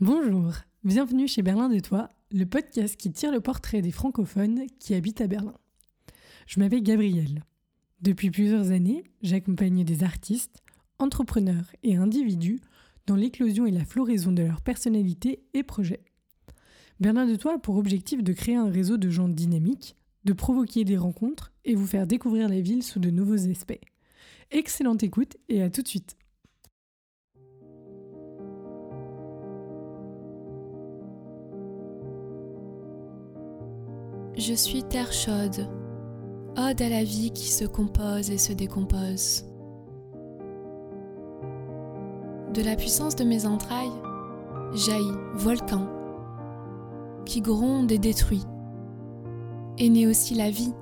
Bonjour, bienvenue chez Berlin de Toi, le podcast qui tire le portrait des francophones qui habitent à Berlin. Je m'appelle Gabrielle. Depuis plusieurs années, j'accompagne des artistes, entrepreneurs et individus dans l'éclosion et la floraison de leur personnalité et projets. Berlin de Toi a pour objectif de créer un réseau de gens dynamiques, de provoquer des rencontres et vous faire découvrir la ville sous de nouveaux aspects. Excellente écoute et à tout de suite. Je suis terre chaude, ode à la vie qui se compose et se décompose. De la puissance de mes entrailles jaillit volcan qui gronde et détruit. Et naît aussi la vie.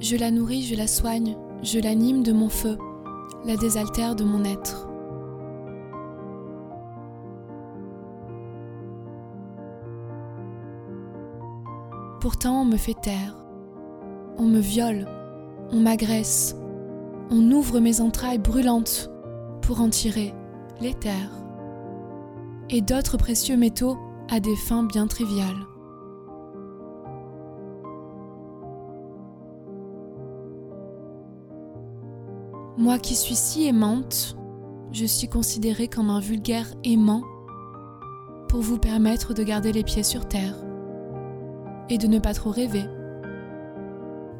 Je la nourris, je la soigne, je l'anime de mon feu, la désaltère de mon être. Pourtant, on me fait taire. On me viole. On m'agresse. On ouvre mes entrailles brûlantes pour en tirer l'éther et d'autres précieux métaux à des fins bien triviales. Moi qui suis si aimante, je suis considérée comme un vulgaire aimant pour vous permettre de garder les pieds sur terre et de ne pas trop rêver.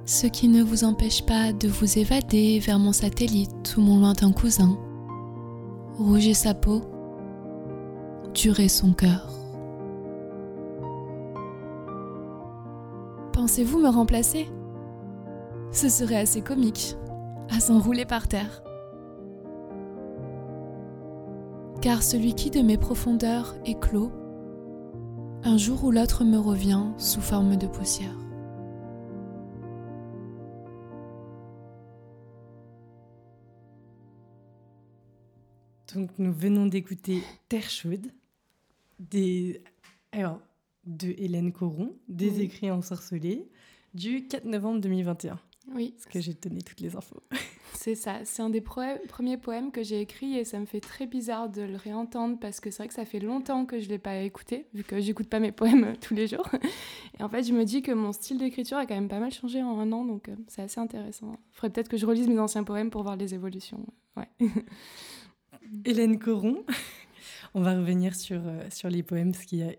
Ce qui ne vous empêche pas de vous évader vers mon satellite ou mon lointain cousin. Rouger sa peau, durer son cœur. Pensez-vous me remplacer? Ce serait assez comique, à s'enrouler par terre. Car celui qui de mes profondeurs éclos un jour ou l'autre me revient sous forme de poussière. Donc nous venons d'écouter Terre chaude des, alors, de Hélène Coron, des Oui. écrits ensorcelés, du 4 novembre 2021. Oui, Parce que j'ai donné toutes les infos. c'est ça. C'est un des premiers poèmes que j'ai écrit et ça me fait très bizarre de le réentendre parce que c'est vrai que ça fait longtemps que je ne l'ai pas écouté, vu que j'écoute pas mes poèmes euh, tous les jours. Et en fait, je me dis que mon style d'écriture a quand même pas mal changé en un an, donc euh, c'est assez intéressant. Il faudrait peut-être que je relise mes anciens poèmes pour voir les évolutions. Ouais. Hélène Coron. On va revenir sur, euh, sur les poèmes parce qu'il y a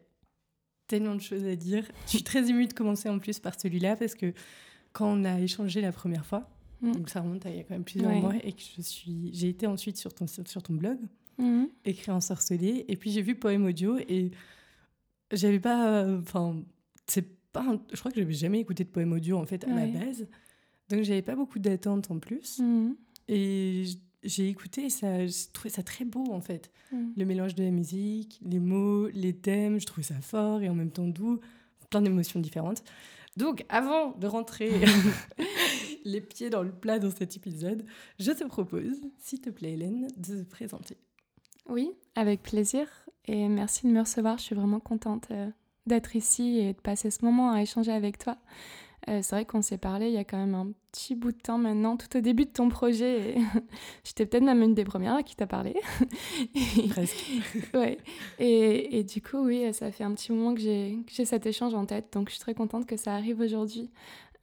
tellement de choses à dire. Je suis très émue de commencer en plus par celui-là parce que quand on a échangé la première fois, Mm. donc ça remonte à il y a quand même plusieurs Ouais. mois, et que je suis, j'ai été ensuite sur ton, sur ton blog, Mhm. écrit ensorcelé, et puis j'ai vu poème audio et j'avais pas, euh, enfin, c'est pas, un- je crois que j'avais jamais écouté de poème audio en fait à Ouais. la base, donc j'avais pas beaucoup d'attentes en plus, Mhm. et j'ai écouté, et ça, j'ai trouvé ça très beau en fait, Mhm. le mélange de la musique, les mots, les thèmes, je trouvais ça fort et en même temps doux, plein d'émotions différentes. Donc, avant de rentrer les pieds dans le plat dans cet épisode, je te propose, s'il te plaît Hélène, de te présenter. Oui, avec plaisir. Et merci de me recevoir. Je suis vraiment contente euh, d'être ici et de passer ce moment à échanger avec toi. Euh, c'est vrai qu'on s'est parlé il y a quand même un petit bout de temps maintenant, tout au début de ton projet. et J'étais peut-être même une des premières à qui t'a parlé. Et- Presque. ouais. Et, et du coup, oui, ça fait un petit moment que j'ai cet échange en tête, donc je suis très contente que ça arrive aujourd'hui.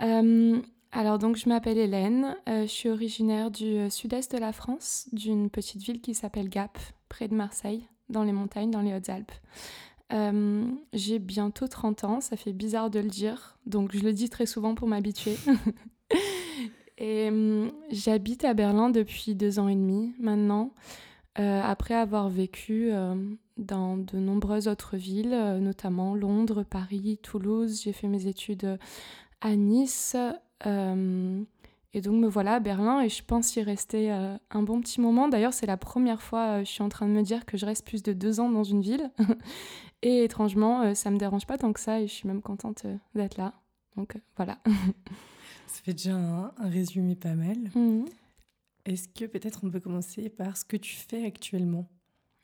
Euh, alors, donc, je m'appelle Hélène, euh, je suis originaire du sud-est de la France, d'une petite ville qui s'appelle Gap, près de Marseille, dans les montagnes, dans les Hautes-Alpes. Euh, j'ai bientôt 30 ans, ça fait bizarre de le dire, donc je le dis très souvent pour m'habituer. Et hum, j'habite à Berlin depuis deux ans et demi maintenant, euh, après avoir vécu euh, dans de nombreuses autres villes, euh, notamment Londres, Paris, Toulouse. J'ai fait mes études euh, à Nice. euh, et donc me voilà à Berlin et je pense y rester euh, un bon petit moment. D'ailleurs, c'est la première fois euh, je suis en train de me dire que je reste plus de deux ans dans une ville. et étrangement, euh, ça me dérange pas tant que ça et je suis même contente euh, d'être là. Donc euh, voilà. Ça fait déjà un, un résumé pas mal. Mhm. Est-ce que peut-être on peut commencer par ce que tu fais actuellement?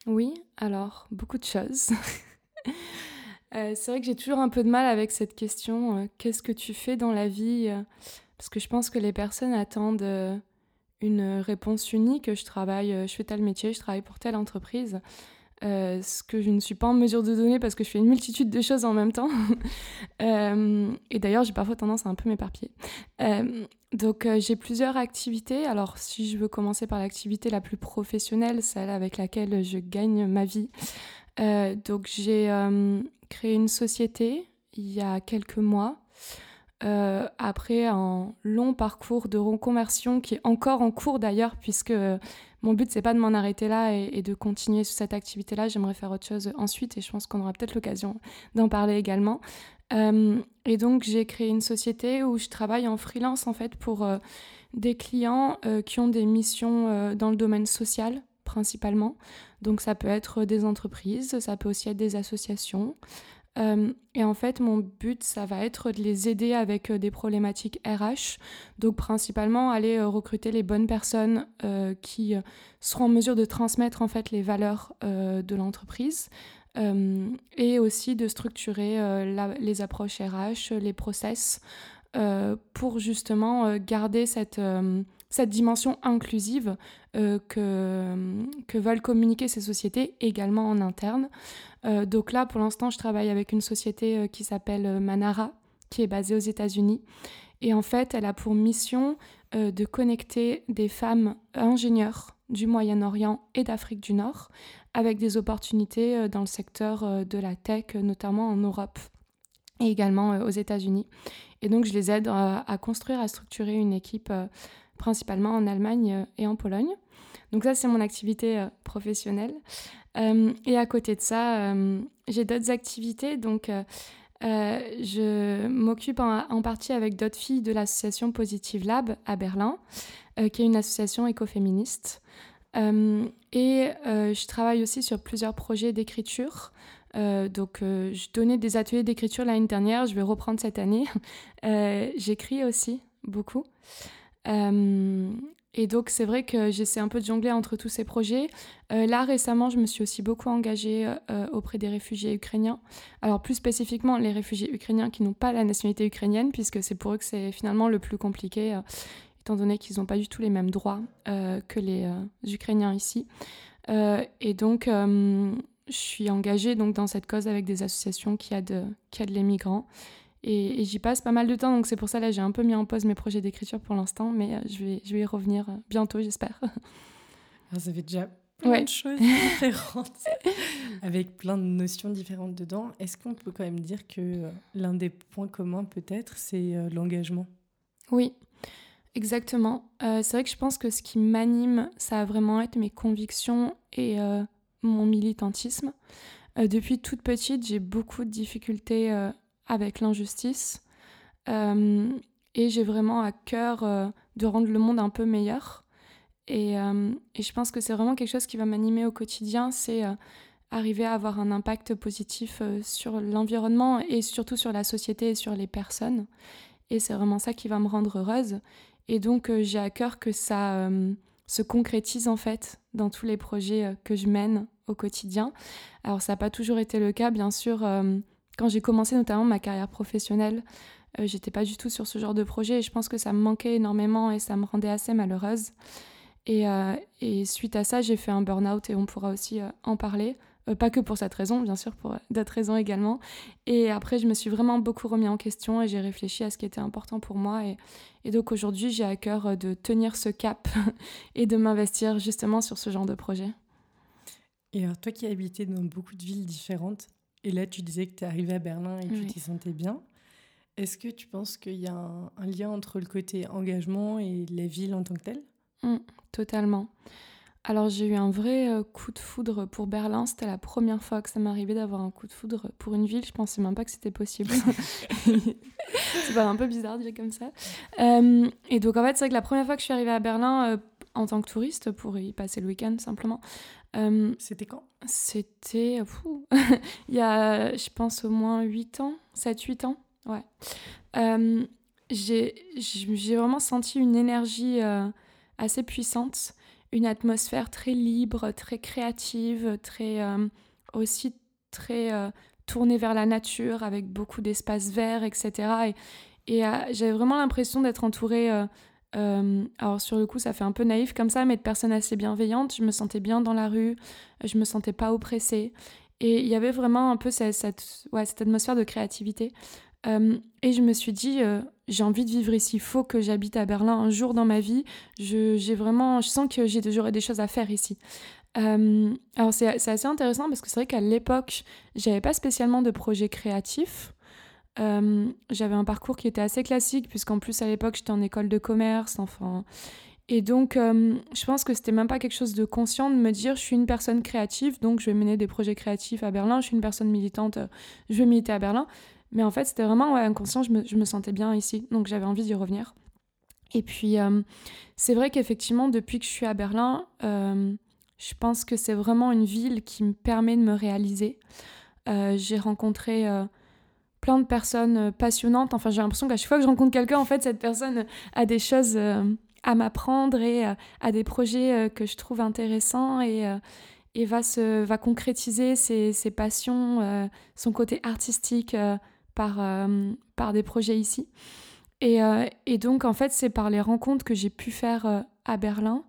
Oui, alors beaucoup de choses. Euh, c'est vrai que j'ai toujours un peu de mal avec cette question euh, qu'est-ce que tu fais dans la vie Parce que je pense que les personnes attendent une réponse unique. Je travaille, je fais tel métier, je travaille pour telle entreprise. Euh, ce que je ne suis pas en mesure de donner parce que je fais une multitude de choses en même temps. Euh, et d'ailleurs, j'ai parfois tendance à un peu m'éparpiller. Euh, donc, j'ai plusieurs activités. Alors, si je veux commencer par l'activité la plus professionnelle, celle avec laquelle je gagne ma vie. donc, j'ai créé une société il y a quelques mois. Après un long parcours de reconversion qui est encore en cours d'ailleurs, puisque mon but, c'est pas de m'en arrêter là et, de continuer sur cette activité-là. J'aimerais faire autre chose ensuite et je pense qu'on aura peut-être l'occasion d'en parler également. Euh, et donc, j'ai créé une société où je travaille en freelance en fait pour euh, des clients euh, qui ont des missions dans le domaine social principalement. Donc, ça peut être des entreprises, ça peut aussi être des associations. Euh, et en fait, mon but, ça va être de les aider avec euh, des problématiques RH. Donc, principalement, aller euh, recruter les bonnes personnes qui seront en mesure de transmettre en fait les valeurs de l'entreprise. et aussi de structurer les approches RH, les process, pour justement garder cette, cette dimension inclusive que, que veulent communiquer ces sociétés également en interne. Euh, donc là, pour l'instant, je travaille avec une société euh, qui s'appelle euh, Manara, qui est basée aux États-Unis. Et en fait, elle a pour mission de connecter des femmes ingénieurs du Moyen-Orient et d'Afrique du Nord avec des opportunités dans le secteur de la tech, notamment en Europe et également aux États-Unis. Et donc, je les aide à, construire, à structurer une équipe principalement en Allemagne et en Pologne. Donc ça, c'est mon activité professionnelle. Euh, et à côté de ça, euh, j'ai d'autres activités. Donc, euh, je m'occupe en, partie avec d'autres filles de l'association Positive Lab à Berlin, qui est une association écoféministe. et je travaille aussi sur plusieurs projets d'écriture. donc, je donnais des ateliers d'écriture l'année dernière, je vais reprendre cette année. J'écris aussi beaucoup. Et donc, c'est vrai que j'essaie un peu de jongler entre tous ces projets. Euh, là, récemment, je me suis aussi beaucoup engagée euh, auprès des réfugiés ukrainiens. Alors, plus spécifiquement, les réfugiés ukrainiens qui n'ont pas la nationalité ukrainienne, puisque c'est pour eux que c'est finalement le plus compliqué, euh, étant donné qu'ils n'ont pas du tout les mêmes droits que les Ukrainiens ici. et donc, je suis engagée donc, dans cette cause avec des associations qui aident, qui aident les migrants. Et, j'y passe pas mal de temps, donc c'est pour ça là j'ai un peu mis en pause mes projets d'écriture pour l'instant, mais euh, je, vais, je vais y revenir euh, bientôt, j'espère. Ah, ça fait déjà plein de choses différentes, avec plein de notions différentes dedans. Est-ce qu'on peut quand même dire que euh, l'un des points communs peut-être, c'est l'engagement? Oui, exactement. c'est vrai que je pense que ce qui m'anime, ça a vraiment été mes convictions et mon militantisme. depuis toute petite, j'ai beaucoup de difficultés avec l'injustice. Euh, et j'ai vraiment à cœur euh, de rendre le monde un peu meilleur. Et, euh, et je pense que c'est vraiment quelque chose qui va m'animer au quotidien, c'est arriver à avoir un impact positif sur l'environnement et surtout sur la société et sur les personnes. Et c'est vraiment ça qui va me rendre heureuse. Et donc j'ai à cœur que ça se concrétise en fait dans tous les projets que je mène au quotidien. Alors ça n'a pas toujours été le cas, bien sûr quand j'ai commencé notamment ma carrière professionnelle, euh, j'étais pas du tout sur ce genre de projet et je pense que ça me manquait énormément et ça me rendait assez malheureuse. Et, euh, suite à ça, j'ai fait un burn-out et on pourra aussi euh, en parler. pas que pour cette raison, bien sûr, pour d'autres raisons également. Et après, je me suis vraiment beaucoup remis en question et j'ai réfléchi à ce qui était important pour moi. Et, et donc aujourd'hui, j'ai à cœur de tenir ce cap et de m'investir justement sur ce genre de projet. Et alors, toi qui as habité dans beaucoup de villes différentes, et là, tu disais que tu es arrivée à Berlin et que tu t'y sentais bien. Est-ce que tu penses qu'il y a un, lien entre le côté engagement et la ville en tant que telle? Mmh, Totalement. Alors j'ai eu un vrai euh, coup de foudre pour Berlin. C'était la première fois que ça m'arrivait d'avoir un coup de foudre pour une ville. Je pensais même pas que c'était possible. c'est pas un peu bizarre de dire comme ça. Euh, et donc en fait c'est vrai que la première fois que je suis arrivée à Berlin euh, en tant que touriste pour y passer le week-end simplement, euh, C'était quand? C'était il y a, je pense, au moins 8 ans, 7-8 ans. Ouais. Euh, j'ai vraiment senti une énergie euh, assez puissante, une atmosphère très libre, très créative, très aussi très tournée vers la nature, avec beaucoup d'espaces verts, etc. Et, et j'avais vraiment l'impression d'être entourée euh, alors sur le coup, ça fait un peu naïf comme ça, mais de personnes assez bienveillantes. Je me sentais bien dans la rue, je me sentais pas oppressée. Et il y avait vraiment un peu cette, cette, atmosphère de créativité. Euh, et je me suis dit, euh, j'ai envie de vivre ici, il faut que j'habite à Berlin un jour dans ma vie. Je, j'ai vraiment, je sens que j'aurais des choses à faire ici. alors c'est, assez intéressant parce que c'est vrai qu'à l'époque, j'avais pas spécialement de projet créatif. Euh, j'avais un parcours qui était assez classique, puisqu'en plus à l'époque j'étais en école de commerce, enfin. Et donc, euh, je pense que c'était même pas quelque chose de conscient de me dire je suis une personne créative, donc je vais mener des projets créatifs à Berlin, je suis une personne militante, je vais militer à Berlin. Mais en fait, c'était vraiment inconscient, je me, je me, sentais bien ici, donc j'avais envie d'y revenir. Et puis, euh, c'est vrai qu'effectivement, depuis que je suis à Berlin, je pense que c'est vraiment une ville qui me permet de me réaliser. J'ai rencontré plein de personnes euh, passionnantes. Enfin, j'ai l'impression qu'à chaque fois que je rencontre quelqu'un, en fait, cette personne a des choses euh, à m'apprendre et euh, a des projets que je trouve intéressants et, et va, se, va concrétiser ses, ses passions, son côté artistique par, par des projets ici. Et, et donc, en fait, c'est par les rencontres que j'ai pu faire à Berlin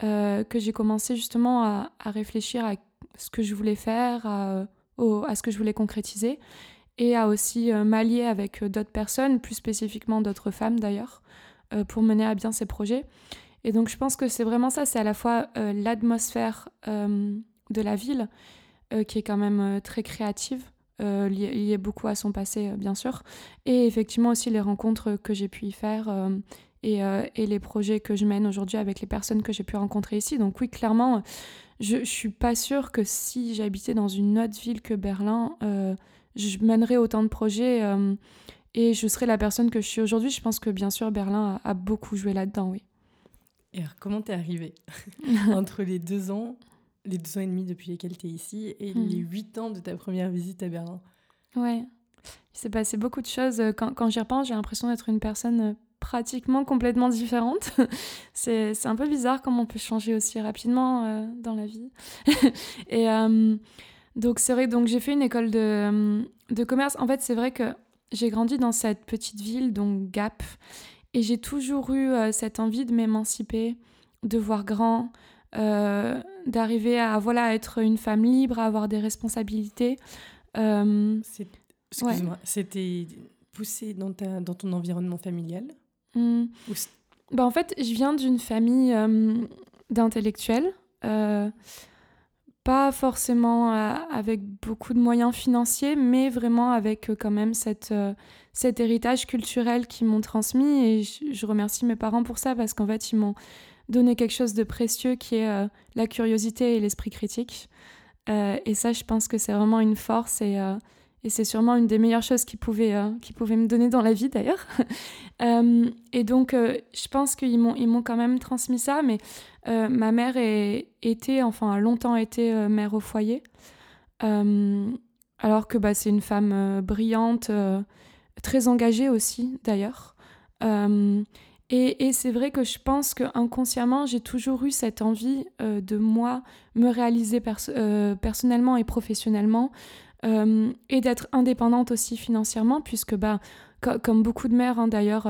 que j'ai commencé justement à, à, réfléchir à ce que je voulais faire, à, à ce que je voulais concrétiser et à aussi euh, m'allier avec euh, d'autres personnes, plus spécifiquement d'autres femmes d'ailleurs, euh, pour mener à bien ces projets. Et donc je pense que c'est vraiment ça, c'est à la fois l'atmosphère de la ville, qui est quand même très créative, liée, beaucoup à son passé bien sûr, et effectivement aussi les rencontres que j'ai pu y faire. Et, et, les projets que je mène aujourd'hui avec les personnes que j'ai pu rencontrer ici. Donc oui, clairement, je, ne suis pas sûre que si j'habitais dans une autre ville que Berlin, je mènerai autant de projets euh, et je serai la personne que je suis aujourd'hui. Je pense que bien sûr Berlin a, beaucoup joué là-dedans, oui. Et alors, comment t'es arrivée entre les deux ans, les deux ans et demi depuis lesquels tu es ici, et hmm. les huit ans de ta première visite à Berlin? Ouais, il s'est passé beaucoup de choses. Quand, quand j'y repense, j'ai l'impression d'être une personne euh, pratiquement complètement différente. c'est un peu bizarre comment on peut changer aussi rapidement euh, dans la vie. et donc c'est vrai, donc j'ai fait une école de, de commerce. En fait, c'est vrai que j'ai grandi dans cette petite ville, donc Gap, et j'ai toujours eu euh, cette envie de m'émanciper, de voir grand, euh, d'arriver à voilà être une femme libre, à avoir des responsabilités. Euh, excuse-moi, c'était poussé dans, ta, dans ton environnement familial mmh. bah, En fait, je viens d'une famille d'intellectuels pas forcément euh, avec beaucoup de moyens financiers, mais vraiment avec euh, quand même cette, euh, cet héritage culturel qu'ils m'ont transmis. Et je, remercie mes parents pour ça parce qu'en fait, ils m'ont donné quelque chose de précieux qui est la curiosité et l'esprit critique. et ça, je pense que c'est vraiment une force et, et c'est sûrement une des meilleures choses qu'ils pouvaient, pouvaient me donner dans la vie d'ailleurs. et donc, je pense qu'ils m'ont, ils m'ont quand même transmis ça, mais euh, ma mère était, enfin a longtemps été euh, mère au foyer, euh, alors que bah, c'est une femme brillante, très engagée aussi d'ailleurs. et, et c'est vrai que je pense que inconsciemment j'ai toujours eu cette envie de moi me réaliser personnellement et professionnellement, et d'être indépendante aussi financièrement, puisque bah, comme beaucoup de mères hein, d'ailleurs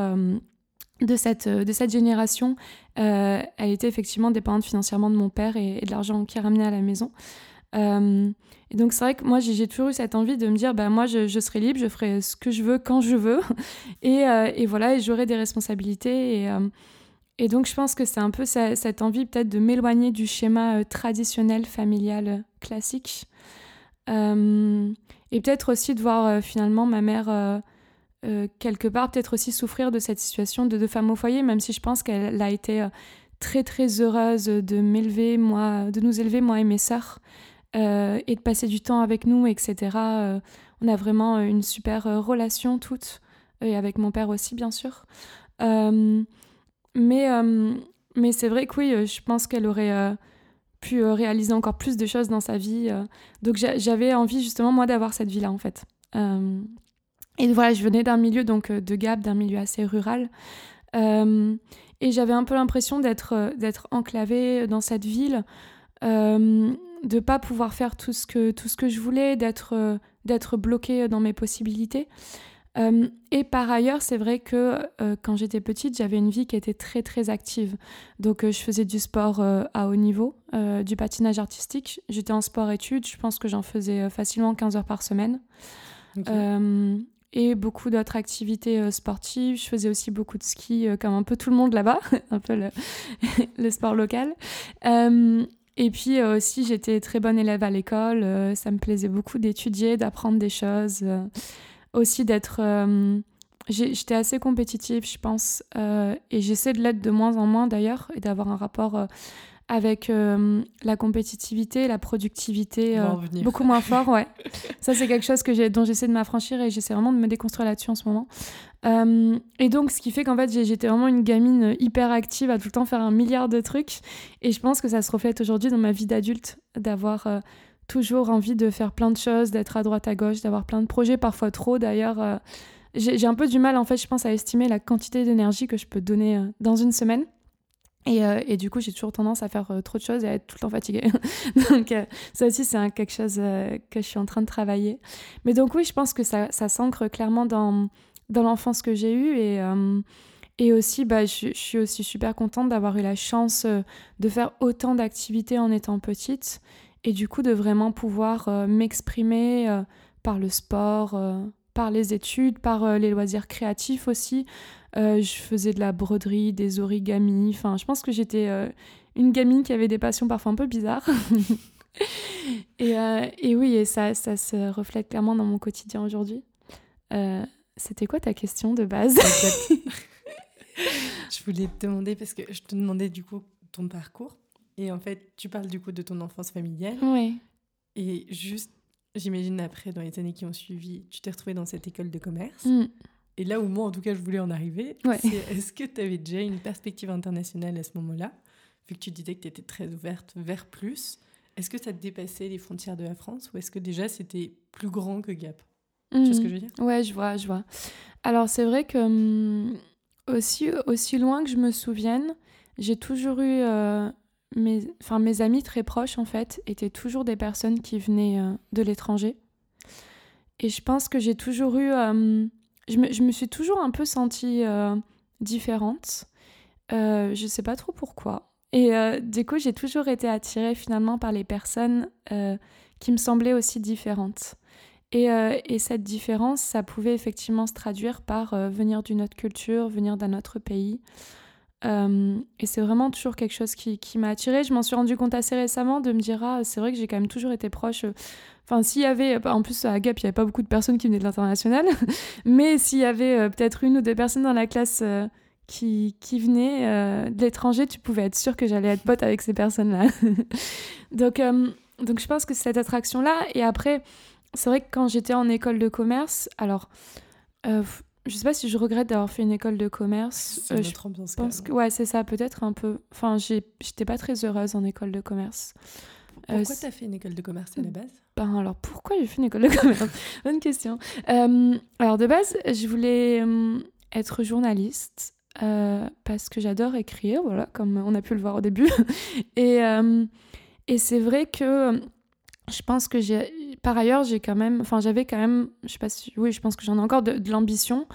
de cette, de cette génération, euh, elle était effectivement dépendante financièrement de mon père et, de l'argent qu'il ramenait à la maison. Euh, et donc c'est vrai que moi j'ai toujours eu cette envie de me dire bah moi je, serai libre, je ferai ce que je veux quand je veux. Et, euh, et voilà et j'aurai des responsabilités. Et, et donc je pense que c'est un peu cette envie peut-être de m'éloigner du schéma traditionnel familial classique et peut-être aussi de voir finalement ma mère euh, quelque part peut-être aussi souffrir de cette situation de deux femmes au foyer, même si je pense qu'elle a été euh, très très heureuse de m'élever, moi, de nous élever, moi et mes sœurs, euh, et de passer du temps avec nous, etc. on a vraiment une super relation toutes, et avec mon père aussi, bien sûr. mais mais c'est vrai que oui, je pense qu'elle aurait pu réaliser encore plus de choses dans sa vie. donc j'avais envie justement, moi, d'avoir cette vie-là, en fait. Et voilà, je venais d'un milieu donc euh, de Gap, d'un milieu assez rural. Euh, et j'avais un peu l'impression d'être d'être enclavée dans cette ville, de pas pouvoir faire tout ce que tout ce que je voulais, d'être d'être bloquée dans mes possibilités. Euh, et par ailleurs, c'est vrai que euh, quand j'étais petite, j'avais une vie qui était très très active. Donc euh, je faisais du sport à haut niveau, du patinage artistique. J'étais en sport-études, je pense que j'en faisais facilement 15 heures par semaine. et beaucoup d'autres activités sportives. Je faisais aussi beaucoup de ski, comme un peu tout le monde là-bas, un peu le, le sport local. Et puis aussi, j'étais très bonne élève à l'école. ça me plaisait beaucoup d'étudier, d'apprendre des choses aussi d'être. Euh, j'étais assez compétitive, je pense, euh, et j'essaie de l'être de moins en moins d'ailleurs, et d'avoir un rapport euh, avec la compétitivité, la productivité beaucoup moins fort, ouais. Ça, c'est quelque chose que dont j'essaie de m'affranchir et j'essaie vraiment de me déconstruire là-dessus en ce moment. et donc, ce qui fait qu'en fait, j'étais vraiment une gamine hyper active à tout le temps faire un milliard de trucs. Et je pense que ça se reflète aujourd'hui dans ma vie d'adulte, d'avoir toujours envie de faire plein de choses, d'être à droite à gauche, d'avoir plein de projets, parfois trop d'ailleurs. Euh, j'ai un peu du mal en fait, je pense, à estimer la quantité d'énergie que je peux donner euh, dans une semaine. Et, euh, et, du coup, j'ai toujours tendance à faire trop de choses et à être tout le temps fatiguée. donc, ça aussi, c'est quelque chose que je suis en train de travailler. Mais donc, oui, je pense que ça, s'ancre clairement dans, dans l'enfance que j'ai eue. Et, aussi, bah, je, suis aussi super contente d'avoir eu la chance de faire autant d'activités en étant petite et du coup de vraiment pouvoir euh, m'exprimer euh, par le sport, euh, par les études, par les loisirs créatifs aussi. je faisais de la broderie, des origamis, enfin je pense que j'étais une gamine qui avait des passions parfois un peu bizarres. et, et, oui, et ça, ça se reflète clairement dans mon quotidien aujourd'hui. C'était quoi ta question de base? Je voulais te demander, parce que je te demandais du coup ton parcours. Et en fait, tu parles du coup de ton enfance familiale. Oui. Et juste, j'imagine après, dans les années qui ont suivi, tu t'es retrouvée dans cette école de commerce. Mm. Et là où moi, en tout cas, je voulais en arriver, c'est est-ce que tu avais déjà une perspective internationale à ce moment-là Vu que tu disais que tu étais très ouverte vers plus, est-ce que ça dépassait les frontières de la France ou est-ce que déjà c'était plus grand que Gap? Tu vois ce que je veux dire? Ouais, je vois, je vois. Alors c'est vrai que hum, aussi, aussi loin que je me souvienne, j'ai toujours eu euh, mes, enfin, mes amis très proches, en fait, étaient toujours des personnes qui venaient euh, de l'étranger. Et je pense que j'ai toujours eu... Euh, je, me, je, me, suis toujours un peu sentie euh, différente. je sais pas trop pourquoi. Et du coup, j'ai toujours été attirée finalement par les personnes qui me semblaient aussi différentes. Et, et, cette différence, ça pouvait effectivement se traduire par venir d'une autre culture, venir d'un autre pays. Euh, et c'est vraiment toujours quelque chose qui, qui m'a attirée. Je m'en suis rendu compte assez récemment de me dire ah c'est vrai que j'ai quand même toujours été proche. Euh, enfin s'il y avait, en plus à Gap il n'y avait pas beaucoup de personnes qui venaient de l'international, mais s'il y avait euh, peut-être une ou deux personnes dans la classe qui, qui venaient de l'étranger, tu pouvais être sûr que j'allais être pote avec ces personnes-là. donc donc je pense que cette attraction là. Et après c'est vrai que quand j'étais en école de commerce, alors je sais pas si je regrette d'avoir fait une école de commerce. C'est euh, je ambiance, pense que ouais, c'est ça, peut-être un peu. Enfin, j'étais pas très heureuse en école de commerce. Pourquoi euh, tu as fait une école de commerce à la base? Ben alors pourquoi j'ai fait une école de commerce? Bonne question. Euh, alors de base, je voulais être journaliste parce que j'adore écrire, voilà, comme on a pu le voir au début. et et c'est vrai que je pense que j'ai par ailleurs j'ai quand même enfin j'avais quand même je sais pas si oui je pense que j'en ai encore de, l'ambition.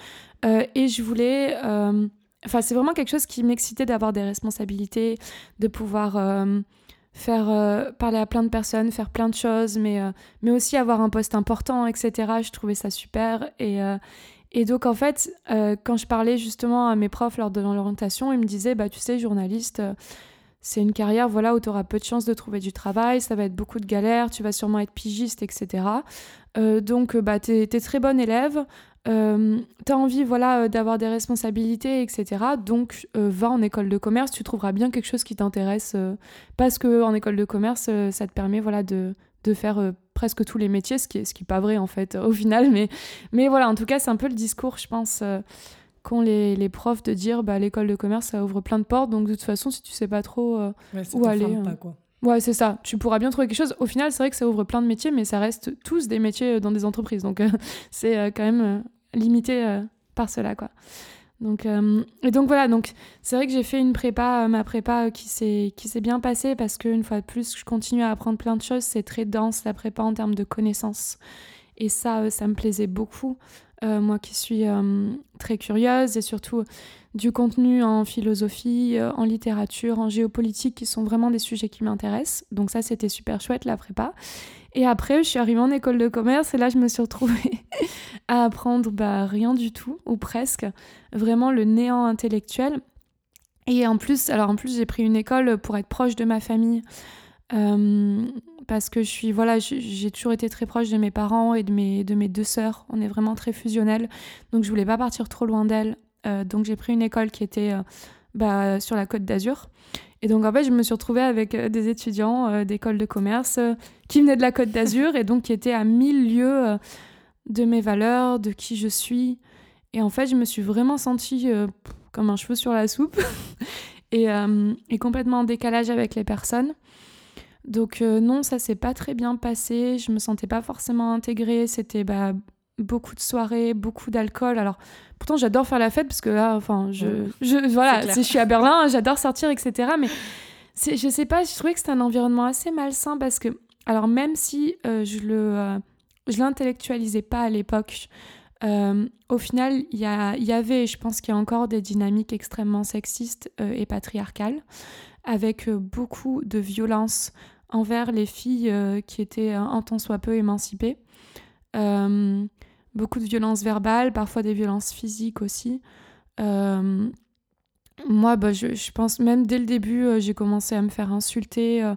Euh, et je voulais euh, enfin c'est vraiment quelque chose qui m'excitait d'avoir des responsabilités de pouvoir euh, faire parler à plein de personnes faire plein de choses mais mais aussi avoir un poste important etc je trouvais ça super. Et et donc en fait quand je parlais justement à mes profs lors de l'orientation ils me disaient bah tu sais journaliste c'est une carrière voilà, où tu auras peu de chances de trouver du travail, ça va être beaucoup de galères, tu vas sûrement être pigiste, etc. Euh, donc, euh, bah, tu es, très bonne élève, euh, tu as envie voilà, d'avoir des responsabilités, etc. Donc, va en école de commerce, tu trouveras bien quelque chose qui t'intéresse, parce qu'en école de commerce, ça te permet voilà, de, de faire presque tous les métiers, ce qui n'est ce qui pas vrai en fait au final. Mais, mais voilà, en tout cas, c'est un peu le discours, je pense qu'ont les, les, profs de dire bah l'école de commerce ça ouvre plein de portes donc de toute façon si tu sais pas trop euh, où aller pas, euh, quoi. ouais c'est ça tu pourras bien trouver quelque chose au final c'est vrai que ça ouvre plein de métiers mais ça reste tous des métiers dans des entreprises donc c'est euh, quand même limité par cela quoi Donc, euh, et donc voilà, donc c'est vrai que j'ai fait une prépa, euh, ma prépa euh, qui s'est qui s'est bien passée parce qu'une fois de plus, je continue à apprendre plein de choses. C'est très dense la prépa en termes de connaissances. Et ça, ça me plaisait beaucoup. Moi qui suis très curieuse et surtout du contenu en philosophie, en littérature, en géopolitique, qui sont vraiment des sujets qui m'intéressent. Donc ça, c'était super chouette, la prépa. Et après, je suis arrivée en école de commerce et là, je me suis retrouvée à apprendre bah, rien du tout, ou presque, vraiment le néant intellectuel. Et en plus, alors en plus, j'ai pris une école pour être proche de ma famille. Euh, parce que je suis voilà j'ai toujours été très proche de mes parents et de mes de mes deux sœurs. On est vraiment très fusionnels. Donc je voulais pas partir trop loin d'elles. Euh, donc j'ai pris une école qui était euh, bah, sur la côte d'Azur. Et donc en fait, je me suis retrouvée avec des étudiants d'école de commerce qui venaient de la Côte d'Azur et donc qui étaient à mille lieues de mes valeurs, de qui je suis. Et en fait, je me suis vraiment sentie comme un cheveu sur la soupe. Et, et, complètement en décalage avec les personnes. Donc non, ça s'est pas très bien passé. Je me sentais pas forcément intégrée. C'était bah, beaucoup de soirées, beaucoup d'alcool. Alors, pourtant, j'adore faire la fête parce que là, enfin, je, je voilà, si je suis à Berlin, j'adore sortir, etc. Mais je sais pas, je trouvais que c'était un environnement assez malsain parce que, alors, même si euh, je le, euh, je l'intellectualisais pas à l'époque, euh, au final, il y, y avait, je pense qu'il y a encore des dynamiques extrêmement sexistes et patriarcales, avec beaucoup de violence envers les filles qui étaient un tant soit peu émancipées. Euh, beaucoup de violences verbales, parfois des violences physiques aussi. Euh, moi, bah, je, je, pense même dès le début, euh, j'ai commencé à me faire insulter euh,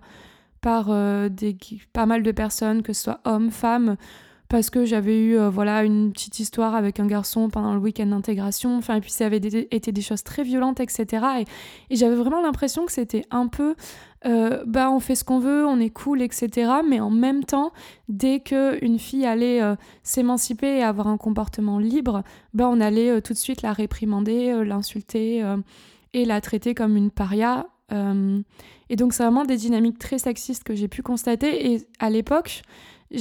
par des, pas mal de personnes, que ce soit hommes, femmes, parce que j'avais eu voilà une petite histoire avec un garçon pendant le week-end d'intégration. Enfin, et puis ça avait été des choses très violentes, etc. Et, j'avais vraiment l'impression que c'était un peu euh, bah on fait ce qu'on veut, on est cool, etc. Mais en même temps, dès qu'une fille allait euh, s'émanciper et avoir un comportement libre, bah on allait euh, tout de suite la réprimander, l'insulter et la traiter comme une paria. et donc c'est vraiment des dynamiques très sexistes que j'ai pu constater. Et à l'époque,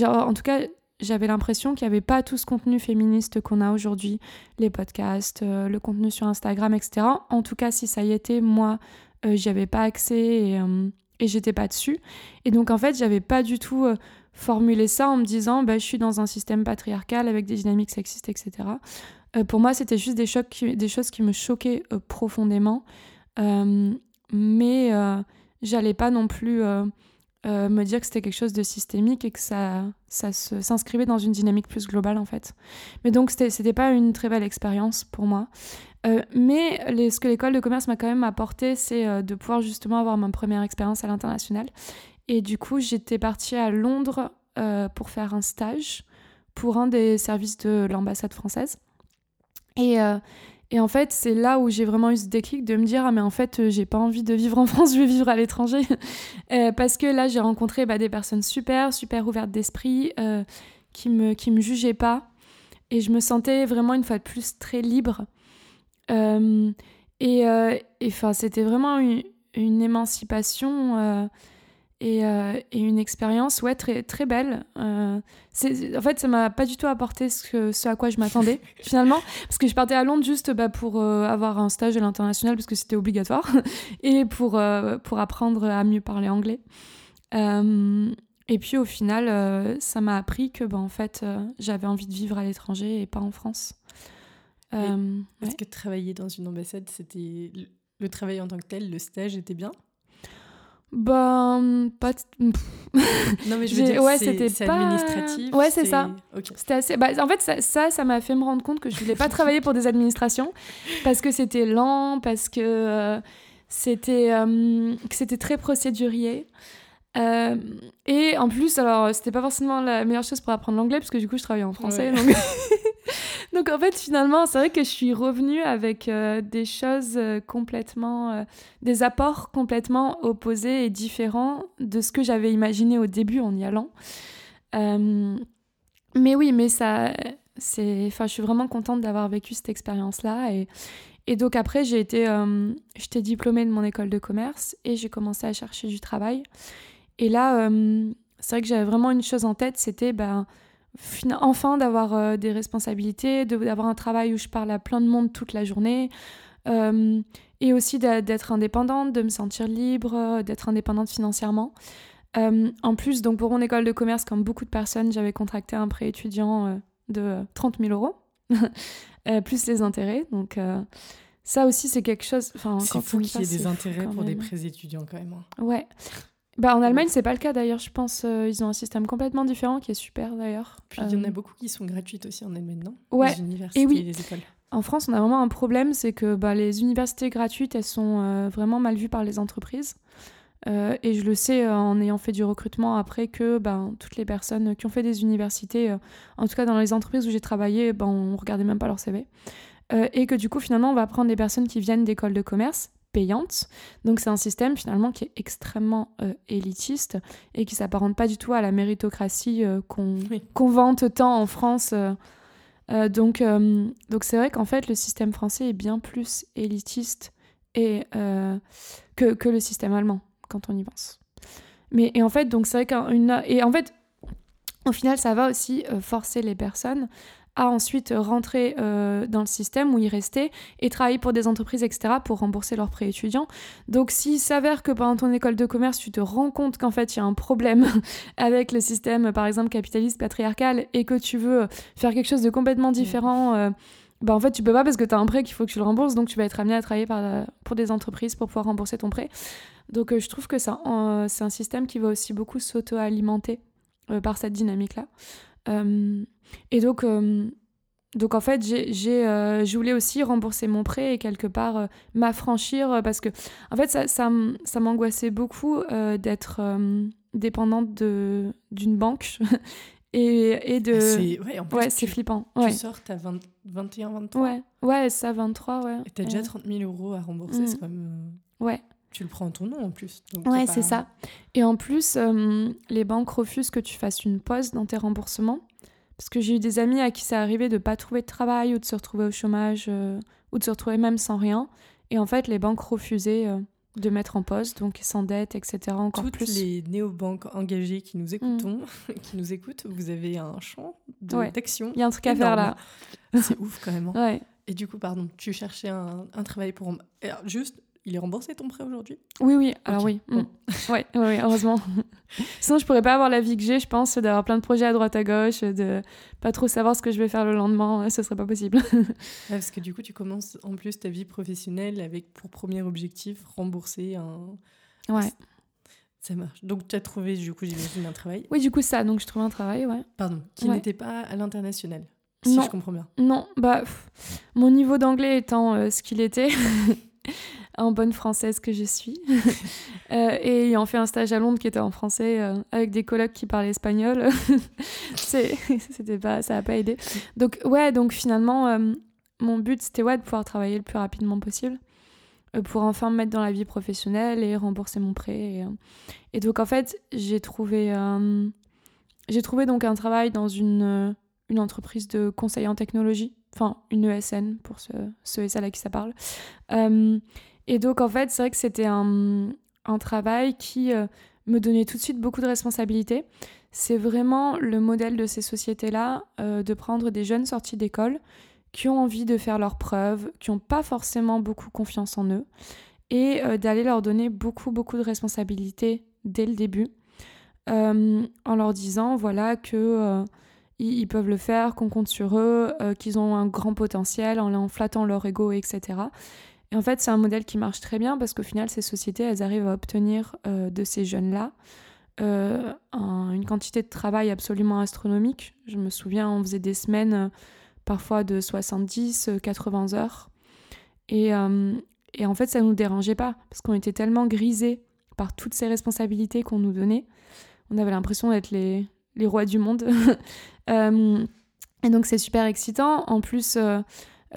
en tout cas, j'avais l'impression qu'il n'y avait pas tout ce contenu féministe qu'on a aujourd'hui, les podcasts, le contenu sur Instagram, etc. En tout cas, si ça y était, moi, euh, j'y avais pas accès et, euh, j'étais pas dessus. Et donc en fait, j'avais pas du tout euh, formulé ça en me disant bah, je suis dans un système patriarcal avec des dynamiques sexistes, etc. pour moi, c'était juste des, chocs des choses qui me choquaient profondément. mais j'allais pas non plus me dire que c'était quelque chose de systémique et que ça, ça s'inscrivait dans une dynamique plus globale en fait. Mais donc c'était pas une très belle expérience pour moi. Euh, mais ce que l'école de commerce m'a quand même apporté, c'est euh, de pouvoir justement avoir ma première expérience à l'international. Et du coup, j'étais partie à Londres euh, pour faire un stage pour un des services de l'ambassade française. Et, et, en fait, c'est là où j'ai vraiment eu ce déclic de me dire Ah, mais en fait, j'ai pas envie de vivre en France, je vais vivre à l'étranger. parce que là, j'ai rencontré bah, des personnes super, super ouvertes d'esprit, qui me, qui me jugeaient pas. Et je me sentais vraiment, une fois de plus, très libre. Euh, et euh, enfin, c'était vraiment une, émancipation euh, et, une expérience ouais, très, très belle. en fait, ça m'a pas du tout apporté ce, ce à quoi je m'attendais finalement, parce que je partais à Londres juste bah, pour avoir un stage à l'international, parce que c'était obligatoire, et pour, pour apprendre à mieux parler anglais. et puis au final, ça m'a appris que bah, en fait, j'avais envie de vivre à l'étranger et pas en France. Euh, est-ce que travailler dans une ambassade, c'était le travail en tant que tel, le stage était bien? Ben, pas. non, mais je veux dire, ouais, c'était pas... administratif. Ouais, c'est ça. C'était assez. Bah, en fait, ça, ça m'a fait me rendre compte que je voulais pas travailler pour des administrations parce que c'était lent, parce que euh, c'était euh, c'était très procédurier. et en plus, alors, c'était pas forcément la meilleure chose pour apprendre l'anglais, parce que du coup, je travaillais en français. Donc... Donc en fait, finalement, c'est vrai que je suis revenue avec euh, des choses euh, complètement, euh, des apports complètement opposés et différents de ce que j'avais imaginé au début en y allant. mais oui, mais ça, c'est, enfin, je suis vraiment contente d'avoir vécu cette expérience-là et, et donc après, j'ai été, j'étais diplômée de mon école de commerce et j'ai commencé à chercher du travail. Et là, c'est vrai que j'avais vraiment une chose en tête, c'était ben enfin d'avoir des responsabilités, d'avoir un travail où je parle à plein de monde toute la journée. et aussi d'être indépendante, de me sentir libre, d'être indépendante financièrement. en plus, donc pour mon école de commerce, comme beaucoup de personnes, j'avais contracté un prêt étudiant de 30 000 euros, plus les intérêts. Donc ça aussi, c'est quelque chose. C'est fou qu'il y ait des intérêts pour des prêts étudiants quand même. Hein. Ouais. Bah, en Allemagne, c'est pas le cas d'ailleurs. Je pense euh, ils ont un système complètement différent qui est super d'ailleurs. Puis il y en a euh, beaucoup qui sont gratuites aussi en Allemagne, non? Ouais. Les universités et, oui. les écoles. En France, on a vraiment un problème, c'est que bah, les universités gratuites, elles sont euh, vraiment mal vues par les entreprises. et je le sais en ayant fait du recrutement après que ben, toutes les personnes qui ont fait des universités, en tout cas dans les entreprises où j'ai travaillé, ben, on regardait même pas leur CV. et que du coup, finalement, on va prendre des personnes qui viennent d'écoles de commerce payante. Donc c'est un système finalement qui est extrêmement euh, élitiste et qui s'apparente pas du tout à la méritocratie euh, qu'on vante tant en France. Euh, donc donc c'est vrai qu'en fait le système français est bien plus élitiste et, que, que, le système allemand quand on y pense. Mais et en fait donc c'est vrai qu'une et en fait au final ça va aussi forcer les personnes à ensuite rentrer euh, dans le système où y rester et travailler pour des entreprises, etc., pour rembourser leurs prêts étudiants. Donc s'il s'avère que pendant ton école de commerce, tu te rends compte qu'en fait, il y a un problème avec le système, par exemple, capitaliste, patriarcal, et que tu veux faire quelque chose de complètement différent, euh, bah en fait, tu peux pas parce que tu as un prêt qu'il faut que tu le rembourses, donc tu vas être amené à travailler par, pour des entreprises pour pouvoir rembourser ton prêt. Donc euh, je trouve que c'est un système qui va aussi beaucoup s'auto-alimenter par cette dynamique-là. Et donc, euh, donc en fait, j'ai, euh, je voulais aussi rembourser mon prêt et quelque part euh, m'affranchir parce que, en fait, ça, ça, ça m'angoissait beaucoup d'être dépendante de, d'une banque. et, et de... Ah, c'est, ouais, c'est flippant. Tu ouais. sors, t'as 20, 21, 23 Ouais, ouais ça, 23, ouais. Et t'as déjà 30 000 euros à rembourser, c'est mm. Ouais. Tu le prends en ton nom en plus. ouais, c'est ça. Et en plus, les banques refusent que tu fasses une pause dans tes remboursements. Parce que j'ai eu des amis à qui ça arrivait de pas trouver de travail ou de se retrouver au chômage euh, ou de se retrouver même sans rien. Et en fait, les banques refusaient euh, de mettre en poste, donc ils s'endettent, etc. Encore Toutes plus. les néobanques engagées qui nous écoutons, mm. qui nous écoutent, vous avez un champ d'action. Il y a un truc à faire là. C'est ouf quand même. Hein. Ouais. Et du coup, pardon, tu cherchais un, un travail pour. juste, il est remboursé ton prêt aujourd'hui? Oui, oui, alors oui. Mm. ouais, heureusement. Sinon, je pourrais pas avoir la vie que j'ai, je pense, d'avoir plein de projets à droite à gauche, de pas trop savoir ce que je vais faire le lendemain, ce serait pas possible. parce que du coup, tu commences en plus ta vie professionnelle avec pour premier objectif rembourser un. Ouais. Ça marche. Donc, tu as trouvé, du coup, j'imagine, un travail Oui, du coup, ça. Donc, je trouve un travail, ouais. Pardon, qui n'était pas à l'international, si je comprends bien. Non, bah, mon niveau d'anglais étant euh, ce qu'il était. En bonne française que je suis. euh, et ayant fait un stage à Londres qui était en français euh, avec des colocs qui parlaient espagnol, c'était pas, ça n'a pas aidé. Donc ouais, donc finalement, euh, mon but c'était ouais, de pouvoir travailler le plus rapidement possible pour enfin me mettre dans la vie professionnelle et rembourser mon prêt. Et, et donc en fait, j'ai trouvé, j'ai trouvé donc un travail dans une, une entreprise de conseil en technologie enfin une ESN pour ceux, ceux et celles à qui ça parle. Euh, et donc, en fait, c'est vrai que c'était un, un, travail qui euh, me donnait tout de suite beaucoup de responsabilités. C'est vraiment le modèle de ces sociétés-là, euh, de prendre des jeunes sortis d'école qui ont envie de faire leurs preuves, qui n'ont pas forcément beaucoup confiance en eux, et d'aller leur donner beaucoup, beaucoup de responsabilités dès le début, en leur disant, voilà, que ils, peuvent le faire, qu'on compte sur eux, qu'ils ont un grand potentiel, en, flattant leur ego, etc. Et en fait, c'est un modèle qui marche très bien parce qu'au final, ces sociétés, elles arrivent à obtenir euh, de ces jeunes-là euh, une quantité de travail absolument astronomique. Je me souviens, on faisait des semaines euh, parfois de 70, 80 heures. Et, et en fait, ça ne nous dérangeait pas parce qu'on était tellement grisés par toutes ces responsabilités qu'on nous donnait. On avait l'impression d'être les, les rois du monde. et donc, c'est super excitant. En plus,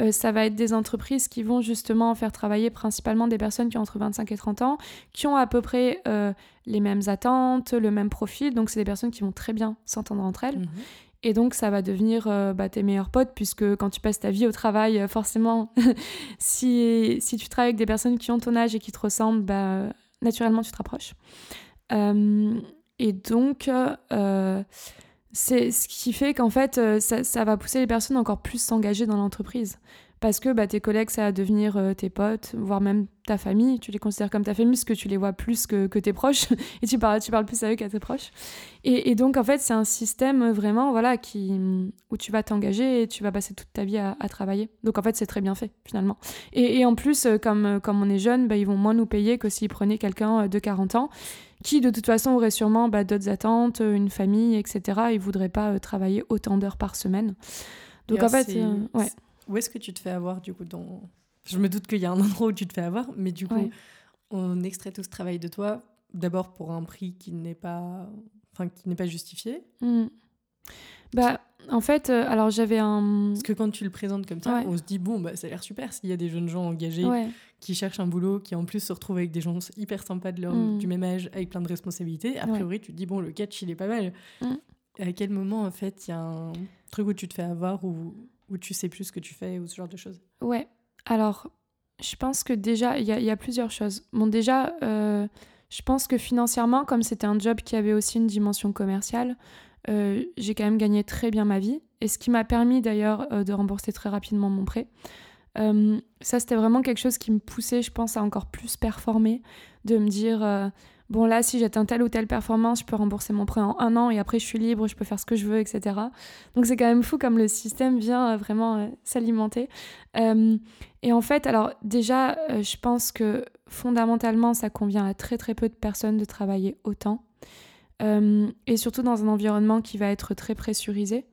euh, ça va être des entreprises qui vont justement faire travailler principalement des personnes qui ont entre 25 et 30 ans, qui ont à peu près euh, les mêmes attentes, le même profil. Donc, c'est des personnes qui vont très bien s'entendre entre elles. Mhm. Et donc, ça va devenir euh, bah, tes meilleurs potes, puisque quand tu passes ta vie au travail, forcément, si, si tu travailles avec des personnes qui ont ton âge et qui te ressemblent, bah, naturellement, tu te rapproches. Et donc, c'est ce qui fait qu'en fait, euh, ça, ça, va pousser les personnes encore plus s'engager dans l'entreprise. Parce que bah, tes collègues, ça va devenir euh, tes potes, voire même ta famille. Tu les considères comme ta famille parce que tu les vois plus que, que tes proches. et tu parles, tu parles plus avec eux qu'à tes proches. Et, et, donc, en fait, c'est un système vraiment voilà, qui, où tu vas t'engager et tu vas passer toute ta vie à, à travailler. Donc, en fait, c'est très bien fait, finalement. Et, et en plus, euh, comme, comme on est jeune, bah, ils vont moins nous payer que s'ils prenaient quelqu'un de 40 ans qui de toute façon aurait sûrement bah, d'autres attentes, euh, une famille, etc. Ils voudraient pas euh, travailler autant d'heures par semaine. Donc en fait, euh, ouais. Où est-ce que tu te fais avoir du coup dans... Je me doute qu'il y a un endroit où tu te fais avoir, mais du coup, on extrait tout ce travail de toi, d'abord pour un prix qui n'est pas, enfin, qui n'est pas justifié. Mmh. Bah, en fait, euh, alors j'avais un. Parce que quand tu le présentes comme ça, on se dit, bon, bah, ça a l'air super s'il y a des jeunes gens engagés qui cherchent un boulot, qui en plus se retrouvent avec des gens hyper sympas de leur, mm. du même âge, avec plein de responsabilités. A priori, tu te dis, bon, le catch, il est pas mal. Mm. À quel moment, en fait, il y a un truc où tu te fais avoir ou où tu sais plus ce que tu fais ou ce genre de choses Ouais. Alors, je pense que déjà, il y, a plusieurs choses. Bon, déjà, euh, je pense que financièrement, comme c'était un job qui avait aussi une dimension commerciale, euh, j'ai quand même gagné très bien ma vie. Et ce qui m'a permis d'ailleurs euh, de rembourser très rapidement mon prêt. Ça, c'était vraiment quelque chose qui me poussait, je pense, à encore plus performer, de me dire, bon là, si j'atteins telle ou telle performance, je peux rembourser mon prêt en un an et après je suis libre, je peux faire ce que je veux, etc. Donc c'est quand même fou comme le système vient vraiment s'alimenter. et en fait, alors déjà, je pense que fondamentalement, ça convient à très très peu de personnes de travailler autant. Euh, et surtout dans un environnement qui va être très pressurisé,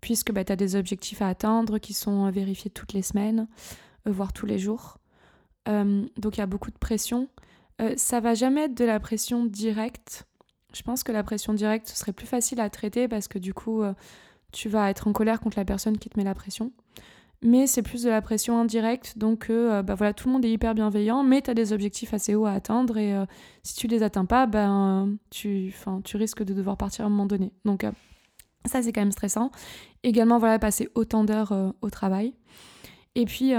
puisque bah, tu as des objectifs à atteindre qui sont euh, vérifiés toutes les semaines, euh, voire tous les jours. donc il y a beaucoup de pression. Ça va jamais être de la pression directe. Je pense que la pression directe, ce serait plus facile à traiter parce que du coup, tu vas être en colère contre la personne qui te met la pression mais c'est plus de la pression indirecte. Donc, euh, bah voilà, tout le monde est hyper bienveillant, mais tu as des objectifs assez hauts à atteindre et euh, si tu les atteins pas, ben, tu, tu risques de devoir partir à un moment donné. Donc, euh, ça, c'est quand même stressant. Également, voilà, passer autant d'heures au travail. Et puis,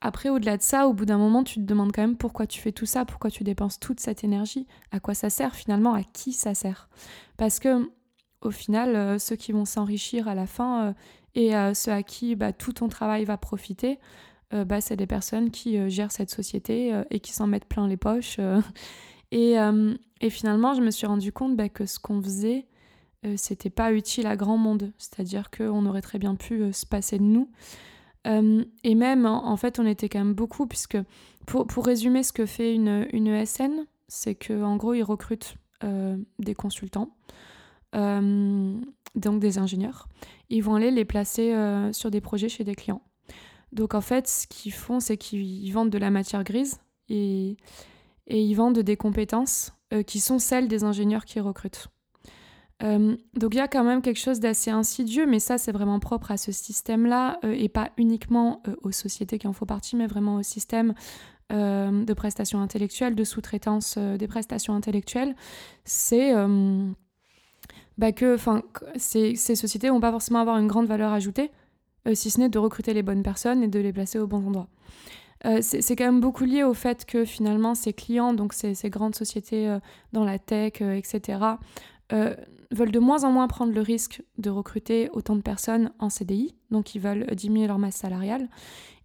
après, au-delà de ça, au bout d'un moment, tu te demandes quand même pourquoi tu fais tout ça, pourquoi tu dépenses toute cette énergie, à quoi ça sert finalement, à qui ça sert? Parce que, au final, ceux qui vont s'enrichir à la fin, et euh, ceux à qui bah, tout ton travail va profiter, euh, bah, c'est des personnes qui euh, gèrent cette société et qui s'en mettent plein les poches. Et, et, finalement, je me suis rendu compte bah, que ce qu'on faisait, c'était pas utile à grand monde. C'est-à-dire qu'on aurait très bien pu se passer de nous. Et même, en, fait, on était quand même beaucoup, puisque pour, pour résumer ce que fait une, une ESN, c'est qu'en gros, ils recrutent des consultants donc des ingénieurs, ils vont aller les placer euh, sur des projets chez des clients. Donc en fait, ce qu'ils font, c'est qu'ils vendent de la matière grise et, et ils vendent des compétences euh, qui sont celles des ingénieurs qui recrutent. Euh, donc il y a quand même quelque chose d'assez insidieux, mais ça c'est vraiment propre à ce système-là et pas uniquement aux sociétés qui en font partie, mais vraiment au système de prestations intellectuelles, de sous-traitance des prestations intellectuelles. C'est bah que ces, ces sociétés vont pas forcément avoir une grande valeur ajoutée, euh, si ce n'est de recruter les bonnes personnes et de les placer au bon endroit. Euh, c'est quand même beaucoup lié au fait que finalement ces clients, donc ces, grandes sociétés euh, dans la tech, etc., veulent de moins en moins prendre le risque de recruter autant de personnes en CDI, donc ils veulent diminuer leur masse salariale.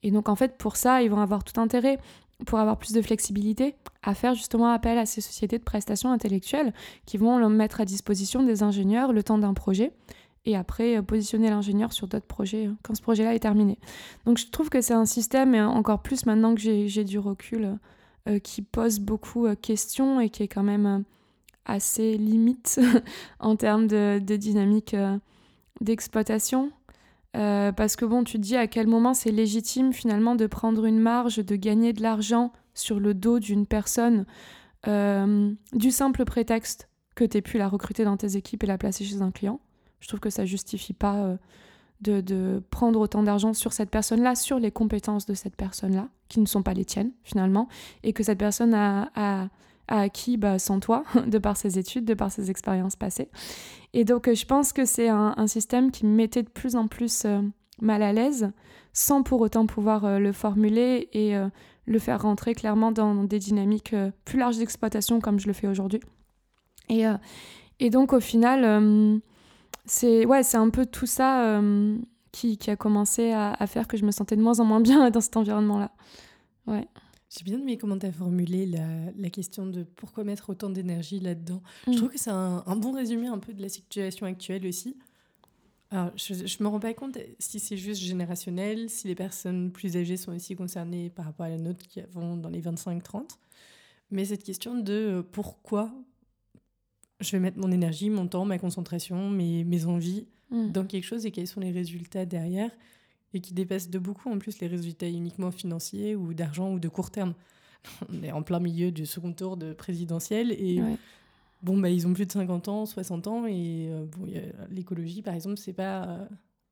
Et donc en fait pour ça, ils vont avoir tout intérêt pour avoir plus de flexibilité, à faire justement appel à ces sociétés de prestations intellectuelles qui vont mettre à disposition des ingénieurs le temps d'un projet et après euh, positionner l'ingénieur sur d'autres projets hein, quand ce projet-là est terminé. Donc je trouve que c'est un système, et encore plus maintenant que j'ai du recul, euh, qui pose beaucoup de euh, questions et qui est quand même assez limite en termes de, de dynamique d'exploitation. Euh, parce que bon, tu te dis à quel moment c'est légitime finalement de prendre une marge, de gagner de l'argent sur le dos d'une personne euh, du simple prétexte que tu aies pu la recruter dans tes équipes et la placer chez un client. Je trouve que ça justifie pas euh, de, prendre autant d'argent sur cette personne-là, sur les compétences de cette personne-là, qui ne sont pas les tiennes finalement, et que cette personne a acquis bah, sans toi, de par ses études, de par ses expériences passées. Et donc euh, je pense que c'est un, système qui me mettait de plus en plus euh, mal à l'aise, sans pour autant pouvoir euh, le formuler et le faire rentrer clairement dans des dynamiques plus larges d'exploitation comme je le fais aujourd'hui. Et, et, donc au final, c'est ouais, un peu tout ça qui, qui, a commencé à, à, faire que je me sentais de moins en moins bien dans cet environnement-là. Ouais. J'ai bien aimé comment tu as formulé la, la, question de pourquoi mettre autant d'énergie là-dedans. Je mm. trouve que c'est un, un, bon résumé un peu de la situation actuelle aussi. Alors, je ne me rends pas compte si c'est juste générationnel, si les personnes plus âgées sont aussi concernées par rapport à la nôtre qui avons dans les 25-30. Mais cette question de euh, pourquoi je vais mettre mon énergie, mon temps, ma concentration, mes, mes envies mm. dans quelque chose et quels sont les résultats derrière et qui dépassent de beaucoup en plus les résultats uniquement financiers ou d'argent ou de court terme. On est en plein milieu du second tour de présidentiel et bon, bah, ils ont plus de 50 ans, 60 ans et euh, bon, l'écologie par exemple, c'est pas euh,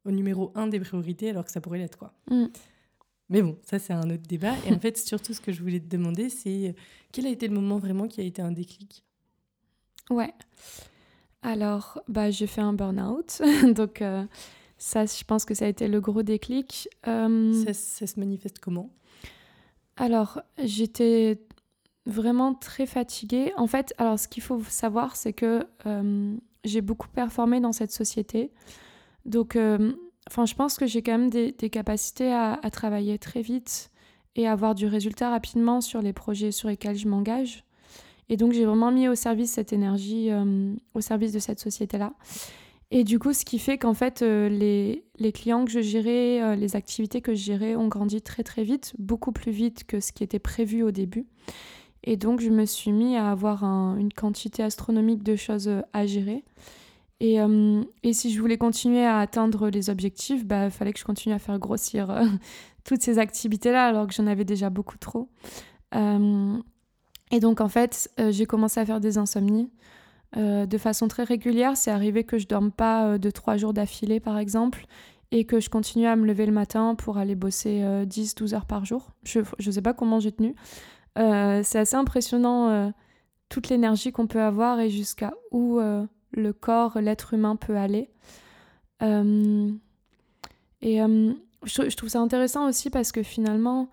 au numéro un des priorités alors que ça pourrait l'être quoi. Mm. Mais bon, ça c'est un autre débat. Et en fait, surtout ce que je voulais te demander, c'est euh, quel a été le moment vraiment qui a été un déclic? Ouais. Alors, bah, j'ai fait un burn-out. Donc, euh, ça, je pense que ça a été le gros déclic. Euh, ça, ça, se manifeste comment? Alors, j'étais vraiment très fatiguée. En fait, alors, ce qu'il faut savoir, c'est que j'ai beaucoup performé dans cette société. Donc, Enfin, je pense que j'ai quand même des, capacités à, travailler très vite et avoir du résultat rapidement sur les projets sur lesquels je m'engage. Et donc, j'ai vraiment mis au service cette énergie, euh, au service de cette société-là. Et du coup, ce qui fait qu'en fait, euh, les, les, clients que je gérais, euh, les activités que je gérais ont grandi très très vite, beaucoup plus vite que ce qui était prévu au début. Et donc, je me suis mis à avoir une quantité astronomique de choses à gérer. Et, euh, et, si je voulais continuer à atteindre les objectifs, il bah, fallait que je continue à faire grossir euh, toutes ces activités-là, alors que j'en avais déjà beaucoup trop. Euh, et donc, en fait, j'ai commencé à faire des insomnies de façon très régulière. C'est arrivé que je dorme pas de trois jours d'affilée, par exemple, et que je continue à me lever le matin pour aller bosser 10-12 heures par jour. Je ne sais pas comment j'ai tenu. C'est assez impressionnant toute l'énergie qu'on peut avoir et jusqu'à où le corps, l'être humain peut aller. Euh, et euh, je, trouve ça intéressant aussi parce que finalement,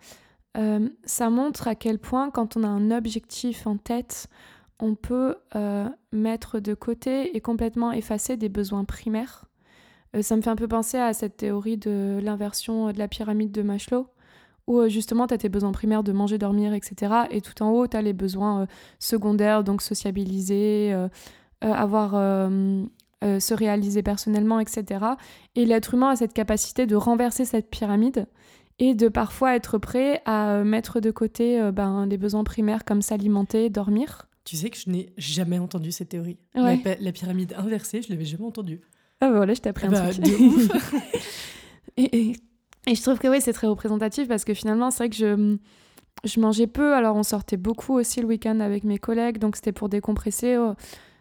euh, ça montre à quel point quand on a un objectif en tête, on peut mettre de côté et complètement effacer des besoins primaires. ça me fait un peu penser à cette théorie de l'inversion de la pyramide de Maslow où justement tu as tes besoins primaires de manger, dormir, etc. Et tout en haut, tu as les besoins secondaires, donc sociabiliser, euh, avoir euh, euh, se réaliser personnellement, etc. Et l'être humain a cette capacité de renverser cette pyramide et de parfois être prêt à mettre de côté ben, les besoins primaires comme s'alimenter, dormir. Tu sais que je n'ai jamais entendu cette théorie. La, pyramide inversée, je l'avais jamais entendue. Ah bah voilà, je t'ai appris un bah, truc. De ouf. et, et, je trouve que oui, c'est très représentatif parce que finalement, c'est vrai que je, je mangeais peu. Alors, on sortait beaucoup aussi le week-end avec mes collègues, donc c'était pour décompresser. Oh,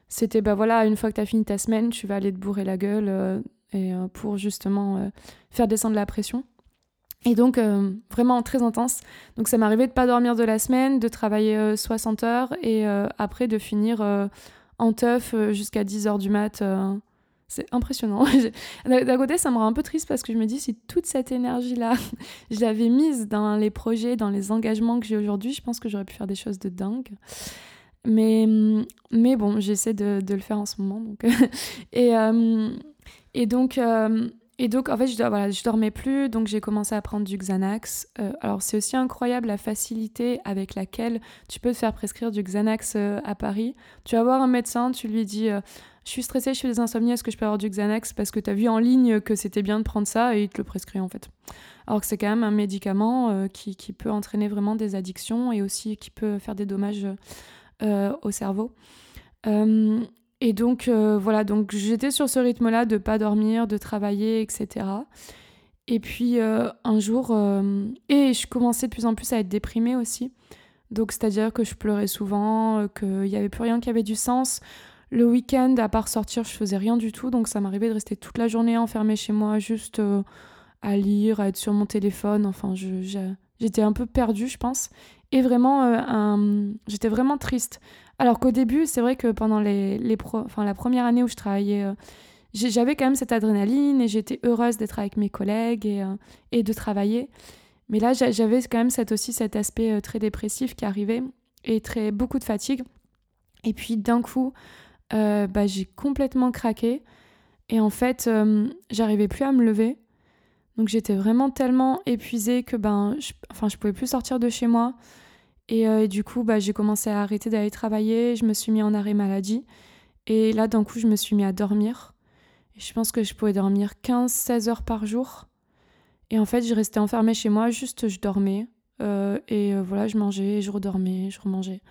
c'était, bah voilà, une fois que tu as fini ta semaine, tu vas aller te bourrer la gueule euh, et, euh, pour justement euh, faire descendre la pression. Et donc, vraiment très intense. Donc, ça m'arrivait de pas dormir de la semaine, de travailler 60 heures et après de finir en teuf jusqu'à 10 heures du mat. c'est impressionnant. D'un côté, ça me rend un peu triste parce que je me dis, si toute cette énergie-là, je l'avais mise dans les projets, dans les engagements que j'ai aujourd'hui, je pense que j'aurais pu faire des choses de dingue. Mais, mais bon, j'essaie de, de, le faire en ce moment. Et, euh, et, donc, euh, et donc, en fait, je, voilà, je dormais plus, donc j'ai commencé à prendre du Xanax. Euh, alors, c'est aussi incroyable la facilité avec laquelle tu peux te faire prescrire du Xanax à Paris. Tu vas voir un médecin, tu lui dis Je suis stressée, je fais des insomnies, est-ce que je peux avoir du Xanax? Parce que tu as vu en ligne que c'était bien de prendre ça et il te le prescrit en fait. Alors que c'est quand même un médicament qui, qui, peut entraîner vraiment des addictions et aussi qui peut faire des dommages euh, au cerveau. Euh, et donc, euh, voilà, donc j'étais sur ce rythme-là de pas dormir, de travailler, etc. Et puis, un jour, et je commençais de plus en plus à être déprimée aussi. Donc, c'est-à-dire que je pleurais souvent, qu'il n'y avait plus rien qui avait du sens. Le week-end, à part sortir, je faisais rien du tout. Donc, ça m'arrivait de rester toute la journée enfermée chez moi, juste à lire, à être sur mon téléphone. Enfin, j'étais un peu perdue, je pense. Et vraiment, euh, j'étais vraiment triste. Alors qu'au début, c'est vrai que pendant les, les enfin, la première année où je travaillais, euh, j'avais quand même cette adrénaline et j'étais heureuse d'être avec mes collègues et, euh, et de travailler. Mais là, j'avais quand même cette, aussi cet aspect très dépressif qui arrivait et très, beaucoup de fatigue. Et puis d'un coup, bah, j'ai complètement craqué. Et en fait, j'arrivais plus à me lever. Donc j'étais vraiment tellement épuisée que ben, je, enfin, je pouvais plus sortir de chez moi. Et, du coup, bah, j'ai commencé à arrêter d'aller travailler. Je me suis mis en arrêt maladie. Et là, d'un coup, je me suis mis à dormir. Et je pense que je pouvais dormir 15-16 heures par jour. Et en fait, je restais enfermée chez moi, juste je dormais. Euh, et euh, voilà, je mangeais, je redormais, je remangeais.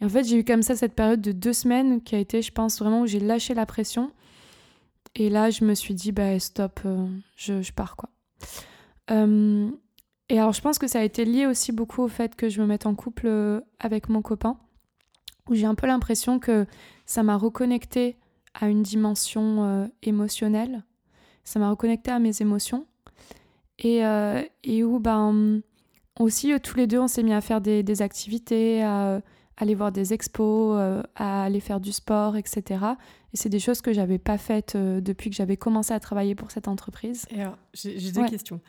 Et en fait, j'ai eu comme ça cette période de deux semaines qui a été, je pense, vraiment où j'ai lâché la pression. Et là, je me suis dit, bah stop, euh, je, je, pars quoi. Et alors, je pense que ça a été lié aussi beaucoup au fait que je me mette en couple avec mon copain, où j'ai un peu l'impression que ça m'a reconnecté à une dimension émotionnelle. Ça m'a reconnecté à mes émotions. Et, et où, ben aussi, euh, tous les deux, on s'est mis à faire des, activités, à, aller voir des expos, euh, à aller faire du sport, etc. Et c'est des choses que j'avais pas faites euh, depuis que j'avais commencé à travailler pour cette entreprise. Et alors, j'ai deux questions.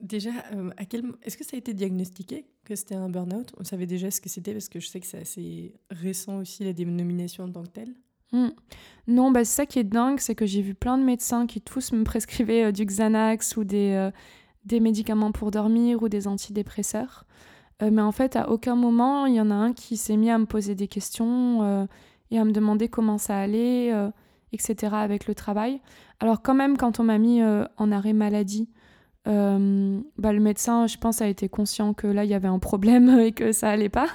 Déjà, à quel... est-ce que ça a été diagnostiqué que c'était un burn-out? On savait déjà ce que c'était parce que je sais que c'est assez récent aussi la dénomination en tant que telle. Hmm. Non, bah, c'est ça qui est dingue, c'est que j'ai vu plein de médecins qui tous me prescrivaient du Xanax ou des, des médicaments pour dormir ou des antidépresseurs. Euh, mais en fait, à aucun moment, il y en a un qui s'est mis à me poser des questions euh, et à me demander comment ça allait, euh, etc. avec le travail. Alors quand même, quand on m'a mis en arrêt maladie, bah, le médecin, je pense, a été conscient que là, il y avait un problème et que ça allait pas.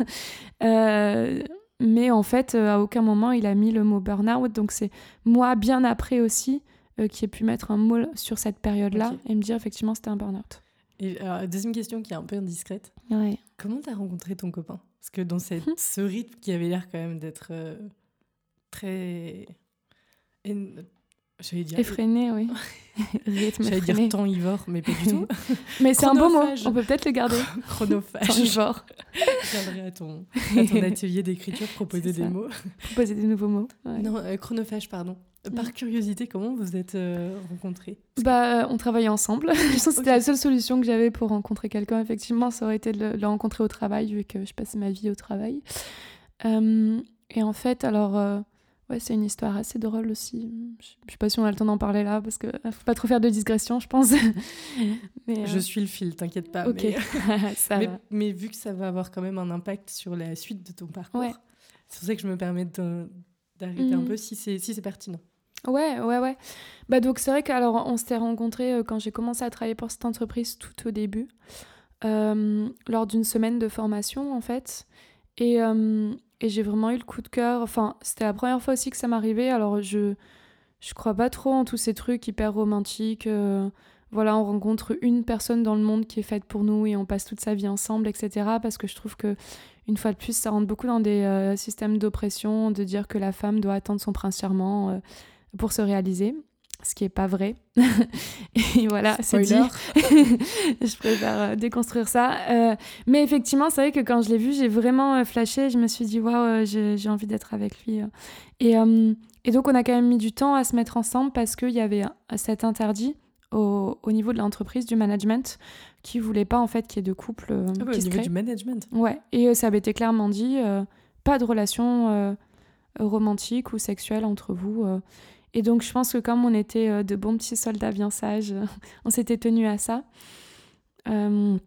mais en fait, à aucun moment, il a mis le mot burn-out. Donc c'est moi, bien après aussi, euh, qui ait pu mettre un mot sur cette période-là et me dire effectivement c'était un burn-out. Et alors, deuxième question qui est un peu indiscrète. Ouais. Comment t'as rencontré ton copain? Parce que dans cette, ce rythme qui avait l'air quand même d'être euh, très. J'allais dire. Effréné, oui. Rythme J'allais dire temps ivore, mais pas du tout. mais c'est un beau mot, on peut peut-être le garder. Chronophage. Temps ivore. Je viendrai à ton, à ton atelier d'écriture proposer des mots. Proposer des nouveaux mots. Non, euh, chronophage, pardon. Par curiosité, comment vous êtes euh, rencontrés? Bah, euh, on travaillait ensemble. je pense que c'était la seule solution que j'avais pour rencontrer quelqu'un. Effectivement, ça aurait été de le, rencontrer au travail, vu que je passais ma vie au travail. Euh, et en fait, alors, ouais, c'est une histoire assez drôle aussi. Je, ne sais pas si on a le temps d'en parler là, parce que faut pas trop faire de digression, je pense. mais, je suis le fil, t'inquiète pas. Mais... mais, vu que ça va avoir quand même un impact sur la suite de ton parcours, c'est pour ça que je me permets d'arrêter un mm. peu si c'est si pertinent. Ouais, ouais, ouais. Bah donc c'est vrai qu'alors on s'était rencontrés euh, quand j'ai commencé à travailler pour cette entreprise tout au début, euh, lors d'une semaine de formation en fait. Et, euh, et j'ai vraiment eu le coup de cœur. Enfin, c'était la première fois aussi que ça m'arrivait. Alors je je crois pas trop en tous ces trucs hyper romantiques. voilà, on rencontre une personne dans le monde qui est faite pour nous et on passe toute sa vie ensemble, etc. Parce que je trouve que une fois de plus, ça rentre beaucoup dans des systèmes d'oppression, de dire que la femme doit attendre son prince charmant pour se réaliser, ce qui n'est pas vrai. et voilà, c'est dit. je préfère euh, déconstruire ça. Euh, mais effectivement, c'est vrai que quand je l'ai vu, j'ai vraiment euh, flashé. Je me suis dit, waouh, j'ai envie d'être avec lui. Et, et, donc, on a quand même mis du temps à se mettre ensemble parce qu'il y avait cet interdit au, au niveau de l'entreprise, du management, qui voulait pas en fait qu'il y ait de couple ah au niveau du management. Ouais, et ça avait été clairement dit, pas de relation romantique ou sexuelle entre vous. Et donc, je pense que comme on était euh, de bons petits soldats bien sages, on s'était tenus à ça. Euh,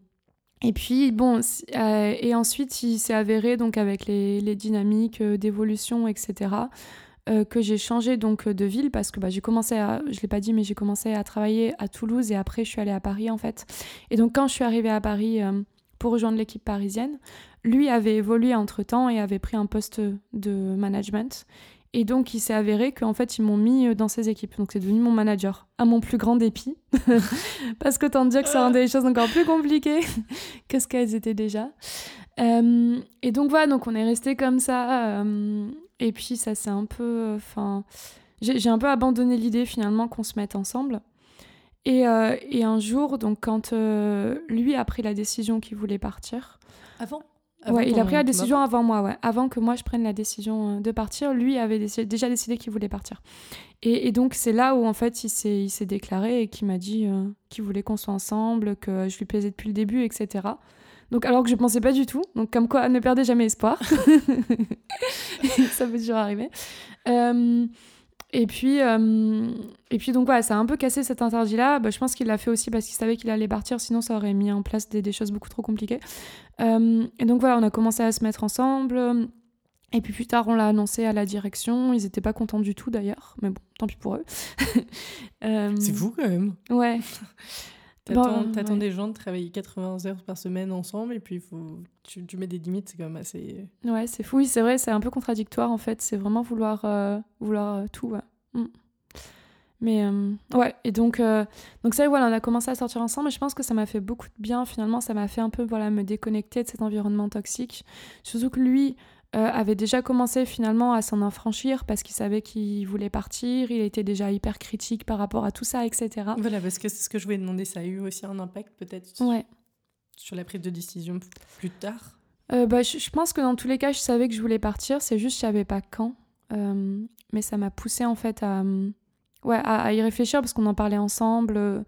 et puis, bon, euh, et ensuite, il s'est avéré, donc avec les, dynamiques d'évolution, etc., que j'ai changé donc de ville parce que bah, j'ai commencé à, je l'ai pas dit, mais j'ai commencé à travailler à Toulouse et après, je suis allée à Paris, en fait. Et donc, quand je suis arrivée à Paris pour rejoindre l'équipe parisienne, lui avait évolué entre-temps et avait pris un poste de management. Et donc, il s'est avéré qu'en fait, ils m'ont mis euh, dans ces équipes. Donc, c'est devenu mon manager, à mon plus grand dépit. Parce que tant dire que ça rendait les choses encore plus compliquées que ce qu'elles étaient déjà. Euh, et donc, voilà, donc on est resté comme ça. Euh, et puis, ça c'est un peu. Enfin, j'ai un peu abandonné l'idée finalement qu'on se mette ensemble. Et, et, un jour, donc, quand lui a pris la décision qu'il voulait partir. Avant? Ouais, il a pris la décision avant moi, ouais. Avant que moi je prenne la décision euh, de partir, lui avait déjà décidé qu'il voulait partir. Et, donc c'est là où en fait il s'est déclaré et qu'il m'a dit euh, qu'il voulait qu'on soit ensemble, que je lui plaisais depuis le début, etc. Donc alors que je pensais pas du tout. Donc comme quoi, ne perdez jamais espoir. Ça peut toujours arriver. Euh, Et puis, euh, et puis donc voilà, ça a un peu cassé cet interdit-là. Bah, je pense qu'il l'a fait aussi parce qu'il savait qu'il allait partir, sinon ça aurait mis en place des, des choses beaucoup trop compliquées. Euh, et donc voilà, on a commencé à se mettre ensemble. Et puis plus tard, on l'a annoncé à la direction. Ils n'étaient pas contents du tout d'ailleurs, mais bon, tant pis pour eux. Euh, C'est fou quand même. Ouais. T'attends des gens de travailler 80 heures par semaine ensemble et puis faut, tu, tu mets des limites, c'est quand même assez. Ouais, c'est fou, oui, c'est vrai, c'est un peu contradictoire en fait. C'est vraiment vouloir, euh, vouloir euh, tout. Ouais. Mm. Mais euh, ouais, et donc, donc ça, voilà, on a commencé à sortir ensemble et je pense que ça m'a fait beaucoup de bien finalement. Ça m'a fait un peu voilà, me déconnecter de cet environnement toxique. Surtout que lui, euh, avait déjà commencé finalement à s'en affranchir parce qu'il savait qu'il voulait partir, il était déjà hyper critique par rapport à tout ça, etc. Voilà, parce que c'est ce que je voulais demander, ça a eu aussi un impact peut-être ouais. sur la prise de décision plus tard? Euh, bah, je, pense que dans tous les cas, je savais que je voulais partir, c'est juste que je savais pas quand. Euh, mais ça m'a poussé en fait à, ouais, à, y réfléchir parce qu'on en parlait ensemble.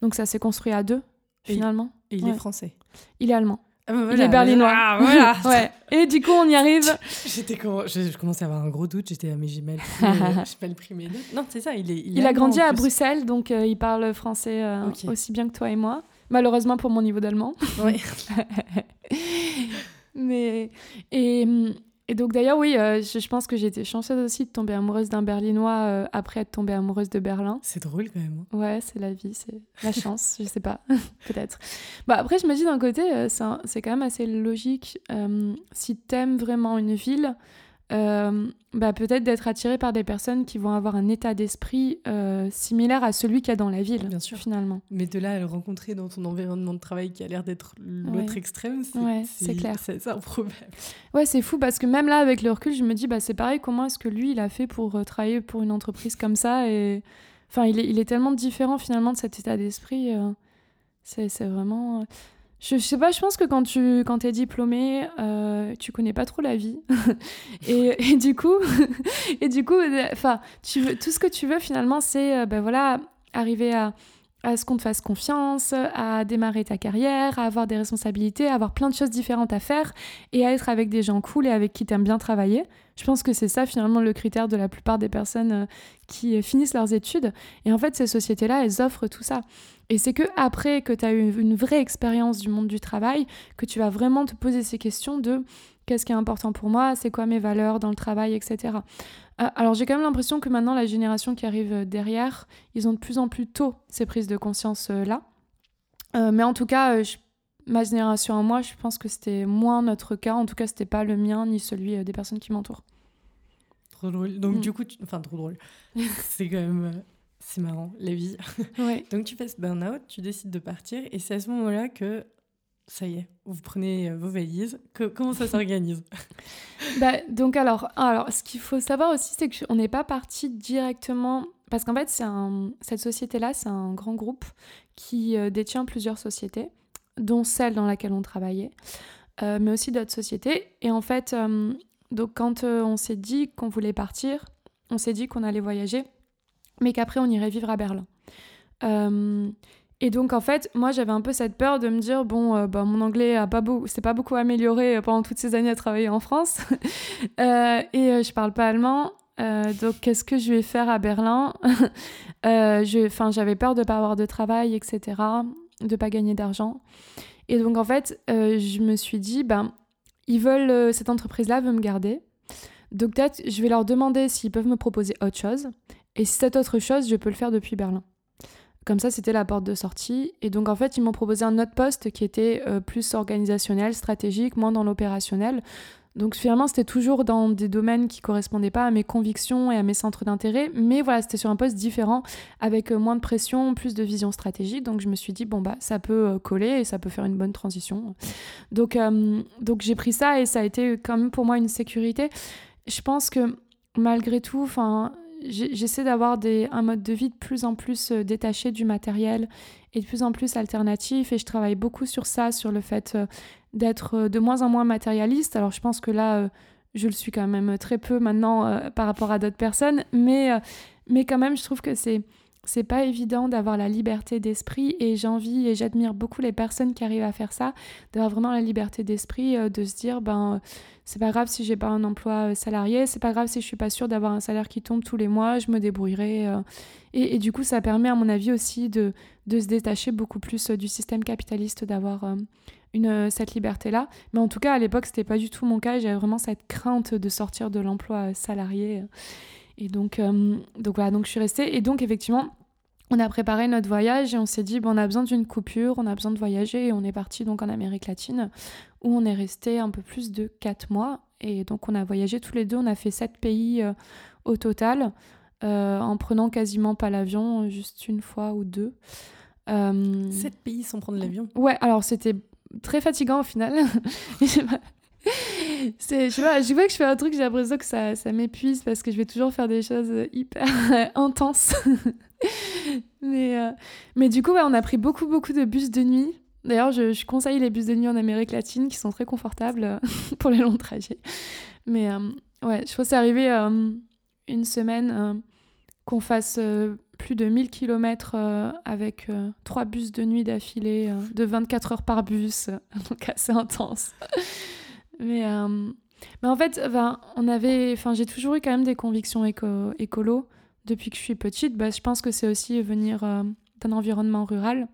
donc ça s'est construit à deux finalement. Et il est français? Il est allemand. Ah bah il est berlinois. Ah, voilà. ouais. Et du coup, on y arrive. J'étais je, commençais à avoir un gros doute. J'étais à mais j'ai mal pris, mes notes. Non, c'est ça. Il est. Il, a grandi à Bruxelles, donc euh, il parle français euh, aussi bien que toi et moi. Malheureusement pour mon niveau d'allemand. Oui. mais et hum, et donc d'ailleurs, oui, euh, je, pense que j'ai été chanceuse aussi de tomber amoureuse d'un Berlinois euh, après être tombée amoureuse de Berlin. C'est drôle quand même. Hein. Ouais, c'est la vie, c'est la chance, je sais pas, peut-être. Bah, après, je me dis d'un côté, euh, c'est quand même assez logique. si t'aimes vraiment une ville, euh, bah, peut-être d'être attiré par des personnes qui vont avoir un état d'esprit euh, similaire à celui qu'il y a dans la ville, Bien sûr. finalement. Mais de là à le rencontrer dans ton environnement de travail qui a l'air d'être l'autre extrême, c'est clair. C'est un problème. Ouais, c'est fou parce que même là, avec le recul, je me dis, bah, c'est pareil, comment est-ce que lui, il a fait pour euh, travailler pour une entreprise comme ça et... Enfin, il est, il est tellement différent finalement de cet état d'esprit. c'est vraiment... Je, sais pas, je pense que quand tu quand es diplômé, euh, tu connais pas trop la vie. et, et, du coup, et du coup, enfin, tu veux, tout ce que tu veux finalement, c'est euh, ben voilà, arriver à, à ce qu'on te fasse confiance, à démarrer ta carrière, à avoir des responsabilités, à avoir plein de choses différentes à faire et à être avec des gens cool et avec qui t'aimes bien travailler. Je pense que c'est ça finalement le critère de la plupart des personnes euh, qui finissent leurs études. Et en fait, ces sociétés-là, elles offrent tout ça. Et c'est que après que tu as eu une vraie expérience du monde du travail, que tu vas vraiment te poser ces questions de qu'est-ce qui est important pour moi, c'est quoi mes valeurs dans le travail, etc. Euh, alors j'ai quand même l'impression que maintenant la génération qui arrive derrière, ils ont de plus en plus tôt ces prises de conscience euh, là. Euh, mais en tout cas, ma génération à moi, je pense que c'était moins notre cas. En tout cas, c'était pas le mien ni celui des personnes qui m'entourent. Trop drôle. Donc mm. du coup, enfin trop drôle. c'est quand même c'est marrant, la vie. Donc tu fais ce burn-out, tu décides de partir, et c'est à ce moment-là que ça y est, vous prenez euh, vos valises. comment ça s'organise? Bah, Donc alors, alors, ce qu'il faut savoir aussi, c'est qu'on n'est pas parti directement... Parce qu'en fait, c'est un, cette société-là, c'est un grand groupe qui euh, détient plusieurs sociétés, dont celle dans laquelle on travaillait, euh, mais aussi d'autres sociétés. Et en fait, donc quand on s'est dit qu'on voulait partir, on s'est dit qu'on allait voyager mais qu'après on irait vivre à Berlin. Euh, et donc en fait, moi j'avais un peu cette peur de me dire bon, euh, bah, mon anglais a pas beau, c'est pas beaucoup amélioré pendant toutes ces années à travailler en France, euh, et je parle pas allemand. donc qu'est-ce que je vais faire à Berlin? Enfin, j'avais peur de pas avoir de travail, etc., de pas gagner d'argent. Et donc en fait, je me suis dit ben ils veulent cette entreprise-là veut me garder. Donc peut-être je vais leur demander s'ils peuvent me proposer autre chose. Et cette autre chose, je peux le faire depuis Berlin. Comme ça, c'était la porte de sortie. Et donc, en fait, ils m'ont proposé un autre poste qui était euh, plus organisationnel, stratégique, moins dans l'opérationnel. Donc, finalement, c'était toujours dans des domaines qui correspondaient pas à mes convictions et à mes centres d'intérêt. Mais voilà, c'était sur un poste différent, avec euh, moins de pression, plus de vision stratégique. Donc, je me suis dit, bon, bah, ça peut euh, coller et ça peut faire une bonne transition. Donc, donc j'ai pris ça et ça a été quand même pour moi une sécurité. Je pense que malgré tout, enfin j'essaie d'avoir un mode de vie de plus en plus euh, détaché du matériel et de plus en plus alternatif. Et je travaille beaucoup sur ça, sur le fait euh, d'être euh, de moins en moins matérialiste. Alors je pense que là, je le suis quand même très peu maintenant par rapport à d'autres personnes. Mais, mais quand même, je trouve que c'est c'est pas évident d'avoir la liberté d'esprit et j'envie et j'admire beaucoup les personnes qui arrivent à faire ça, d'avoir vraiment la liberté d'esprit, de se dire ben c'est pas grave si j'ai pas un emploi euh, salarié, c'est pas grave si je suis pas sûre d'avoir un salaire qui tombe tous les mois, je me débrouillerai. Euh. et, du coup, ça permet à mon avis aussi de, de se détacher beaucoup plus du système capitaliste, d'avoir cette liberté-là. Mais en tout cas, à l'époque, c'était pas du tout mon cas, j'avais vraiment cette crainte de sortir de l'emploi salarié. Et donc, euh, donc voilà, donc je suis restée. Et donc, effectivement, on a préparé notre voyage et on s'est dit, bon, on a besoin d'une coupure, on a besoin de voyager. Et on est parti donc en Amérique latine, où on est resté un peu plus de 4 mois. Et donc, on a voyagé tous les deux, on a fait 7 pays euh, au total, euh, en prenant quasiment pas l'avion, juste une fois ou deux. 7 pays sans prendre l'avion Ouais, alors c'était très fatigant au final. c'est je vois, je vois que je fais un truc j'ai l'impression que ça, ça m'épuise parce que je vais toujours faire des choses hyper intenses mais euh, mais du coup on a pris beaucoup beaucoup de bus de nuit. D'ailleurs je, je, conseille les bus de nuit en Amérique latine qui sont très confortables euh, pour les longs trajets. Mais euh, ouais je crois que c'est arrivé une semaine qu'on fasse plus de 1000 km avec trois bus de nuit d'affilée de 24 heures par bus donc assez intense. Mais, mais en fait, on avait, j'ai toujours eu quand même des convictions éco écolo depuis que je suis petite. Bah, je pense que c'est aussi venir euh, d'un environnement rural.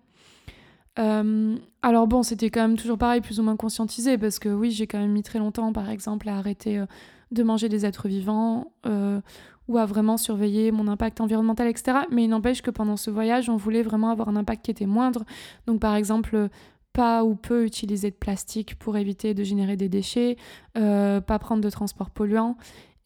Euh, alors bon, c'était quand même toujours pareil, plus ou moins conscientisé, parce que oui, j'ai quand même mis très longtemps, par exemple, à arrêter de manger des êtres vivants ou à vraiment surveiller mon impact environnemental, etc. Mais il n'empêche que pendant ce voyage, on voulait vraiment avoir un impact qui était moindre. Donc par exemple, pas ou peu utiliser de plastique pour éviter de générer des déchets, euh, pas prendre de transport polluant.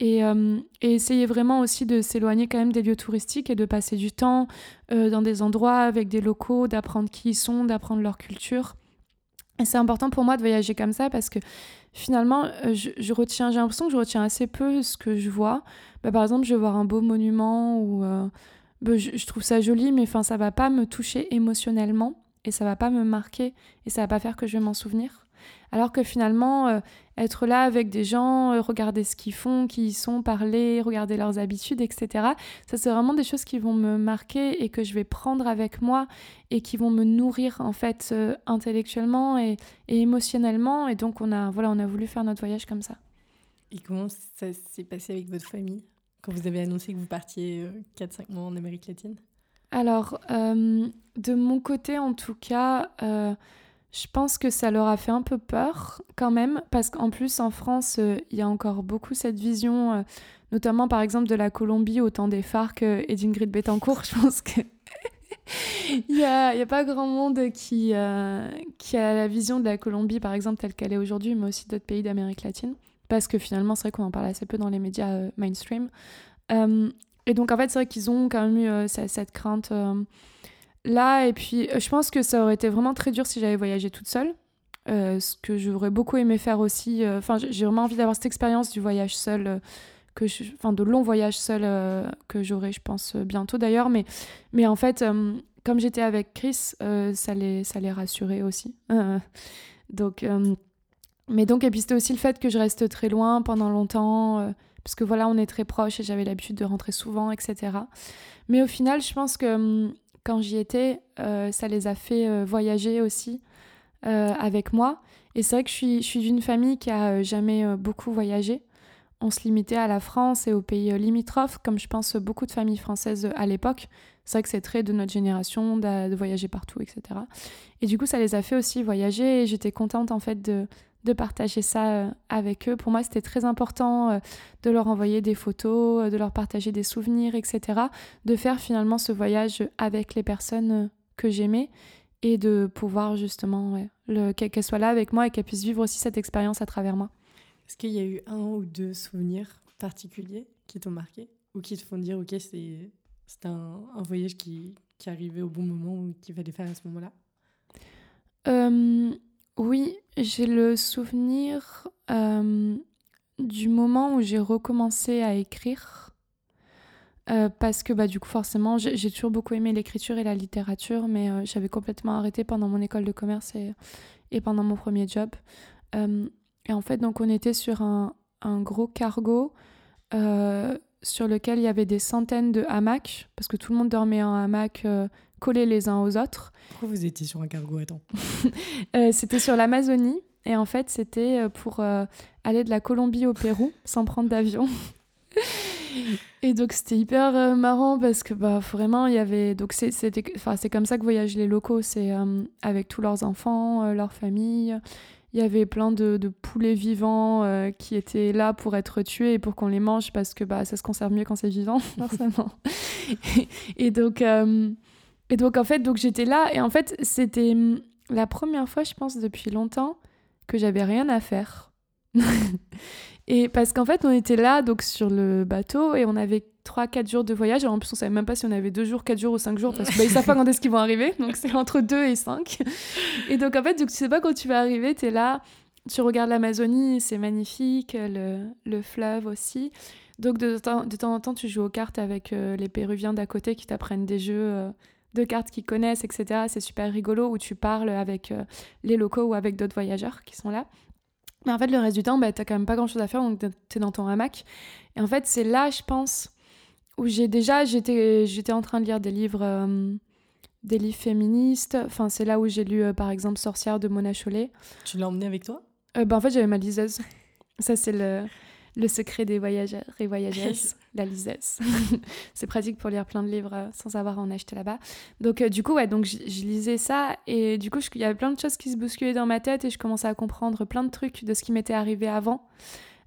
Euh, et, essayer vraiment aussi de s'éloigner quand même des lieux touristiques et de passer du temps euh, dans des endroits avec des locaux, d'apprendre qui ils sont, d'apprendre leur culture. Et c'est important pour moi de voyager comme ça parce que finalement, je, retiens, j'ai l'impression que je retiens assez peu ce que je vois. Bah, par exemple, je vais voir un beau monument ou bah, je, trouve ça joli, mais enfin, ça va pas me toucher émotionnellement et ça va pas me marquer et ça va pas faire que je vais m'en souvenir. Alors que finalement, euh, être là avec des gens, euh, regarder ce qu'ils font, qui ils sont, parler, regarder leurs habitudes, etc., ça c'est vraiment des choses qui vont me marquer et que je vais prendre avec moi et qui vont me nourrir en fait euh, intellectuellement et, et, émotionnellement. Et donc on a, voilà, on a voulu faire notre voyage comme ça. Et comment ça s'est passé avec votre famille quand vous avez annoncé que vous partiez 4-5 mois en Amérique latine? Alors, euh, de mon côté en tout cas, euh, je pense que ça leur a fait un peu peur quand même, parce qu'en plus en France, euh, il y a encore beaucoup cette vision, notamment par exemple de la Colombie au temps des FARC et d'Ingrid Betancourt. Je pense que il n'y a, pas grand monde qui, a la vision de la Colombie, par exemple, telle qu'elle est aujourd'hui, mais aussi d'autres pays d'Amérique latine. Parce que finalement, c'est vrai qu'on en parle assez peu dans les médias mainstream. Et donc, en fait, c'est vrai qu'ils ont quand même eu euh, cette, crainte euh, là. Et puis, euh, je pense que ça aurait été vraiment très dur si j'avais voyagé toute seule. ce que j'aurais beaucoup aimé faire aussi. Enfin, j'ai vraiment envie d'avoir cette expérience du voyage seul. que de long voyage seul que j'aurai, je pense, bientôt d'ailleurs. Mais, mais en fait, comme j'étais avec Chris, ça, les, ça rassurait aussi. donc, mais donc, et puis c'était aussi le fait que je reste très loin pendant longtemps parce que voilà, on est très proches et j'avais l'habitude de rentrer souvent, etc. Mais au final, je pense que hum, quand j'y étais, euh, ça les a fait euh, voyager aussi euh, avec moi. Et c'est vrai que je suis, d'une famille qui a jamais beaucoup voyagé. On se limitait à la France et aux pays limitrophes, comme je pense beaucoup de familles françaises à l'époque. C'est vrai que c'est très de notre génération de voyager partout, etc. Et du coup, ça les a fait aussi voyager et j'étais contente en fait de, de partager ça euh, avec eux. Pour moi, c'était très important euh, de leur envoyer des photos, euh, de leur partager des souvenirs, etc. De faire finalement ce voyage avec les personnes que j'aimais et de pouvoir justement qu'elles soient là avec moi et qu'elles puissent vivre aussi cette expérience à travers moi. Est-ce qu'il y a eu un ou deux souvenirs particuliers qui t'ont marqué ou qui te font dire, ok, c'est un, un voyage qui, qui arrivait au bon moment ou qu'il fallait faire à ce moment-là? Oui, j'ai le souvenir euh, du moment où j'ai recommencé à écrire. Euh, parce que bah, du coup forcément j'ai toujours beaucoup aimé l'écriture et la littérature mais euh, j'avais complètement arrêté pendant mon école de commerce et, pendant mon premier job et en fait donc on était sur un gros cargo sur lequel il y avait des centaines de hamacs, parce que tout le monde dormait en hamac collés les uns aux autres. Pourquoi vous étiez sur un cargo Attends. c'était sur l'Amazonie. Et en fait, c'était pour aller de la Colombie au Pérou sans prendre d'avion. Et donc c'était hyper euh, marrant parce que bah vraiment il y avait donc c'est enfin c'est comme ça que voyagent les locaux c'est euh, avec tous leurs enfants euh, leurs familles il y avait plein de, de poulets vivants qui étaient là pour être tués et pour qu'on les mange parce que bah ça se conserve mieux quand c'est vivant forcément et, donc et donc en fait donc j'étais là et en fait c'était hum, la première fois je pense depuis longtemps que j'avais rien à faire et parce qu'en fait, on était là, donc sur le bateau, et on avait 3-4 jours de voyage. en plus, on savait même pas si on avait 2 jours, 4 jours ou 5 jours, parce qu'ils bah, savent pas quand est-ce qu'ils vont arriver. Donc, c'est entre 2 et 5. Et donc, en fait, donc, tu sais pas quand tu vas arriver, tu es là, tu regardes l'Amazonie, c'est magnifique, le, le, fleuve aussi. Donc, de temps, de temps en temps, tu joues aux cartes avec euh, les Péruviens d'à côté qui t'apprennent des jeux. Euh, de cartes qu'ils connaissent, etc. C'est super rigolo où tu parles avec euh, les locaux ou avec d'autres voyageurs qui sont là. Mais en fait, le reste du temps, bah, t'as quand même pas grand chose à faire, donc t'es dans ton hamac. Et en fait, c'est là, je pense, où j'ai déjà, j'étais, j'étais en train de lire des livres, euh, des livres féministes. Enfin, c'est là où j'ai lu, euh, par exemple, Sorcière de Mona Chollet. Tu l'as emmené avec toi? Euh, bah, En fait, j'avais ma liseuse. Ça, c'est le, le secret des voyageurs et voyageuses, la liseuse. c'est pratique pour lire plein de livres euh, sans avoir à en acheter là-bas. Donc euh, du coup, ouais, donc je, lisais ça et du coup, il y avait plein de choses qui se bousculaient dans ma tête et je commençais à comprendre plein de trucs de ce qui m'était arrivé avant.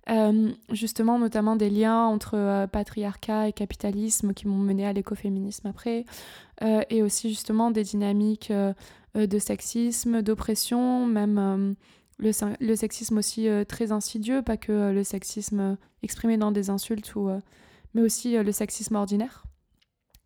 Euh, justement, notamment des liens entre patriarcat et capitalisme qui m'ont mené à l'écoféminisme après, et aussi justement des dynamiques de sexisme, d'oppression, même le, sexisme aussi euh, très insidieux, pas que euh, le sexisme euh, exprimé dans des insultes, mais aussi le sexisme ordinaire.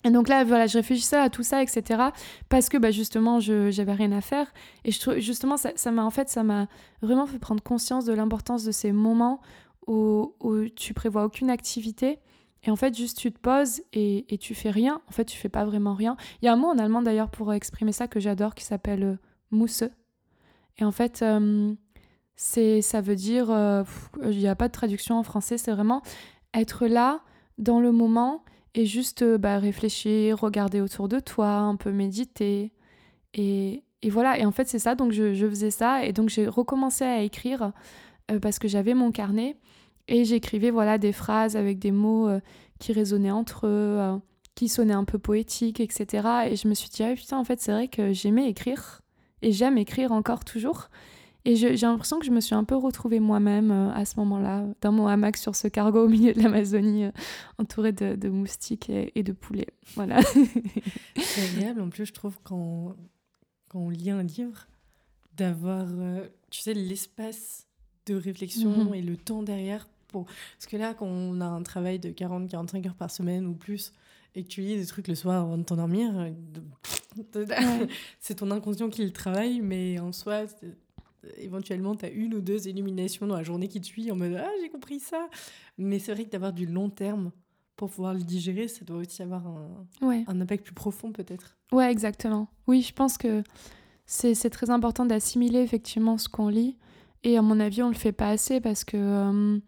Et donc là, voilà, je réfléchissais à tout ça, etc. Parce que bah, justement, je j'avais rien à faire. Et je justement, ça m'a en fait, ça m'a vraiment fait prendre conscience de l'importance de ces moments où, où tu prévois aucune activité. Et en fait, juste tu te poses et, et, tu fais rien. En fait, tu fais pas vraiment rien. Il y a un mot en allemand d'ailleurs pour exprimer ça que j'adore qui s'appelle mousse. Et en fait, euh, c'est, ça veut dire, euh, il n'y a pas de traduction en français, c'est vraiment être là, dans le moment, et juste euh, bah, réfléchir, regarder autour de toi, un peu méditer. Et, et voilà, et en fait, c'est ça, donc je, faisais ça, et donc j'ai recommencé à écrire parce que j'avais mon carnet, et j'écrivais voilà des phrases avec des mots qui résonnaient entre eux, qui sonnaient un peu poétiques, etc. Et je me suis dit, ah putain, en fait, c'est vrai que j'aimais écrire et j'aime écrire encore toujours. Et j'ai l'impression que je me suis un peu retrouvée moi-même euh, à ce moment-là, dans mon hamac sur ce cargo au milieu de l'Amazonie, euh, entourée de, moustiques et, de poulets. Voilà. C'est agréable en plus, je trouve, quand, quand on lit un livre, d'avoir, euh, tu sais, l'espace de réflexion mhm. et le temps derrière. Pour... Parce que là, quand on a un travail de 40-45 heures par semaine ou plus, et que tu lis des trucs le soir avant de t'endormir, c'est ton inconscient qui le travaille, mais en soi, éventuellement, tu as une ou deux illuminations dans la journée qui te suit en mode Ah, j'ai compris ça. Mais c'est vrai que d'avoir du long terme pour pouvoir le digérer, ça doit aussi avoir un, un impact plus profond, peut-être. Ouais, exactement. Oui, je pense que c'est très important d'assimiler effectivement ce qu'on lit. Et à mon avis, on le fait pas assez parce que. Euh,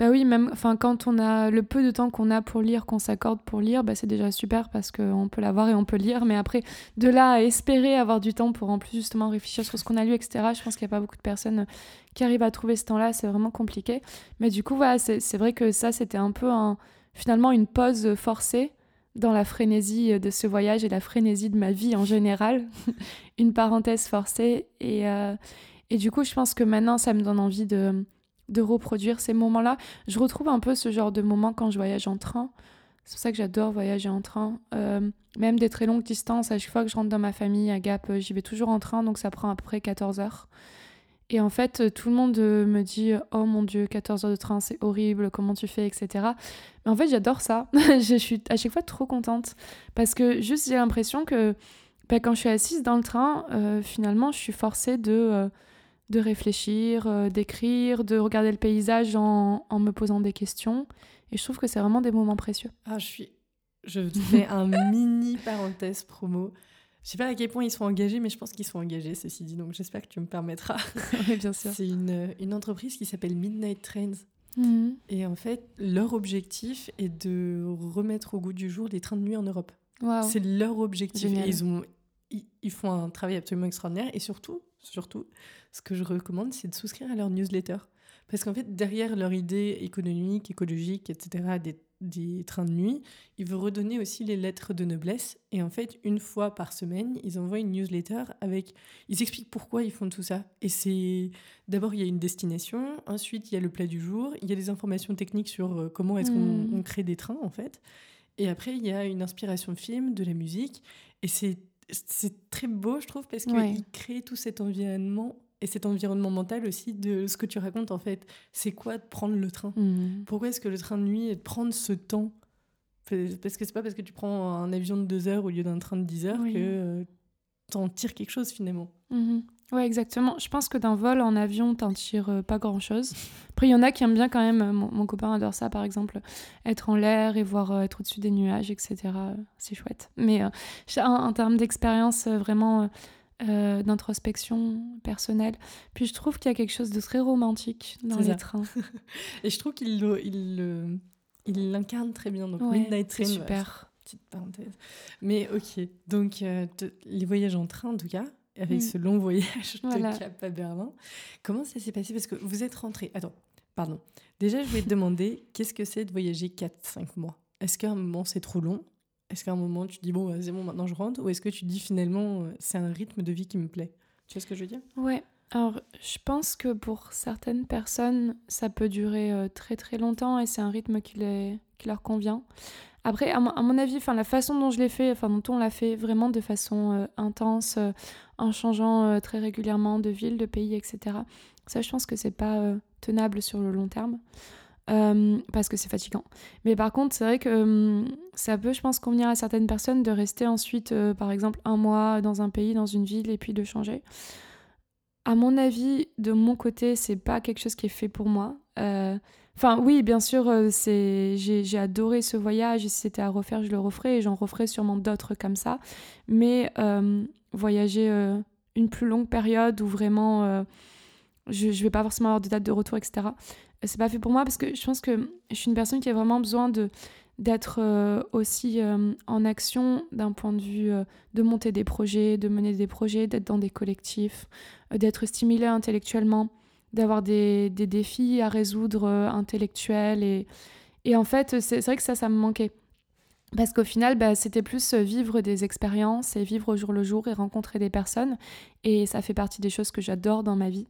bah oui, même quand on a le peu de temps qu'on a pour lire, qu'on s'accorde pour lire, bah c'est déjà super parce qu'on peut l'avoir et on peut lire. Mais après, de là à espérer avoir du temps pour en plus justement réfléchir sur ce qu'on a lu, etc. Je pense qu'il n'y a pas beaucoup de personnes qui arrivent à trouver ce temps-là. C'est vraiment compliqué. Mais du coup, voilà, c'est vrai que ça, c'était un peu finalement une pause forcée dans la frénésie de ce voyage et la frénésie de ma vie en général. une parenthèse forcée. Et, euh, et du coup, je pense que maintenant, ça me donne envie de de reproduire ces moments-là. Je retrouve un peu ce genre de moment quand je voyage en train. C'est pour ça que j'adore voyager en train. Euh, même des très longues distances, à chaque fois que je rentre dans ma famille à Gap, euh, j'y vais toujours en train, donc ça prend à peu près 14 heures. Et en fait, euh, tout le monde me dit Oh mon Dieu, 14 heures de train, c'est horrible, comment tu fais, etc. Mais en fait, j'adore ça. je suis à chaque fois trop contente. Parce que juste, j'ai l'impression que bah, quand je suis assise dans le train, finalement, je suis forcée de de réfléchir, euh, d'écrire, de regarder le paysage en, en, me posant des questions. Et je trouve que c'est vraiment des moments précieux. Ah, je suis. Je fais un mini parenthèse promo. Je sais pas à quel point ils sont engagés, mais je pense qu'ils sont engagés, ceci dit. Donc j'espère que tu me permettras. oui, bien sûr. C'est une, une, entreprise qui s'appelle Midnight Trains. Mhm. Et en fait, leur objectif est de remettre au goût du jour les trains de nuit en Europe. C'est leur objectif. ils, ont, ils, font un travail absolument extraordinaire. Et surtout, surtout, ce que je recommande, c'est de souscrire à leur newsletter. Parce qu'en fait, derrière leur idée économique, écologique, etc., des, des, trains de nuit, ils veulent redonner aussi les lettres de noblesse. Et en fait, une fois par semaine, ils envoient une newsletter avec. Ils expliquent pourquoi ils font tout ça. Et c'est. D'abord, il y a une destination. Ensuite, il y a le plat du jour. Il y a des informations techniques sur euh, comment est-ce qu'on hmm. crée des trains, en fait. Et après, il y a une inspiration de film, de la musique. Et c'est très beau, je trouve, parce qu'il crée tout cet environnement et cet environnement mental aussi de ce que tu racontes en fait. C'est quoi de prendre le train? Mhm. Pourquoi est-ce que le train de nuit est de prendre ce temps? Parce que c'est pas parce que tu prends un avion de deux heures au lieu d'un train de 10 heures que euh, tu en tires quelque chose finalement. Mhm. Ouais, exactement. Je pense que d'un vol en avion, t'en tires euh, pas grand chose. Après, il y en a qui aiment bien quand même. Euh, mon, copain adore ça, par exemple, être en l'air et voir être au-dessus des nuages, etc. C'est chouette. Mais en, termes d'expérience, vraiment euh, d'introspection personnelle. Puis je trouve qu'il y a quelque chose de très romantique dans les trains. Et je trouve qu'il il, il l'incarne très bien. Donc Midnight Train, super. petite parenthèse. Mais ok, donc euh, les voyages en train en tout cas, avec mm. ce long voyage de Cap à Berlin, comment ça s'est passé? Parce que vous êtes rentré. Attends, pardon. Déjà, je vais te demander qu'est-ce que c'est de voyager 4-5 mois? Est-ce qu'à un moment c'est trop long? Est-ce qu'à un moment tu dis bon, bah, c'est bon, maintenant je rentre? Ou est-ce que tu dis finalement euh, c'est un rythme de vie qui me plaît? Tu vois ce que je veux dire? Ouais. Alors, je pense que pour certaines personnes, ça peut durer euh, très très longtemps et c'est un rythme qui, les, qui leur convient. Après, à, mon avis, enfin, la façon dont je l'ai fait, enfin, dont on l'a fait vraiment de façon euh, intense, en changeant très régulièrement de ville, de pays, etc., ça, je pense que c'est pas tenable sur le long terme. Euh, parce que c'est fatigant. Mais par contre, c'est vrai que euh, ça peut, je pense, convenir à certaines personnes de rester ensuite, euh, par exemple, un mois dans un pays, dans une ville, et puis de changer. À mon avis, de mon côté, c'est pas quelque chose qui est fait pour moi. Enfin, oui, bien sûr, c'est j'ai adoré ce voyage, et si c'était à refaire, je le referais, et j'en referais sûrement d'autres comme ça. Mais voyager une plus longue période où vraiment je, ne vais pas forcément avoir de date de retour, etc c'est pas fait pour moi parce que je pense que je suis une personne qui a vraiment besoin de d'être euh, aussi euh, en action d'un point de vue euh, de monter des projets, de mener des projets, d'être dans des collectifs, d'être stimulé intellectuellement, d'avoir des, des, défis à résoudre intellectuels. Et, et en fait, c'est vrai que ça, ça me manquait. Parce qu'au final, bah, c'était plus vivre des expériences et vivre au jour le jour et rencontrer des personnes. Et ça fait partie des choses que j'adore dans ma vie.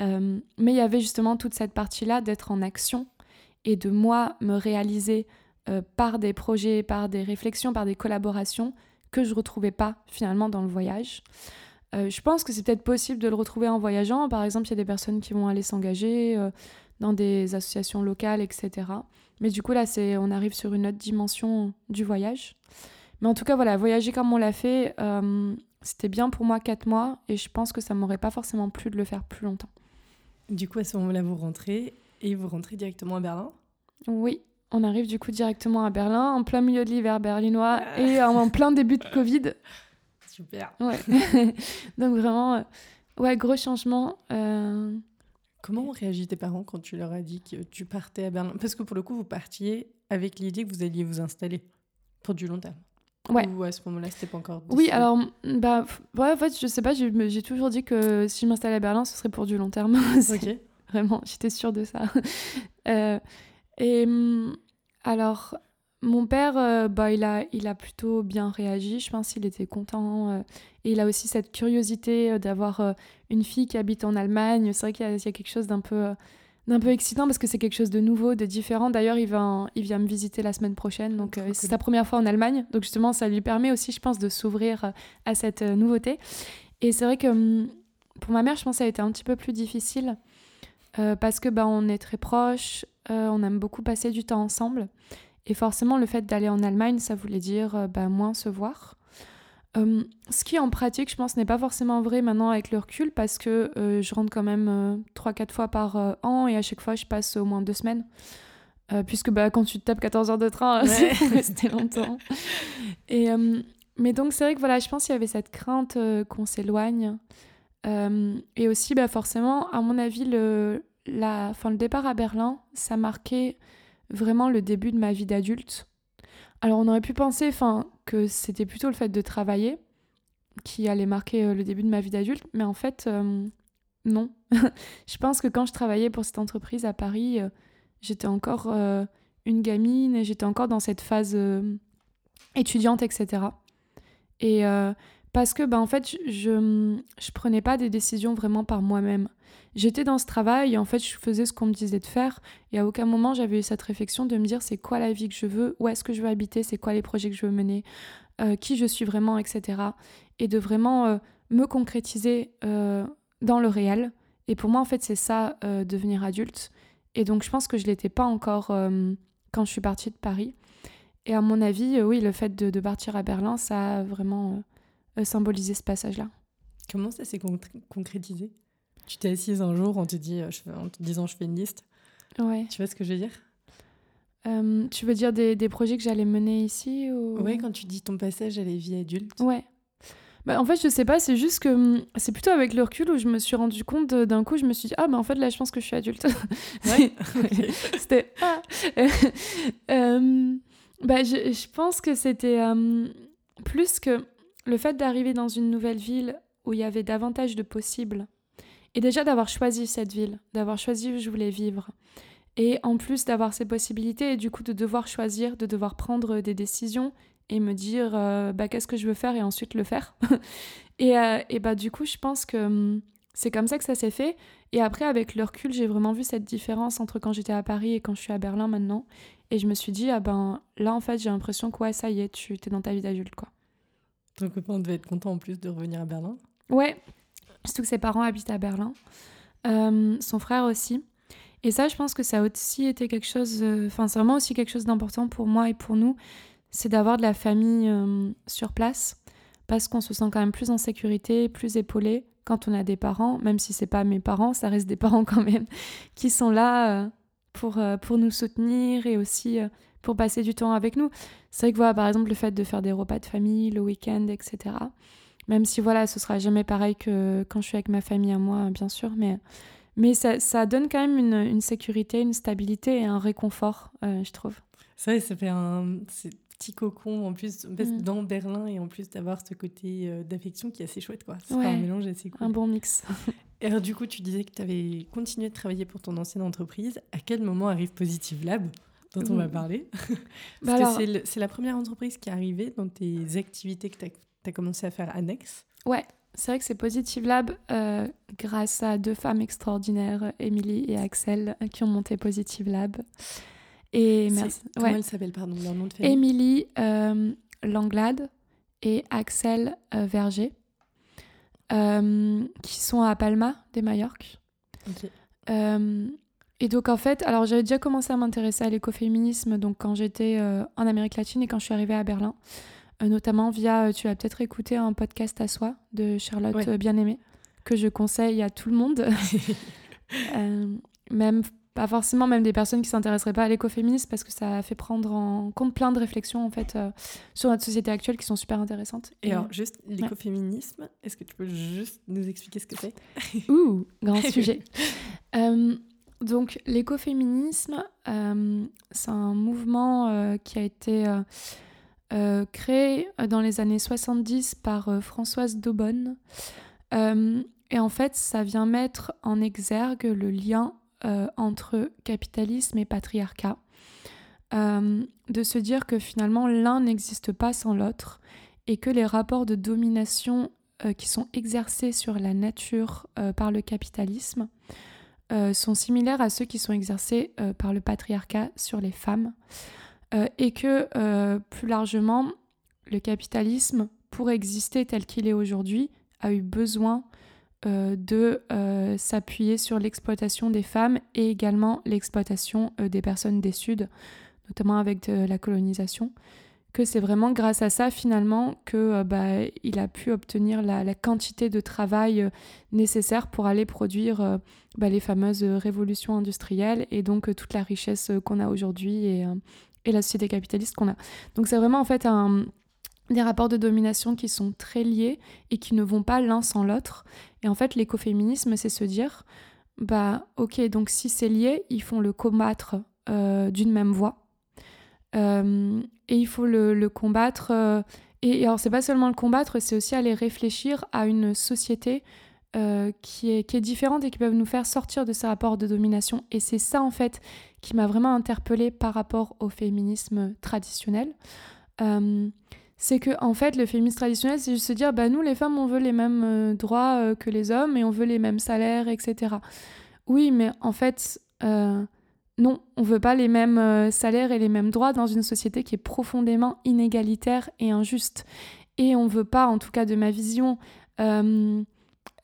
Euh, mais il y avait justement toute cette partie-là d'être en action et de moi me réaliser euh, par des projets, par des réflexions, par des collaborations que je retrouvais pas finalement dans le voyage. Euh, je pense que c'est peut-être possible de le retrouver en voyageant. Par exemple, il y a des personnes qui vont aller s'engager dans des associations locales, etc. Mais du coup, là, c'est, on arrive sur une autre dimension du voyage. Mais en tout cas, voilà, voyager comme on l'a fait, c'était bien pour moi 4 mois et je pense que ça m'aurait pas forcément plu de le faire plus longtemps. Du coup, à ce moment-là, vous rentrez et vous rentrez directement à Berlin? Oui, on arrive du coup directement à Berlin, en plein milieu de l'hiver berlinois ah. et en plein début de Covid. Super. Ouais. Donc vraiment, euh, ouais, gros changement. Euh. Comment ont réagi tes parents quand tu leur as dit que tu partais à Berlin? Parce que pour le coup, vous partiez avec l'idée que vous alliez vous installer pour du long terme. Ouais. Ou à ce moment-là, c'était pas encore. Oui, alors, bah, ouais, en fait, je sais pas, j'ai toujours dit que si je m'installais à Berlin, ce serait pour du long terme. ok. Vraiment, j'étais sûre de ça. euh, et mm, alors, mon père, euh, bah, il, a, il a plutôt bien réagi. Je pense qu'il était content. Euh, et il a aussi cette curiosité euh, d'avoir une fille qui habite en Allemagne. C'est vrai qu'il y, y, a quelque chose d'un peu d'un peu excitant parce que c'est quelque chose de nouveau, de différent. D'ailleurs, il, va il vient me visiter la semaine prochaine, donc euh, c'est sa première fois en Allemagne. Donc justement, ça lui permet aussi, je pense, de s'ouvrir euh, à cette euh, nouveauté. Et c'est vrai que hum, pour ma mère, je pense que ça a été un petit peu plus difficile parce que bah, on est très proches, on aime beaucoup passer du temps ensemble. Et forcément, le fait d'aller en Allemagne, ça voulait dire bah, moins se voir. Euh, ce qui en pratique, je pense, n'est pas forcément vrai maintenant avec le recul parce que euh, je rentre quand même 3-4 euh, fois par an et à chaque fois je passe au moins deux semaines. puisque bah, quand tu te tapes 14 heures de train, ouais. rester longtemps. Et, mais donc c'est vrai que voilà, je pense qu'il y avait cette crainte qu'on s'éloigne. et aussi, bah, forcément, à mon avis, le, la, fin, le départ à Berlin, ça marquait vraiment le début de ma vie d'adulte. Alors on aurait pu penser enfin, que c'était plutôt le fait de travailler qui allait marquer euh, le début de ma vie d'adulte, mais en fait, euh, non. je pense que quand je travaillais pour cette entreprise à Paris, euh, j'étais encore une gamine et j'étais encore dans cette phase étudiante, etc. Et parce que, bah, en fait, je, je prenais pas des décisions vraiment par moi-même. J'étais dans ce travail et en fait, je faisais ce qu'on me disait de faire. Et à aucun moment, j'avais eu cette réflexion de me dire c'est quoi la vie que je veux, où est-ce que je veux habiter, c'est quoi les projets que je veux mener, euh, qui je suis vraiment, etc. Et de vraiment euh, me concrétiser euh, dans le réel. Et pour moi, en fait, c'est ça, devenir adulte. Et donc, je pense que je l'étais pas encore quand je suis partie de Paris. Et à mon avis, oui, le fait de, de, partir à Berlin, ça a vraiment symbolisé ce passage-là. Comment ça s'est concrétisé? Tu t'es assise un jour, on te dit, euh, en te disant je fais une liste. Ouais. Tu vois ce que je veux dire? Euh, Tu veux dire des, des projets que j'allais mener ici ou... Ouais, quand tu dis ton passage à la vie adulte. Ouais. Bah, en fait, je sais pas, c'est juste que hum, c'est plutôt avec le recul où je me suis rendu compte d'un coup, je me suis dit, ah, bah en fait, là, je pense que je suis adulte. Ouais. c'était. Ah. euh, bah, je, je, pense que c'était hum, plus que le fait d'arriver dans une nouvelle ville où il y avait davantage de possibles et déjà d'avoir choisi cette ville, d'avoir choisi où je voulais vivre. Et en plus d'avoir ces possibilités et du coup de devoir choisir, de devoir prendre des décisions et me dire euh, bah, qu'est-ce que je veux faire et ensuite le faire. et, euh, et, bah du coup je pense que hum, c'est comme ça que ça s'est fait. Et après avec le recul j'ai vraiment vu cette différence entre quand j'étais à Paris et quand je suis à Berlin maintenant. Et je me suis dit ah ben là en fait j'ai l'impression que ouais ça y est tu es dans ta vie d'adulte quoi. Ton copain devait être content en plus de revenir à Berlin? Ouais, Surtout que ses parents habitent à Berlin. Euh, son frère aussi. Et ça, je pense que ça a aussi été quelque chose. Euh, enfin, c'est vraiment aussi quelque chose d'important pour moi et pour nous. C'est d'avoir de la famille euh, sur place. Parce qu'on se sent quand même plus en sécurité, plus épaulé quand on a des parents. Même si c'est pas mes parents, ça reste des parents quand même. Qui sont là pour, pour nous soutenir et aussi pour passer du temps avec nous. C'est vrai que voilà, par exemple, le fait de faire des repas de famille le week-end, etc. Même si voilà, ce sera jamais pareil que quand je suis avec ma famille à moi, bien sûr, mais, mais ça, ça donne quand même une, une, sécurité, une stabilité et un réconfort, euh, je trouve. C'est vrai, ça fait un petit cocon en plus mm. dans Berlin et en plus d'avoir ce côté euh, d'affection qui est assez chouette, quoi. C'est un mélange assez cool. Un bon mix. et alors, du coup, tu disais que tu avais continué de travailler pour ton ancienne entreprise. À quel moment arrive Positive Lab dont on va parler? Parce bah que c'est la première entreprise qui est arrivée dans tes activités que tu as tu as commencé à faire annexe. Ouais, c'est vrai que c'est Positive Lab euh, grâce à deux femmes extraordinaires, Émilie et Axel, qui ont monté Positive Lab. Et merci. Comment elles s'appellent, pardon, leur nom de famille? Émilie euh, Langlade et Axel euh, Verger, qui sont à Palma, des Majorques. et donc en fait, alors j'avais déjà commencé à m'intéresser à l'écoféminisme donc quand j'étais en Amérique latine et quand je suis arrivée à Berlin. Euh, notamment via, euh, tu as peut-être écouté un podcast à soi de Charlotte euh, Bien-Aimée, que je conseille à tout le monde. même pas forcément même des personnes qui s'intéresseraient pas à l'écoféminisme parce que ça fait prendre en compte plein de réflexions en fait sur notre société actuelle qui sont super intéressantes. Et, alors juste l'écoféminisme, est-ce que tu peux juste nous expliquer ce que c'est? Ouh, grand sujet. donc l'écoféminisme, c'est un mouvement qui a été euh, créé euh, dans les années 70 par euh, Françoise Daubonne. et en fait, ça vient mettre en exergue le lien entre capitalisme et patriarcat. de se dire que finalement l'un n'existe pas sans l'autre et que les rapports de domination qui sont exercés sur la nature par le capitalisme sont similaires à ceux qui sont exercés par le patriarcat sur les femmes. Euh, et que euh, plus largement, le capitalisme, pour exister tel qu'il est aujourd'hui, a eu besoin euh, de s'appuyer sur l'exploitation des femmes et également l'exploitation des personnes des Suds, notamment avec la colonisation. Que c'est vraiment grâce à ça finalement que bah, il a pu obtenir la, quantité de travail nécessaire pour aller produire bah, les fameuses révolutions industrielles et donc toute la richesse qu'on a aujourd'hui et, et la société capitaliste qu'on a. Donc c'est vraiment en fait des rapports de domination qui sont très liés et qui ne vont pas l'un sans l'autre. Et en fait, l'écoféminisme, c'est se dire, bah ok, donc si c'est lié, ils font le combattre d'une même voix. et il faut le, combattre. et, et, alors, c'est pas seulement le combattre, c'est aussi aller réfléchir à une société euh, qui, est, qui est différente et qui peuvent nous faire sortir de ces rapports de domination. Et c'est ça, en fait, qui m'a vraiment interpellée par rapport au féminisme traditionnel. Euh, c'est que, en fait, le féminisme traditionnel, c'est juste se dire, bah, nous, les femmes, on veut les mêmes euh, droits que les hommes et on veut les mêmes salaires, etc. Oui, mais en fait, non, on veut pas les mêmes salaires et les mêmes droits dans une société qui est profondément inégalitaire et injuste. Et on veut pas, en tout cas de ma vision,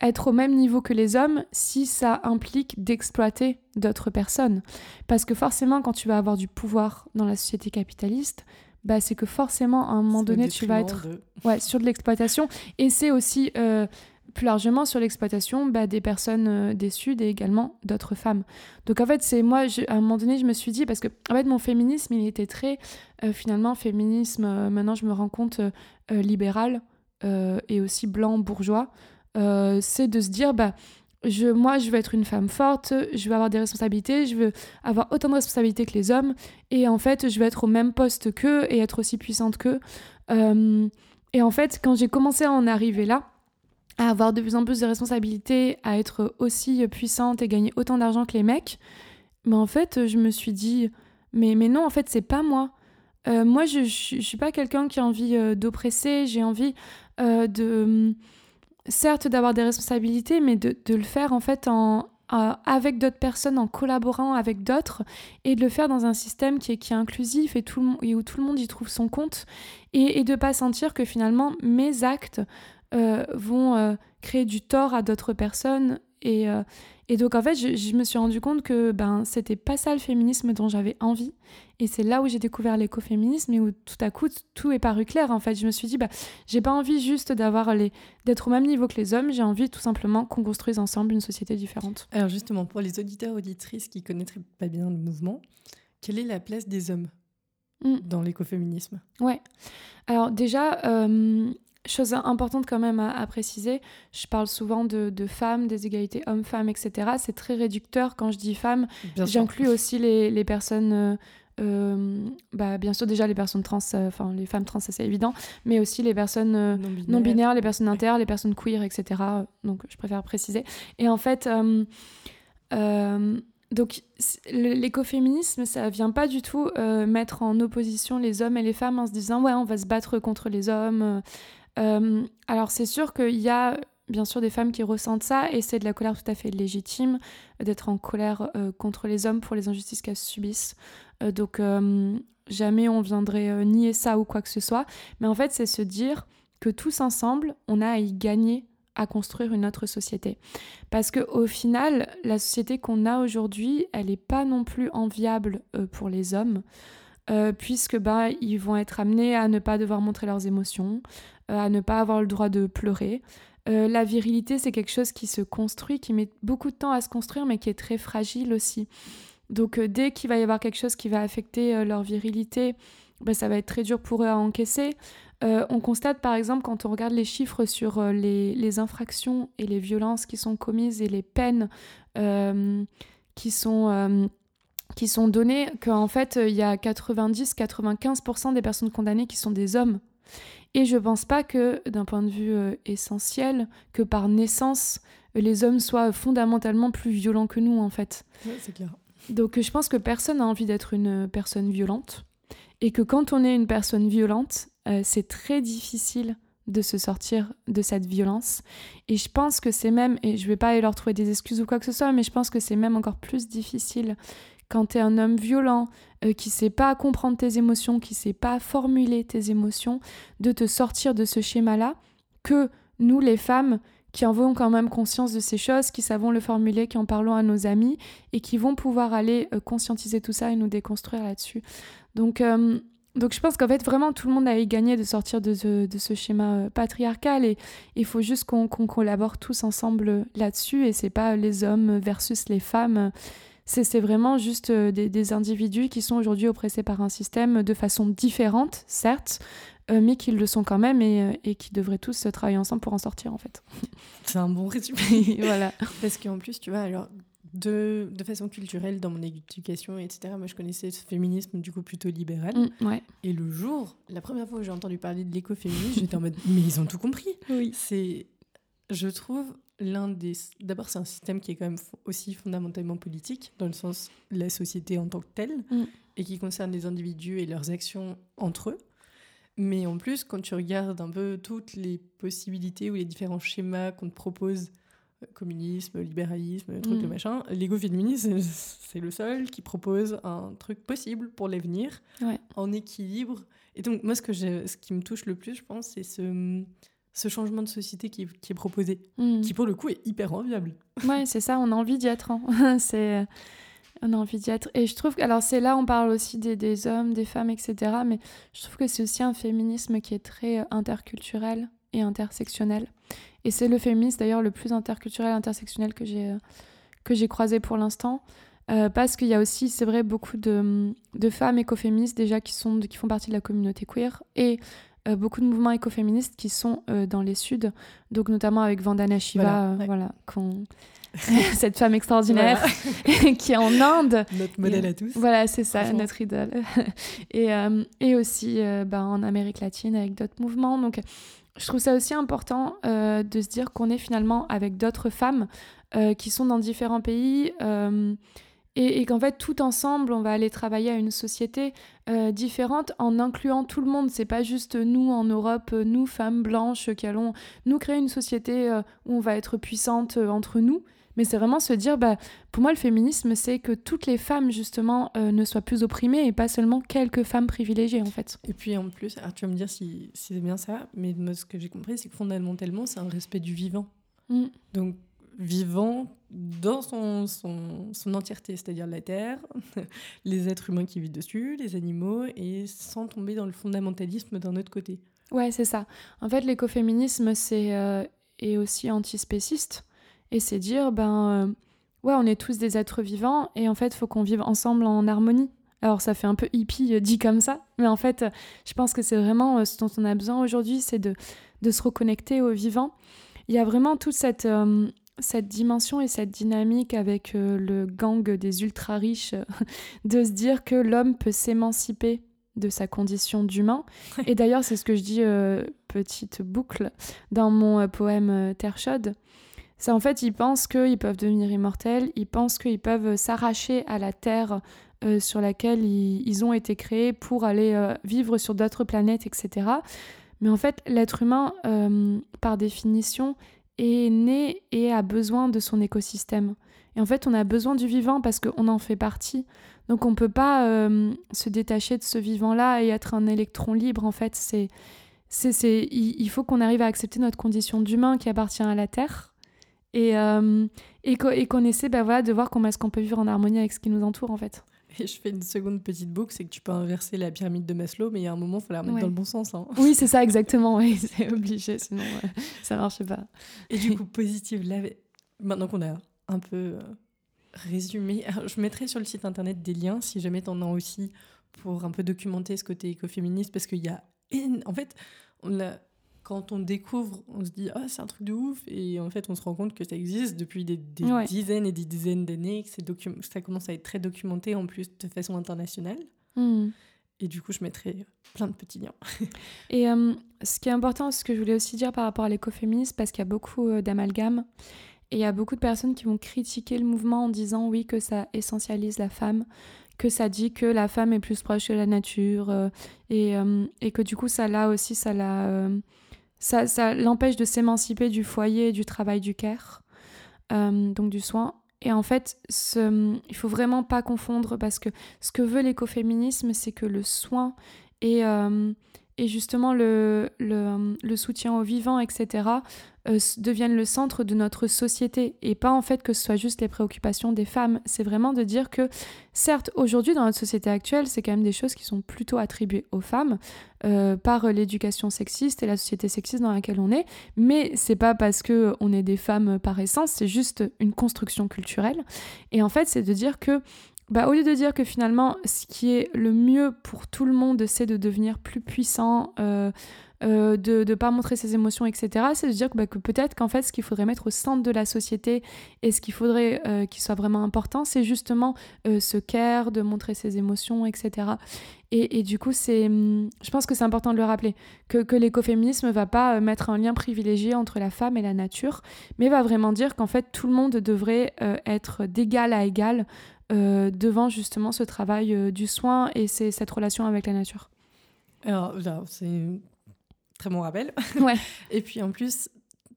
être au même niveau que les hommes si ça implique d'exploiter d'autres personnes. Parce que forcément, quand tu vas avoir du pouvoir dans la société capitaliste, bah, c'est que forcément, à un moment donné, tu vas être ouais, sur de l'exploitation. Et c'est aussi euh, plus largement sur l'exploitation bah, des personnes euh, des Sud et également d'autres femmes. Donc en fait, c'est moi, à un moment donné, je me suis dit, parce que en fait, mon féminisme, il était très, euh, finalement, féminisme, maintenant je me rends compte, libéral et aussi blanc bourgeois. Euh, c'est de se dire, bah, je, moi, je veux être une femme forte, je veux avoir des responsabilités, je veux avoir autant de responsabilités que les hommes, et en fait, je veux être au même poste qu'eux et être aussi puissante qu'eux. Euh, et en fait, quand j'ai commencé à en arriver là, à avoir de plus en plus de responsabilités, à être aussi puissante et gagner autant d'argent que les mecs, mais en fait, je me suis dit, mais, mais non, en fait, c'est pas moi. Euh, moi, je, je, je, suis pas quelqu'un qui a envie d'oppresser, j'ai envie de certes d'avoir des responsabilités, mais de, le faire en fait en, avec d'autres personnes, en collaborant avec d'autres, et de le faire dans un système qui est, qui est inclusif et, où tout le monde y trouve son compte, et, et de pas sentir que finalement mes actes euh, vont euh, créer du tort à d'autres personnes et, euh, et donc en fait, je, me suis rendu compte que ben c'était pas ça le féminisme dont j'avais envie. Et c'est là où j'ai découvert l'écoféminisme et où tout à coup tout est paru clair. En fait, je me suis dit bah j'ai pas envie juste d'avoir les d'être au même niveau que les hommes. J'ai envie tout simplement qu'on construise ensemble une société différente. Alors justement, pour les auditeurs auditrices qui connaîtraient pas bien le mouvement, quelle est la place des hommes mm. dans l'écoféminisme? Ouais. Alors déjà, euh, Chose importante quand même à, préciser, je parle souvent de, femmes, des égalités hommes-femmes, etc. C'est très réducteur quand je dis femmes. J'inclus aussi les, personnes, euh, euh, bah, bien sûr déjà les personnes trans, euh, enfin les femmes trans, c'est évident, mais aussi les personnes non-binaires, les personnes inter, les personnes queer, etc. Donc je préfère préciser. Et en fait, donc l'écoféminisme, ça vient pas du tout mettre en opposition les hommes et les femmes en se disant ouais on va se battre contre les hommes. Euh, alors c'est sûr qu'il y a bien sûr des femmes qui ressentent ça et c'est de la colère tout à fait légitime d'être en colère euh, contre les hommes pour les injustices qu'elles subissent. Euh, donc jamais on viendrait nier ça ou quoi que ce soit. Mais en fait c'est se dire que tous ensemble on a à y gagner à construire une autre société. Parce que au final, la société qu'on a aujourd'hui, elle n'est pas non plus enviable pour les hommes. Puisque bah, ils vont être amenés à ne pas devoir montrer leurs émotions, euh, à ne pas avoir le droit de pleurer. Euh, la virilité, c'est quelque chose qui se construit, qui met beaucoup de temps à se construire, mais qui est très fragile aussi. Donc euh, dès qu'il va y avoir quelque chose qui va affecter leur virilité, ben, ça va être très dur pour eux à encaisser. on constate par exemple quand on regarde les chiffres sur les, infractions et les violences qui sont commises et les peines qui sont qui sont données qu'en fait il y a 90-95% des personnes condamnées qui sont des hommes et je pense pas que, d'un point de vue euh, essentiel, que par naissance, les hommes soient fondamentalement plus violents que nous, en fait. c'est clair. Donc je pense que personne n'a envie d'être une personne violente. Et que quand on est une personne violente, euh, c'est très difficile de se sortir de cette violence. Et je pense que c'est même, et je vais pas aller leur trouver des excuses ou quoi que ce soit, mais je pense que c'est même encore plus difficile quand tu es un homme violent, euh, qui sait pas comprendre tes émotions, qui sait pas formuler tes émotions, de te sortir de ce schéma-là, que nous, les femmes, qui en avons quand même conscience de ces choses, qui savons le formuler, qui en parlons à nos amis, et qui vont pouvoir aller euh, conscientiser tout ça et nous déconstruire là-dessus. Donc, euh, donc je pense qu'en fait, vraiment, tout le monde a gagné de sortir de ce, schéma patriarcal, et il faut juste qu'on collabore tous ensemble là-dessus, et c'est pas les hommes versus les femmes c'est vraiment juste euh, des, individus qui sont aujourd'hui oppressés par un système de façon différente, certes, euh, mais qui le sont quand même euh, et, qui devraient tous travailler ensemble pour en sortir en fait. C'est un bon résumé. voilà. Parce qu'en plus, tu vois, alors de, de, façon culturelle, dans mon éducation, etc., moi je connaissais ce féminisme du coup plutôt libéral. Mm, ouais. Et le jour, la première fois où j'ai entendu parler de l'écoféminisme, j'étais en mode mais ils ont tout compris. Oui. C'est, je trouve, l'un des. D'abord, c'est un système qui est quand même aussi fondamentalement politique, dans le sens de la société en tant que telle, Mm. et qui concerne les individus et leurs actions entre eux. Mais en plus, quand tu regardes un peu toutes les possibilités ou les différents schémas qu'on te propose, euh, communisme, libéralisme, truc, Mm. le machin, l'écoféminisme, c'est- c'est le seul qui propose un truc possible pour l'avenir, Ouais. en équilibre. Et donc, moi, ce, que ce qui me touche le plus, je pense, c'est ce, ce changement de société qui, qui est proposé, Mm. qui pour le coup est hyper enviable. Ouais, c'est ça, on a envie d'y être. hein. c'est... On a envie d'y être. Et je trouve que, alors c'est là, on parle aussi des, des hommes, des femmes, etc. Mais je trouve que c'est aussi un féminisme qui est très euh, interculturel et intersectionnel. Et c'est le féminisme d'ailleurs le plus interculturel et intersectionnel que j'ai, euh, que j'ai croisé pour l'instant. Euh, parce qu'il y a aussi, c'est vrai, beaucoup de, de femmes écoféministes déjà qui, sont, qui font partie de la communauté queer et euh, beaucoup de mouvements écoféministes qui sont euh, dans les suds, donc notamment avec Vandana Shiva, Voilà, euh, ouais. voilà, qu'on- cette femme extraordinaire Voilà. qui est en Inde. Notre modèle à tous. Voilà, c'est ça, notre idole. et, et aussi bah, en Amérique latine avec d'autres mouvements. Donc, je trouve ça aussi important de se dire qu'on est finalement avec d'autres femmes qui sont dans différents pays. Et, et qu'en fait, tout ensemble, on va aller travailler à une société euh, différente en incluant tout le monde. C'est pas juste nous en Europe, euh, nous femmes blanches, qui allons nous créer une société euh, où on va être puissante euh, entre nous. Mais c'est vraiment se dire, bah, pour moi, le féminisme, c'est que toutes les femmes, justement, ne soient plus opprimées et pas seulement quelques femmes privilégiées, en fait. Et puis en plus, alors tu vas me dire si, si c'est bien ça, mais moi, ce que j'ai compris, c'est que fondamentalement, c'est un respect du vivant. Mm. Donc, vivant dans son, son, son entièreté, c'est-à-dire la Terre, les êtres humains qui vivent dessus, les animaux, et sans tomber dans le fondamentalisme d'un autre côté. Ouais, c'est ça. En fait, l'écoféminisme, c'est euh, est aussi antispéciste. Et c'est dire, ben, euh, ouais, on est tous des êtres vivants, et en fait, faut qu'on vive ensemble en harmonie. Alors, ça fait un peu hippie euh, dit comme ça, mais en fait, euh, je pense que c'est vraiment ce dont on a besoin aujourd'hui, c'est de, de se reconnecter au vivant. Il y a vraiment toute cette, cette dimension et cette dynamique avec euh, le gang des ultra riches, de se dire que l'homme peut s'émanciper de sa condition d'humain. Et d'ailleurs, c'est ce que je dis, euh, petite boucle, dans mon euh, poème Terre chaude. C'est en fait, ils pensent qu'ils peuvent devenir immortels, ils pensent qu'ils peuvent s'arracher à la terre euh, sur laquelle ils, ils ont été créés pour aller vivre sur d'autres planètes, etc. Mais en fait, l'être humain, par définition, est né et a besoin de son écosystème. Et en fait, on a besoin du vivant parce qu'on en fait partie. Donc on ne peut pas euh, se détacher de ce vivant-là et être un électron libre. En fait, c'est, c'est, c'est, il, faut qu'on arrive à accepter notre condition d'humain qui appartient à la Terre et, euh, et qu'on essaie bah, voilà, de voir comment est-ce qu'on peut vivre en harmonie avec ce qui nous entoure en fait. Et je fais une seconde petite boucle, c'est que tu peux inverser la pyramide de Maslow, mais il y a un moment, il faut la remettre Ouais. dans le bon sens. hein. Oui, c'est ça exactement, oui, c'est obligé, sinon euh, ça marche pas. Et du coup, positive, là, maintenant qu'on a un peu euh, résumé, alors, je mettrai sur le site internet des liens si jamais t'en as aussi pour un peu documenter ce côté écoféministe parce qu'il y a. En fait, on a- quand on découvre, on se dit ah c'est un truc de ouf et en fait on se rend compte que ça existe depuis des, des Ouais. dizaines et des dizaines d'années, que ça commence à être très documenté en plus de façon internationale. Hmm. Et du coup, je mettrai plein de petits liens. Et euh, ce qui est important, ce que je voulais aussi dire par rapport à l'écoféminisme, parce qu'il y a beaucoup euh, d'amalgames, et il y a beaucoup de personnes qui vont critiquer le mouvement en disant oui que ça essentialise la femme, que ça dit que la femme est plus proche de la nature, euh, et, euh, et que du coup ça là aussi, ça la, ça, ça l'empêche de s'émanciper du foyer du travail du care, euh, donc du soin. Et en fait, ce, il faut vraiment pas confondre parce que ce que veut l'écoféminisme, c'est que le soin et, euh, et justement le, le, soutien aux vivants, etc., euh, deviennent le centre de notre société et pas en fait que ce soit juste les préoccupations des femmes. C'est vraiment de dire que, certes, aujourd'hui dans notre société actuelle, c'est quand même des choses qui sont plutôt attribuées aux femmes euh, par l'éducation sexiste et la société sexiste dans laquelle on est, mais c'est pas parce que on est des femmes par essence, c'est juste une construction culturelle. Et en fait, c'est de dire que bah, au lieu de dire que finalement, ce qui est le mieux pour tout le monde, c'est de devenir plus puissant, euh, euh, de ne pas montrer ses émotions, etc., c'est de dire que, bah, que peut-être qu'en fait, ce qu'il faudrait mettre au centre de la société et ce qu'il faudrait euh, qu'il soit vraiment important, c'est justement ce care, de montrer ses émotions, etc. Et, et du coup, c'est, hum, je pense que c'est important de le rappeler, que, que l'écoféminisme ne va pas mettre un lien privilégié entre la femme et la nature, mais va vraiment dire qu'en fait, tout le monde devrait être d'égal à égal euh, devant justement ce travail euh, du soin et c'est cette relation avec la nature. Alors, c'est très bon rappel. Ouais. et puis en plus,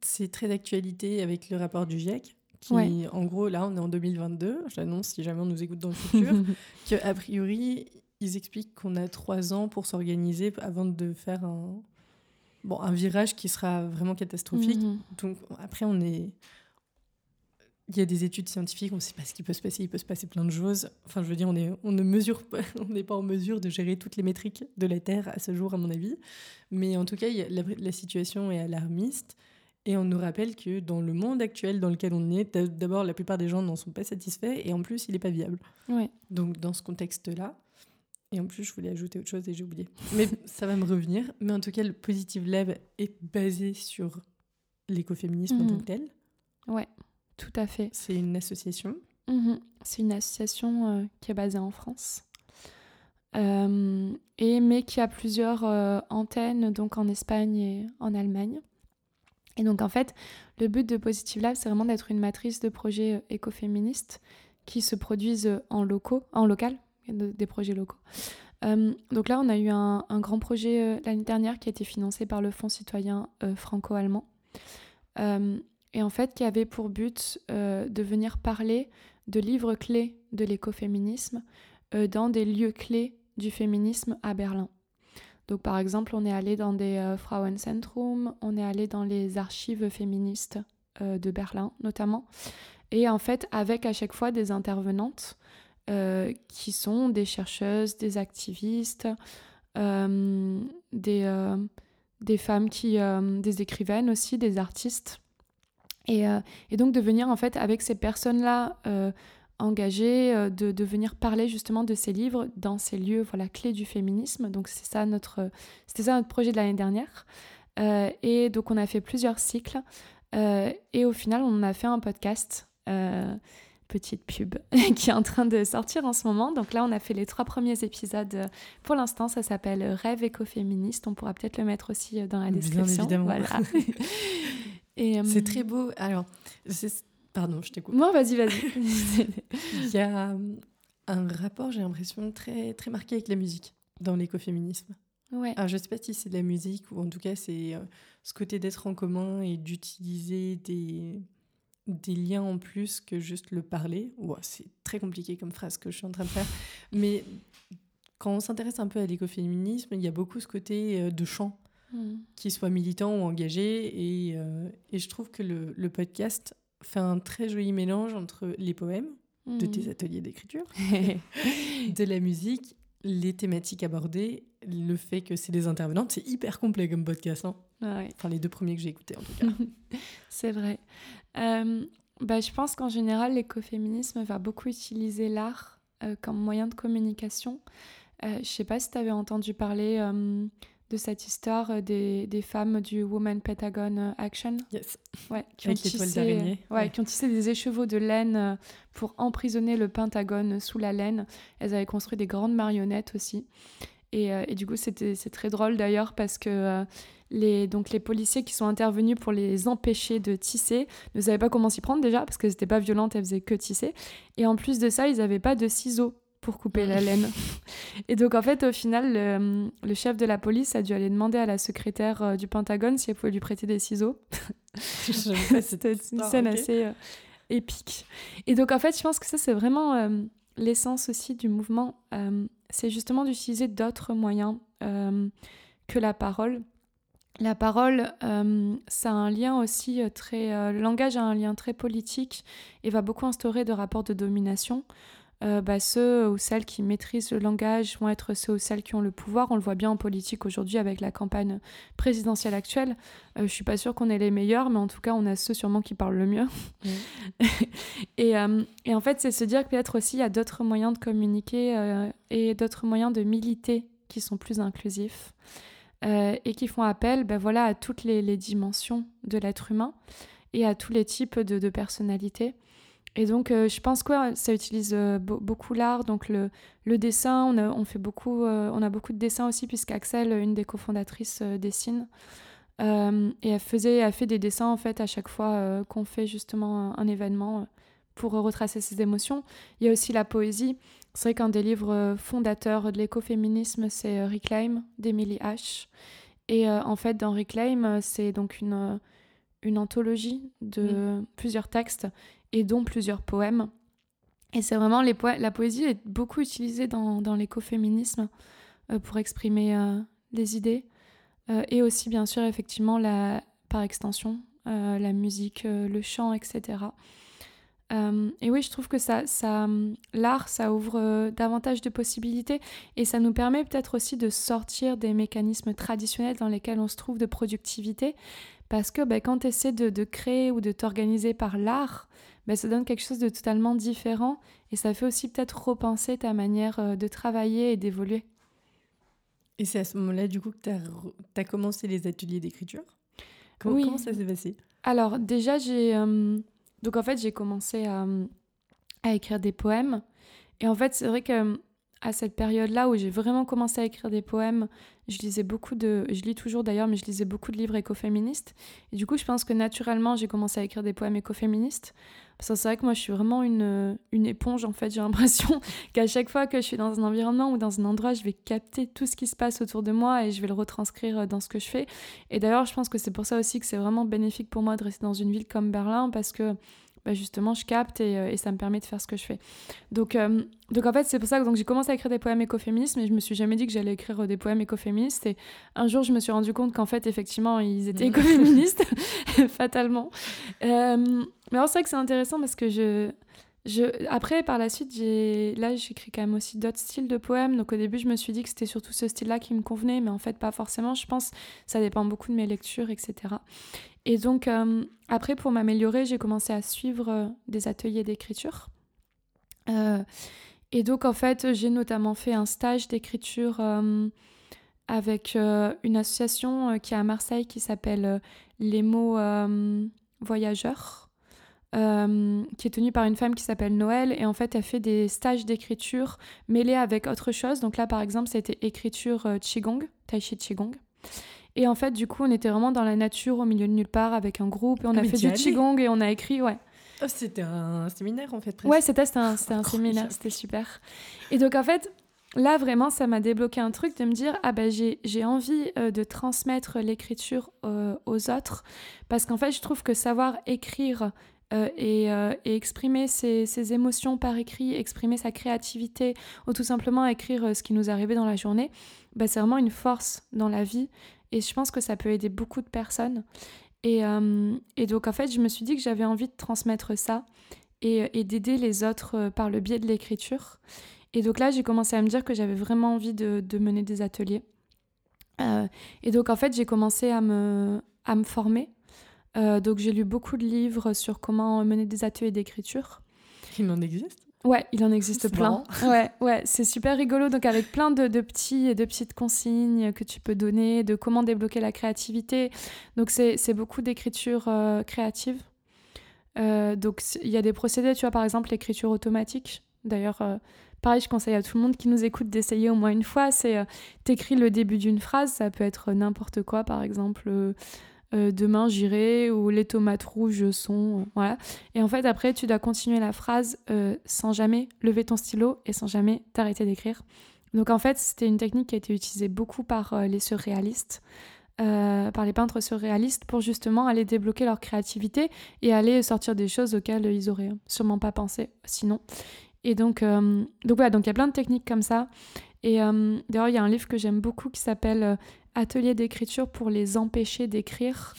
c'est très d'actualité avec le rapport du GIEC. Qui, en gros, là, on est en 2022. J'annonce, si jamais on nous écoute dans le futur, qu'a priori, ils expliquent qu'on a trois ans pour s'organiser avant de faire un, bon, un virage qui sera vraiment catastrophique. Mhm. Donc, après, on est il y a des études scientifiques, on ne sait pas ce qui peut se passer, il peut se passer plein de choses. Enfin, je veux dire, on, est, on ne mesure pas, on n'est pas en mesure de gérer toutes les métriques de la Terre à ce jour, à mon avis. Mais en tout cas, la, situation est alarmiste. Et on nous rappelle que dans le monde actuel dans lequel on est, d'abord, la plupart des gens n'en sont pas satisfaits et en plus, il n'est pas viable. Ouais. Donc, dans ce contexte-là, et en plus, je voulais ajouter autre chose et j'ai oublié. Mais ça va me revenir. Mais en tout cas, le Positive Lab est basé sur l'écoféminisme en tant mmh. que tel. Ouais. Tout à fait. C'est une association mhm. C'est une association euh, qui est basée en France. Euh, et, mais qui a plusieurs euh, antennes donc en Espagne et en Allemagne. Et donc en fait, le but de Positive Lab, c'est vraiment d'être une matrice de projets écoféministes qui se produisent en, locaux, en local, des projets locaux. donc là, on a eu un, un grand projet l'année dernière qui a été financé par le Fonds citoyen franco-allemand et en fait qui avait pour but euh, de venir parler de livres clés de l'écoféminisme euh, dans des lieux clés du féminisme à Berlin. Donc par exemple, on est allé dans des euh, Frauenzentrum, on est allé dans les archives féministes de Berlin notamment, et en fait avec à chaque fois des intervenantes qui sont des chercheuses, des activistes, des, des femmes qui, des écrivaines aussi, des artistes euh, et, donc de venir en fait avec ces personnes-là euh, engagées, euh, de, de, venir parler justement de ces livres dans ces lieux, voilà, clés du féminisme. Donc c'est ça notre, c'était ça notre projet de l'année dernière. et donc on a fait plusieurs cycles. et au final, on a fait un podcast petite pub qui est en train de sortir en ce moment. Donc là, on a fait les trois premiers épisodes. Pour l'instant, ça s'appelle Rêve écoféministe. On pourra peut-être le mettre aussi dans la description. Bien évidemment. Voilà. C'est très beau. Alors, pardon, je t'écoute. Non, vas-y, vas-y. Il y a euh, un rapport, j'ai l'impression, très, très marqué avec la musique dans l'écoféminisme. Ouais. Alors, je ne sais pas si c'est de la musique ou en tout cas, c'est euh, ce côté d'être en commun et d'utiliser des, des liens en plus que juste le parler. c'est très compliqué comme phrase que je suis en train de faire. Mais quand on s'intéresse un peu à l'écoféminisme, il y a beaucoup ce côté euh, de chant Mm. qui soient militants ou engagés. Et, euh, et je trouve que le, le, podcast fait un très joli mélange entre les poèmes de tes mm. ateliers d'écriture, de la musique, les thématiques abordées, le fait que c'est des intervenantes. C'est hyper complet comme podcast. Hein Enfin, les deux premiers que j'ai écoutés, en tout cas. c'est vrai. Euh, bah, je pense qu'en général, l'écoféminisme va beaucoup utiliser l'art euh, comme moyen de communication. Euh, je sais pas si tu avais entendu parler de cette histoire euh, des, des, femmes du Woman Pentagon euh, Action. Yes. Ouais, qui, ont tissé, ouais, qui ont tissé des écheveaux de laine euh, pour emprisonner le Pentagone sous la laine. Elles avaient construit des grandes marionnettes aussi. Et, et du coup, c'est très drôle d'ailleurs parce que les, donc les policiers qui sont intervenus pour les empêcher de tisser ne savaient pas comment s'y prendre déjà parce qu'elles n'étaient pas violentes, elles faisaient que tisser. Et en plus de ça, ils n'avaient pas de ciseaux pour couper la laine. Et donc en fait au final le, chef de la police a dû aller demander à la secrétaire euh, du Pentagone si elle pouvait lui prêter des ciseaux. C'était une scène assez euh, épique. Et donc en fait je pense que ça c'est vraiment euh, l'essence aussi du mouvement, c'est justement d'utiliser d'autres moyens que la parole. La parole, ça a un lien aussi très... le langage a un lien très politique et va beaucoup instaurer de rapports de domination. Euh, bah, ceux ou celles qui maîtrisent le langage vont être ceux ou celles qui ont le pouvoir. On le voit bien en politique aujourd'hui avec la campagne présidentielle actuelle. Euh, je suis pas sûre qu'on ait les meilleurs, mais en tout cas, on a ceux sûrement qui parlent le mieux. et, euh, et, en fait, c'est se dire que peut-être aussi il y a d'autres moyens de communiquer euh, et d'autres moyens de militer qui sont plus inclusifs et qui font appel ben voilà, à toutes les, les dimensions de l'être humain et à tous les types de, de personnalités. Et donc, euh, je pense que ça utilise euh, beaucoup l'art, donc le, le dessin. On a, on fait beaucoup, euh, on a beaucoup de dessins aussi, puisqu'Axel, une des cofondatrices, dessine. et elle, faisait, elle fait des dessins, en fait, à chaque fois qu'on fait justement un, événement pour retracer ses émotions. Il y a aussi la poésie. C'est vrai qu'un des livres fondateurs de l'écoféminisme, c'est Reclaim d'Emily H. Et en fait, dans Reclaim, c'est donc une une anthologie de plusieurs textes et dont plusieurs poèmes. Et c'est vraiment les la poésie est beaucoup utilisée dans, dans l'écoféminisme euh, pour exprimer euh, des idées euh, et aussi bien sûr effectivement la, par extension la musique, le chant, etc. et oui, je trouve que ça, ça, l'art, ça ouvre davantage de possibilités et ça nous permet peut-être aussi de sortir des mécanismes traditionnels dans lesquels on se trouve de productivité. Parce que ben, quand tu essaies de, de, créer ou de t'organiser par l'art, bah, ça donne quelque chose de totalement différent et ça fait aussi peut-être repenser ta manière euh, de travailler et d'évoluer. Et c'est à ce moment-là, du coup, que tu as, commencé les ateliers d'écriture? Comment, comment, ça s'est passé? Alors, déjà, j'ai. Euh, donc, en fait, j'ai commencé à, à, écrire des poèmes. Et en fait, c'est vrai que à cette période-là où j'ai vraiment commencé à écrire des poèmes, je lisais beaucoup de. Je lis toujours d'ailleurs, mais je lisais beaucoup de livres écoféministes. Et du coup, je pense que naturellement, j'ai commencé à écrire des poèmes écoféministes. Parce que c'est vrai que moi, je suis vraiment une, une éponge, en fait. J'ai l'impression qu'à chaque fois que je suis dans un environnement ou dans un endroit, je vais capter tout ce qui se passe autour de moi et je vais le retranscrire dans ce que je fais. Et d'ailleurs, je pense que c'est pour ça aussi que c'est vraiment bénéfique pour moi de rester dans une ville comme Berlin, parce que bah, justement, je capte euh, et, ça me permet de faire ce que je fais. Donc, euh, donc en fait, c'est pour ça que j'ai commencé à écrire des poèmes écoféministes, mais je me suis jamais dit que j'allais écrire euh, des poèmes écoféministes. Et un jour, je me suis rendu compte qu'en fait, effectivement, ils étaient écoféministes, fatalement. mais alors, c'est vrai que c'est intéressant parce que je, après, par la suite, j'ai là, j'écris quand même aussi d'autres styles de poèmes. Donc au début, je me suis dit que c'était surtout ce style-là qui me convenait, mais en fait, pas forcément. Je pense ça dépend beaucoup de mes lectures, etc. Et donc, euh, après, pour m'améliorer, j'ai commencé à suivre euh, des ateliers d'écriture. Euh, et donc, en fait, j'ai notamment fait un stage d'écriture avec une association qui est à Marseille qui s'appelle Les mots voyageurs. Euh, qui est tenue par une femme qui s'appelle Noël et en fait elle fait des stages d'écriture mêlés avec autre chose. Donc là par exemple c'était écriture euh, Qigong, Tai Chi Qigong. Et en fait du coup on était vraiment dans la nature au milieu de nulle part avec un groupe et on ah, a fait du Qigong et on a écrit, ouais. Oh, c'était un séminaire en fait. Presque. Ouais, c'était un, un séminaire, c'était super. Et donc en fait, là vraiment ça m'a débloqué un truc de me dire ah ben j'ai envie euh, de transmettre l'écriture aux autres parce qu'en fait je trouve que savoir écrire euh, euh, et, exprimer ses, émotions par écrit, exprimer sa créativité ou tout simplement écrire euh, ce qui nous arrivait dans la journée, bah, c'est vraiment une force dans la vie et je pense que ça peut aider beaucoup de personnes. Et, donc en fait, je me suis dit que j'avais envie de transmettre ça et, d'aider les autres par le biais de l'écriture. Et donc là, j'ai commencé à me dire que j'avais vraiment envie de, mener des ateliers. et donc en fait, j'ai commencé à me, à me former euh, donc j'ai lu beaucoup de livres sur comment mener des ateliers d'écriture. Il en existe? Ouais, il en existe plein. Ouais, ouais, c'est super rigolo. Donc avec plein de, de, petits et de petites consignes que tu peux donner, de comment débloquer la créativité. Donc c'est beaucoup d'écriture euh, créative. Euh, donc il y a des procédés, tu vois, par exemple l'écriture automatique. D'ailleurs, pareil, je conseille à tout le monde qui nous écoute d'essayer au moins une fois. C'est t'écris le début d'une phrase, ça peut être n'importe quoi, par exemple euh, demain j'irai ou les tomates rouges sont euh, voilà. Et en fait après tu dois continuer la phrase euh, sans jamais lever ton stylo et sans jamais t'arrêter d'écrire. Donc en fait c'était une technique qui a été utilisée beaucoup par les surréalistes par les peintres surréalistes pour justement aller débloquer leur créativité et aller sortir des choses auxquelles ils auraient sûrement pas pensé sinon. Et donc donc voilà donc il y a plein de techniques comme ça. Et d'ailleurs il y a un livre que j'aime beaucoup qui s'appelle atelier d'écriture pour les empêcher d'écrire.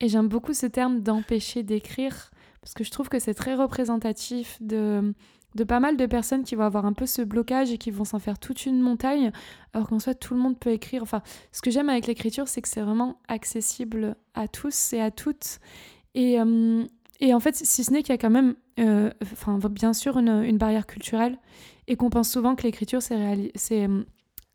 Et j'aime beaucoup ce terme d'empêcher d'écrire parce que je trouve que c'est très représentatif de, de pas mal de personnes qui vont avoir un peu ce blocage et qui vont s'en faire toute une montagne, alors qu'en soit tout le monde peut écrire. Enfin, ce que j'aime avec l'écriture, c'est que c'est vraiment accessible à tous et à toutes. Et, euh, et en fait, si ce n'est qu'il y a quand même, euh, enfin, bien sûr, une, une, barrière culturelle et qu'on pense souvent que l'écriture, c'est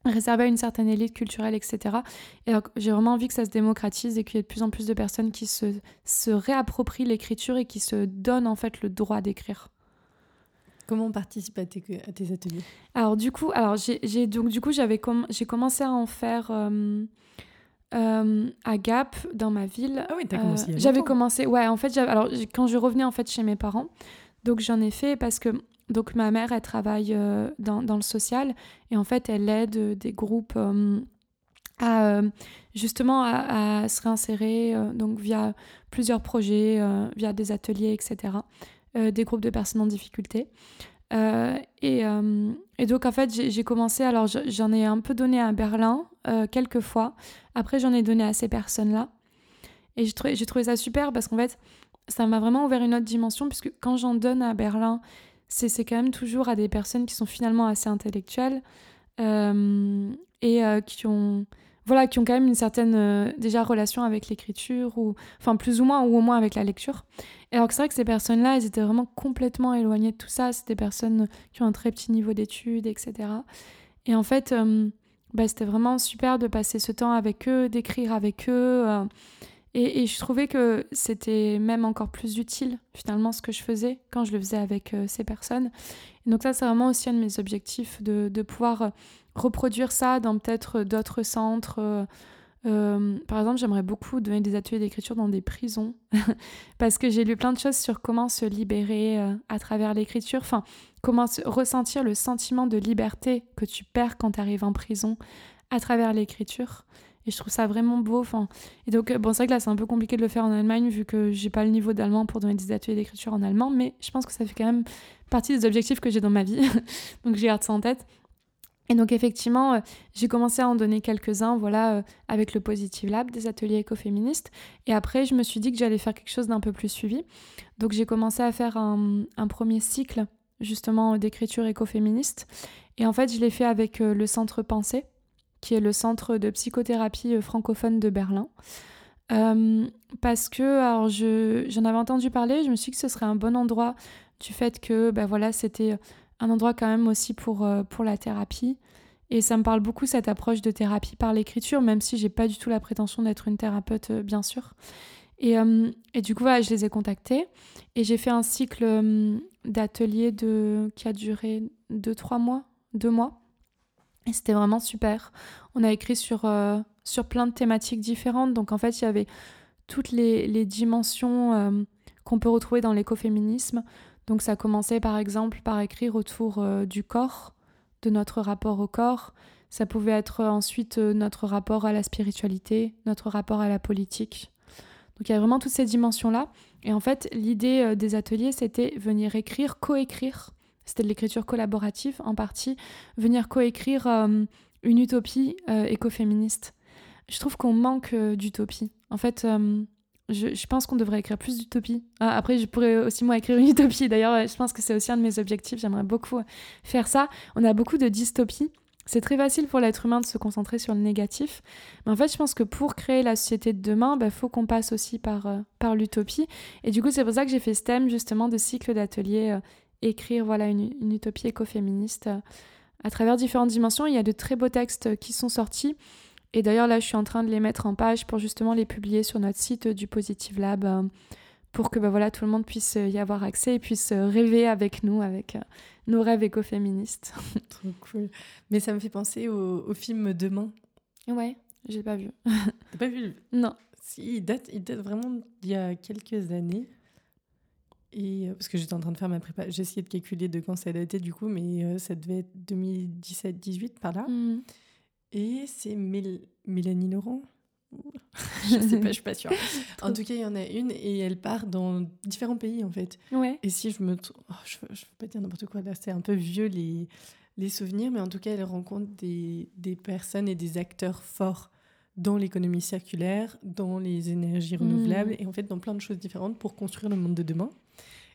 réservé à une certaine élite culturelle, etc. Et j'ai vraiment envie que ça se démocratise et qu'il y ait de plus en plus de personnes qui se, se réapproprient l'écriture et qui se donnent en fait le droit d'écrire. Comment on participe à tes, à tes ateliers? Alors du coup, alors j'ai donc du coup j'avais j'ai commencé à en faire euh, euh, à Gap dans ma ville. Ah oui, t'as commencé. Euh, j'avais commencé, ouais. En fait, alors quand je revenais en fait chez mes parents, donc j'en ai fait parce que donc ma mère elle travaille dans, dans, le social et en fait elle aide des groupes à justement à, se réinsérer donc via plusieurs projets, via des ateliers, etc. Euh, des groupes de personnes en difficulté. Euh, et, euh, donc, en fait, j'ai commencé, alors j'en ai un peu donné à Berlin quelques fois. Après, j'en ai donné à ces personnes-là. Et j'ai trouvé, ça super parce qu'en fait, ça m'a vraiment ouvert une autre dimension, puisque quand j'en donne à Berlin, c'est quand même toujours à des personnes qui sont finalement assez intellectuelles et qui ont voilà qui ont quand même une certaine déjà relation avec l'écriture ou enfin plus ou moins ou au moins avec la lecture alors que c'est vrai que ces personnes-là, elles étaient vraiment complètement éloignées de tout ça. C'est des personnes qui ont un très petit niveau d'études, etc. Et en fait, euh, bah, c'était vraiment super de passer ce temps avec eux, d'écrire avec eux. Euh, et, je trouvais que c'était même encore plus utile, finalement, ce que je faisais quand je le faisais avec euh, ces personnes. Et donc ça, c'est vraiment aussi un de mes objectifs, de, pouvoir reproduire ça dans peut-être d'autres centres euh, par exemple, j'aimerais beaucoup donner des ateliers d'écriture dans des prisons parce que j'ai lu plein de choses sur comment se libérer euh, à travers l'écriture, enfin, comment ressentir le sentiment de liberté que tu perds quand tu arrives en prison à travers l'écriture. Et je trouve ça vraiment beau. Enfin, et donc, bon, c'est vrai que là, c'est un peu compliqué de le faire en Allemagne vu que j'ai pas le niveau d'allemand pour donner des ateliers d'écriture en allemand, mais je pense que ça fait quand même partie des objectifs que j'ai dans ma vie. donc, j'ai garde ça en tête. Et donc effectivement, euh, j'ai commencé à en donner quelques-uns, voilà, euh, avec le Positive Lab, des ateliers écoféministes. Et après, je me suis dit que j'allais faire quelque chose d'un peu plus suivi. Donc j'ai commencé à faire un, premier cycle, justement, d'écriture écoféministe. Et en fait, je l'ai fait avec euh, le Centre Pensée, qui est le centre de psychothérapie francophone de Berlin. parce que, alors, j'en avais entendu parler, je me suis dit que ce serait un bon endroit du fait que, ben voilà, c'était un endroit quand même aussi pour, euh, pour la thérapie. Et ça me parle beaucoup cette approche de thérapie par l'écriture, même si j'ai pas du tout la prétention d'être une thérapeute, euh, bien sûr. Et, euh, et, du coup, voilà, je les ai contactés et j'ai fait un cycle d'ateliers de... qui a duré 2-3 mois, 2 mois. Et c'était vraiment super. On a écrit sur, sur plein de thématiques différentes. Donc en fait, il y avait toutes les, les dimensions qu'on peut retrouver dans l'écoféminisme. Donc ça commençait par exemple par écrire autour euh, du corps, de notre rapport au corps. Ça pouvait être ensuite euh, notre rapport à la spiritualité, notre rapport à la politique. Donc il y a vraiment toutes ces dimensions-là. Et en fait, l'idée euh, des ateliers, c'était venir écrire, coécrire. C'était de l'écriture collaborative en partie, venir coécrire une utopie écoféministe. Je trouve qu'on manque d'utopie. En fait, je, pense qu'on devrait écrire plus d'utopie. Ah, après, je pourrais aussi moi écrire une utopie. D'ailleurs, je pense que c'est aussi un de mes objectifs. J'aimerais beaucoup faire ça. On a beaucoup de dystopie. C'est très facile pour l'être humain de se concentrer sur le négatif. Mais en fait, je pense que pour créer la société de demain, il bah, faut qu'on passe aussi par, euh, par l'utopie. Et du coup, c'est pour ça que j'ai fait ce thème justement de cycle d'ateliers, euh, écrire voilà, une, une utopie écoféministe euh, à travers différentes dimensions. Il y a de très beaux textes qui sont sortis. Et d'ailleurs, là, je suis en train de les mettre en page pour justement les publier sur notre site du Positive Lab euh, pour que bah, voilà, tout le monde puisse y avoir accès et puisse rêver avec nous, avec euh, nos rêves écoféministes. Trop cool. Mais ça me fait penser au, film Demain. Ouais, j'ai pas vu. T'as pas vu Non. Si, il date, il date vraiment d'il y a quelques années. Et, euh, parce que j'étais en train de faire ma prépa, essayé de calculer de quand ça datait du coup, mais ça devait être 2017-18 par là. Mmh. Et c'est Mélanie Laurent je sais pas, je suis pas sûre. en tout cas, il y en a une et elle part dans différents pays en fait. Ouais. Et si je me. Oh, je, ne veux pas dire n'importe quoi là, c'est un peu vieux les, les souvenirs, mais en tout cas, elle rencontre des, des personnes et des acteurs forts dans l'économie circulaire, dans les énergies renouvelables mmh. et en fait dans plein de choses différentes pour construire le monde de demain.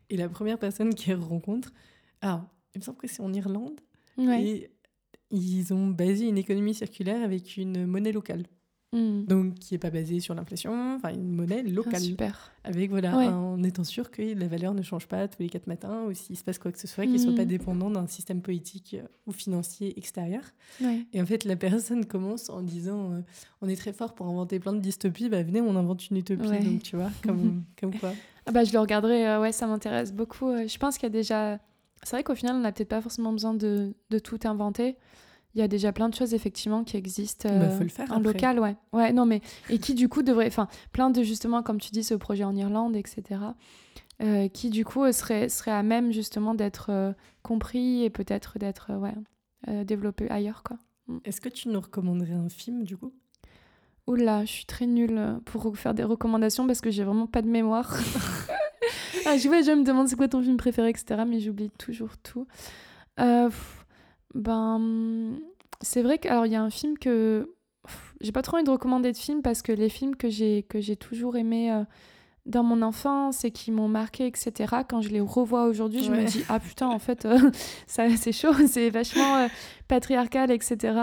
Et la première personne qu'elle rencontre, Ah, il me semble que c'est en Irlande. Ouais. Et ils ont basé une économie circulaire avec une monnaie locale. Mm. Donc, qui n'est pas basée sur l'inflation, enfin une monnaie Ah, locale. super. avec, voilà, Ouais. en étant sûr que la valeur ne change pas tous les quatre matins ou s'il se passe quoi que ce soit, qu'il ne soit Mm. pas dépendant d'un système politique euh, ou financier extérieur. Ouais. Et en fait, la personne commence en disant euh, On est très fort pour inventer plein de dystopies, bah venez, on invente une utopie. Ouais. Donc, tu vois, comme, comme quoi. Ah bah, je le regarderai, euh, ouais, ça m'intéresse beaucoup. Euh, Je pense qu'il y a déjà. C'est vrai qu'au final, on n'a peut-être pas forcément besoin de, de tout inventer. Il y a déjà plein de choses, effectivement, qui existent Bah, euh, faut le faire en après. local, ouais. Ouais, non, mais. Et qui, du coup, devrait. Enfin, plein de, justement, comme tu dis, ce projet en Irlande, etc. euh, qui, du coup, euh, serait, serait à même, justement, d'être euh, compris et peut-être d'être, ouais, développé ailleurs, quoi. Est-ce que tu nous recommanderais un film, du coup? Oula, je suis très nulle pour faire des recommandations parce que j'ai vraiment pas de mémoire. ah, je, ouais, je me demande c'est quoi ton film préféré, etc. Mais j'oublie toujours tout. Euh, pff, ben, c'est vrai que alors il y a un film que j'ai pas trop envie de recommander de film parce que les films que j'ai que j'ai toujours aimés euh, dans mon enfance et qui m'ont marqué, etc. Quand je les revois aujourd'hui, je me dis ah putain en fait euh, ça c'est chaud, c'est vachement euh, patriarcal, etc.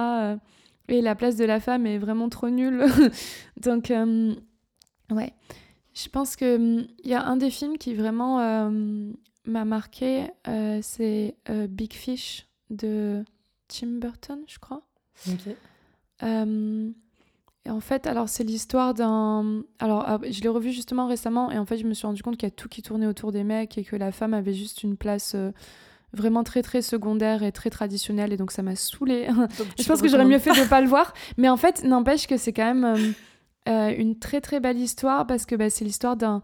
et la place de la femme est vraiment trop nulle. Donc, ouais. Je pense qu'il y a un des films qui vraiment m'a marqué, c'est Big Fish de Tim Burton, je crois. Ok. Euh, et en fait, alors c'est l'histoire d'un. Alors, ah, je l'ai revu justement récemment, et en fait, je me suis rendu compte qu'il y a tout qui tournait autour des mecs et que la femme avait juste une place euh, vraiment très très secondaire et très traditionnelle, et donc ça m'a saoulée. Je pense que j'aurais mieux fait de ne pas le voir. Mais en fait, n'empêche que c'est quand même euh, euh, une très très belle histoire parce que bah, c'est l'histoire d'un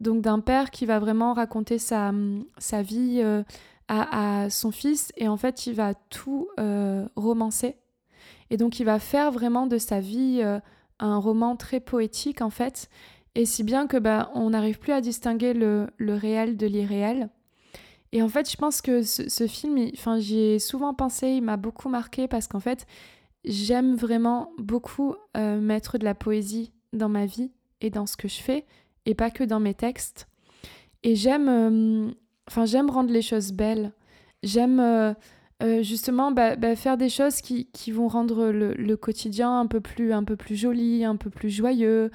donc d'un père qui va vraiment raconter sa, sa vie euh, à, son fils et en fait il va tout euh, romancer. Et donc il va faire vraiment de sa vie euh, un roman très poétique en fait. Et si bien que bah, on n'arrive plus à distinguer le, le réel de l'irréel. Et en fait je pense que ce, film il- enfin j'y ai souvent pensé il m'a beaucoup marqué parce qu'en fait j'aime vraiment beaucoup euh, mettre de la poésie dans ma vie et dans ce que je fais et pas que dans mes textes. Et j'aime enfin j'aime rendre les choses belles. J'aime euh, euh, justement bah, bah, faire des choses qui, qui vont rendre le, quotidien un peu plus un peu plus joli, un peu plus joyeux,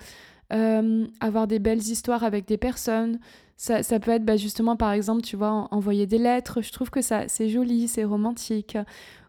euh, avoir des belles histoires avec des personnes. Ça, ça peut être bah, justement par exemple, tu vois, en- envoyer des lettres. Je trouve que ça c'est joli, c'est romantique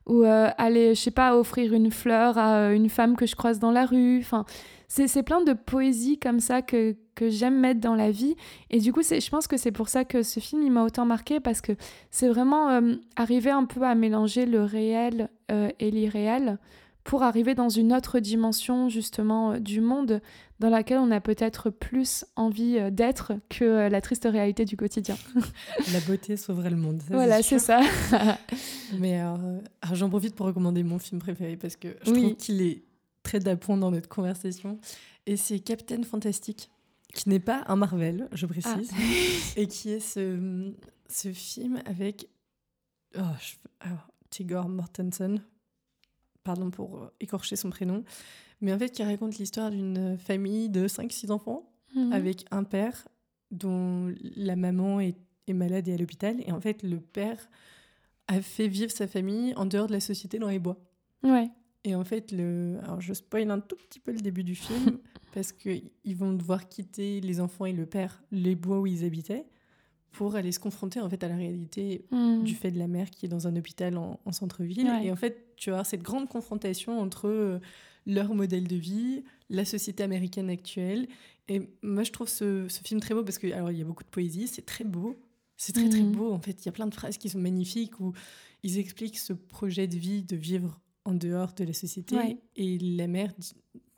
ou aller, je sais pas, offrir une fleur à une femme que je croise dans la rue. Enfin, c'est c'est plein de poésie comme ça que, que j'aime mettre dans la vie. Et du coup, c'est- je pense que c'est pour ça que ce film, il m'a autant marqué, parce que c'est vraiment euh, arriver un peu à mélanger le réel euh, et l'irréel pour arriver dans une autre dimension, justement, euh, du monde dans laquelle on a peut-être plus envie euh, d'être que euh, la triste réalité du quotidien. La beauté sauverait le monde. ça, voilà, c'est ça. Mais j'en profite pour recommander mon film préféré parce que je Oui. trouve qu'il est très d'appoint dans notre conversation. Et c'est Captain Fantastic, qui n'est pas un Marvel, je précise, et qui est ce, ce film avec oh, je- alors, Tigor Mortensen. Pardon pour euh, écorcher son prénom. Mais en fait, qui raconte l'histoire d'une famille de 5-6 enfants Mhm. avec un père dont la maman est, est malade et à l'hôpital. Et en fait, le père a fait vivre sa famille en dehors de la société dans les bois. Ouais. Et en fait, le... alors je spoil un tout petit peu le début du film, parce qu'ils vont devoir quitter les enfants et le père, les bois où ils habitaient, pour aller se confronter en fait à la réalité Mhm. du fait de la mère qui est dans un hôpital en, en centre-ville. Ouais. Et en fait, tu vas avoir cette grande confrontation entre euh, leur modèle de vie, la société américaine actuelle. Et moi, je trouve ce, ce film très beau parce que, alors, il y a beaucoup de poésie, c'est très beau. C'est très, très Mhm. beau. En fait, il y a plein de phrases qui sont magnifiques où ils expliquent ce projet de vie de vivre en dehors de la société. Ouais. Et la mère,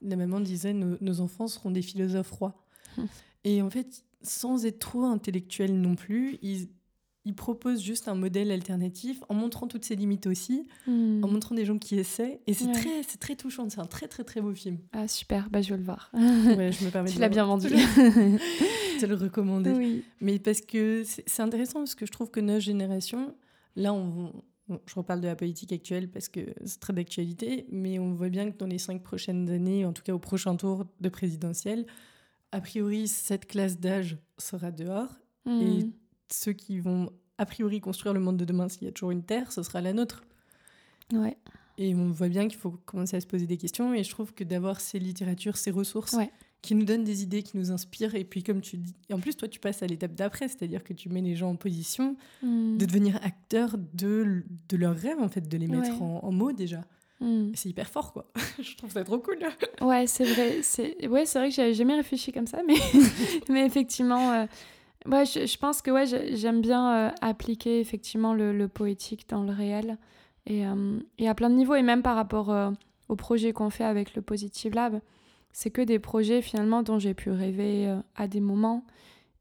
la maman disait nos, nos enfants seront des philosophes rois. Hmm. Et en fait, sans être trop intellectuel non plus, ils, ils proposent juste un modèle alternatif en montrant toutes ses limites aussi, Mhm. en montrant des gens qui essaient. Et c'est Ouais. très, c'est très touchant. C'est un très, très, très beau film. Ah super, bah je vais le voir. Ouais, je me permets tu l'as bien vendu. de le recommander. oui. Mais parce que c'est c'est intéressant parce que je trouve que notre génération, là, on, je reparle de la politique actuelle parce que c'est très d'actualité, mais on voit bien que dans les cinq prochaines années, en tout cas au prochain tour de présidentiel, a priori, cette classe d'âge sera dehors et Mhm. ceux qui vont a priori construire le monde de demain, s'il y a toujours une Terre, ce sera la nôtre. Ouais. Et on voit bien qu'il faut commencer à se poser des questions. Et je trouve que d'avoir ces littératures, ces ressources Ouais. Qui nous donnent des idées, qui nous inspirent. Et puis, comme tu dis, et en plus, toi, tu passes à l'étape d'après, c'est-à-dire que tu mets les gens en position Mm. de devenir acteurs de, de leurs rêves, en fait, de les mettre Ouais. en, en mots déjà. Mm. Et C'est hyper fort, quoi. je trouve ça trop cool. Ouais, c'est vrai. C'est ouais, c'est vrai que j'avais jamais réfléchi comme ça, mais mais effectivement, euh, ouais, je, je pense que ouais, j'ai- j'aime bien euh, appliquer effectivement le, le poétique dans le réel et, euh, et à plein de niveaux et même par rapport euh, au projet qu'on fait avec le Positive Lab, c'est que des projets finalement dont j'ai pu rêver euh, à des moments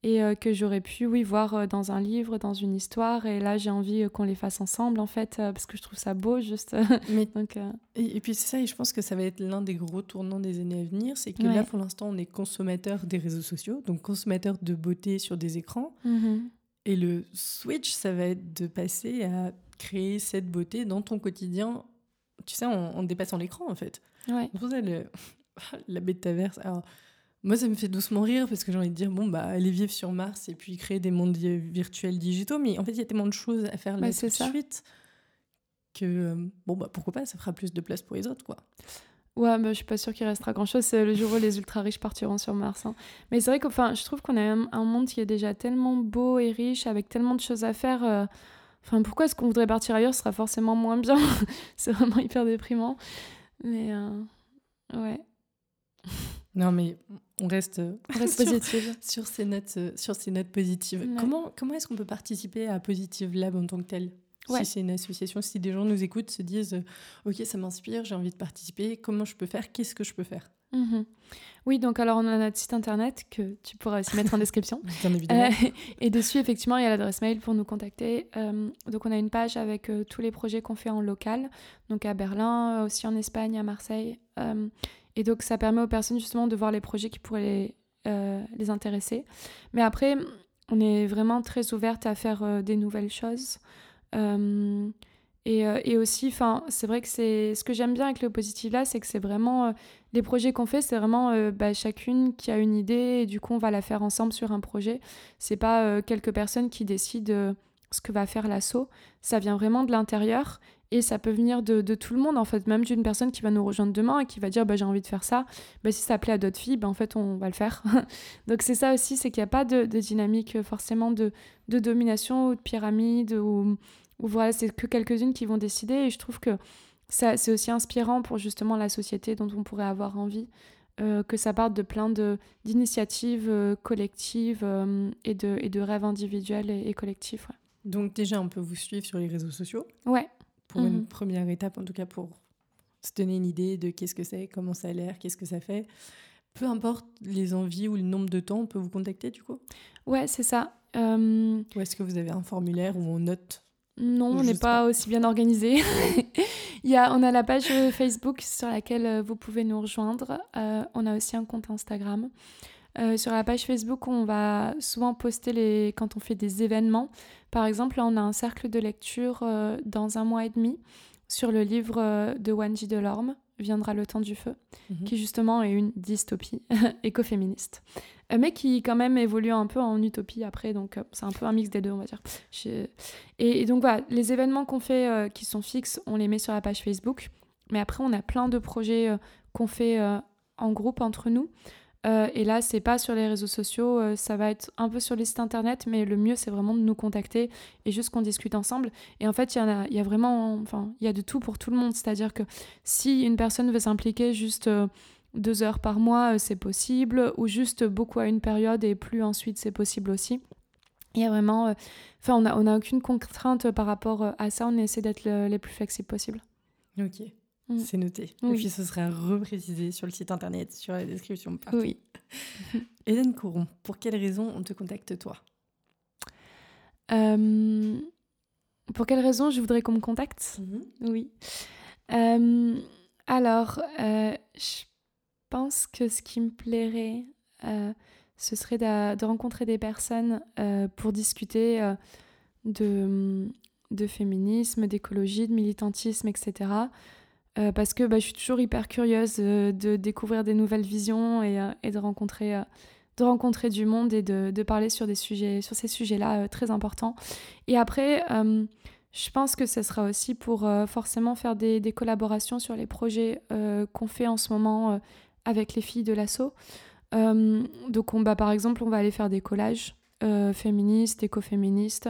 et euh, que j'aurais pu oui voir euh, dans un livre, dans une histoire et là j'ai envie qu'on les fasse ensemble en fait parce que je trouve ça beau juste Mais donc euh, Et, et puis c'est ça, et je pense que ça va être l'un des gros tournants des années à venir, c'est que Ouais. là pour l'instant on est consommateur des réseaux sociaux, donc consommateur de beauté sur des écrans, mhm. et le switch ça va être de passer à créer cette beauté dans ton quotidien, tu sais, en, en dépassant l'écran en fait. ouais. Ça le, la métaverse. Alors moi ça me fait doucement rire parce que j'ai envie de dire bon bah aller vivre sur Mars et puis créer des mondes vi- virtuels digitaux, mais en fait il y a tellement de choses à faire là Bah, tout de suite que euh, bon bah pourquoi pas, ça fera plus de place pour les autres quoi. Ouais, mais je suis pas sûre qu'il restera grand chose. C'est le jour où les ultra riches partiront sur Mars. hein. Mais c'est vrai qu'enfin, je trouve qu'on a un, un monde qui est déjà tellement beau et riche, avec tellement de choses à faire. euh, Enfin, pourquoi est-ce qu'on voudrait partir ailleurs? Ce sera forcément moins bien. c'est vraiment hyper déprimant. Mais euh, ouais, Non, mais on reste, euh, on reste sur, positive. sur ces notes, euh, sur ces notes positives. Ouais. Comment, comment est-ce qu'on peut participer à Positive Lab en tant que tel Ouais. Si c'est une association, si des gens nous écoutent, se disent euh, Ok, ça m'inspire, j'ai envie de participer, comment je peux faire Qu'est-ce que je peux faire Mhm. Oui, donc alors on a notre site internet que tu pourras aussi mettre en description. Bien évidemment. Euh, et dessus, effectivement, il y a l'adresse mail pour nous contacter. Euh, donc, on a une page avec euh, tous les projets qu'on fait en local, donc à Berlin, aussi en Espagne, à Marseille. Et donc, ça permet aux personnes justement de voir les projets qui pourraient les, euh, intéresser. Mais après, on est vraiment très ouverte à faire euh, des nouvelles choses. Euh, et, aussi, c'est vrai que c'est ce que j'aime bien avec le positif là, c'est que c'est vraiment les projets qu'on fait, c'est vraiment bah, chacune qui a une idée et du coup on va la faire ensemble sur un projet. C'est pas quelques personnes qui décident ce que va faire l'assaut. Ça vient vraiment de l'intérieur et ça peut venir de, de tout le monde en fait, même d'une personne qui va nous rejoindre demain et qui va dire bah, j'ai envie de faire ça. Bah, si ça plaît à d'autres filles, bah, en fait on va le faire. Donc c'est ça aussi, c'est qu'il n'y a pas de, de dynamique euh, forcément de, de domination ou de pyramide ou, ou voilà, c'est que quelques-unes qui vont décider et je trouve que ça, c'est aussi inspirant pour justement la société dont on pourrait avoir envie, euh, que ça parte de plein de, d'initiatives euh, collectives euh, et, de, et de rêves individuels et, et collectifs. Donc, déjà, on peut vous suivre sur les réseaux sociaux Ouais. Pour une Mhm. première étape, en tout cas pour se donner une idée de qu'est-ce que c'est, comment ça a l'air, qu'est-ce que ça fait. Peu importe les envies ou le nombre de temps, on peut vous contacter du coup? Ouais, c'est ça. Euh, Ou est-ce que vous avez un formulaire où on note? Non, on n'est pas aussi bien organisé. Il y a, on a la page Facebook sur laquelle vous pouvez nous rejoindre. Euh, on a aussi un compte Instagram. Euh, sur la page Facebook, on va souvent poster les... quand on fait des événements. Par exemple, là, on a un cercle de lecture euh, dans un mois et demi sur le livre euh, de Wanji Delorme, Viendra le temps du feu, Mhm. qui justement est une dystopie écoféministe, mais qui quand même évolue un peu en utopie après, donc c'est un peu un mix des deux, on va dire. Et, et donc voilà, les événements qu'on fait euh, qui sont fixes, on les met sur la page Facebook, mais après on a plein de projets qu'on fait en groupe entre nous. Euh, et là, c'est pas sur les réseaux sociaux, euh, ça va être un peu sur les sites internet, mais le mieux, c'est vraiment de nous contacter et juste qu'on discute ensemble. Et en fait, il y, a, y a vraiment, enfin, il y a de tout pour tout le monde. C'est-à-dire que si une personne veut s'impliquer juste euh, deux heures par mois, c'est possible, ou juste beaucoup à une période et plus ensuite, c'est possible aussi. Il y a vraiment, enfin, on n'a on a aucune contrainte par rapport à ça. On essaie d'être le- les plus flexibles possible. Ok, Mm. c'est noté. Oui. Et puis ce sera reprécisé sur le site internet, sur la description. partout. Oui. Hélène Couron, pour quelle raison on te contacte toi? Euh, pour quelle raison je voudrais qu'on me contacte? Oui. Euh, alors, euh, je pense que ce qui me plairait, ce serait de, de rencontrer des personnes pour discuter de, de féminisme, d'écologie, de militantisme, etc. Euh, parce que bah, je suis toujours hyper curieuse euh, de découvrir des nouvelles visions et, euh, de rencontrer, de rencontrer du monde et de, parler sur, des sujets, sur ces sujets-là très importants. Et après, je pense que ce sera aussi pour forcément faire des, collaborations sur les projets qu'on fait en ce moment avec les filles de l'assaut. donc, on, bah, par exemple, on va aller faire des collages féministes, écoféministes.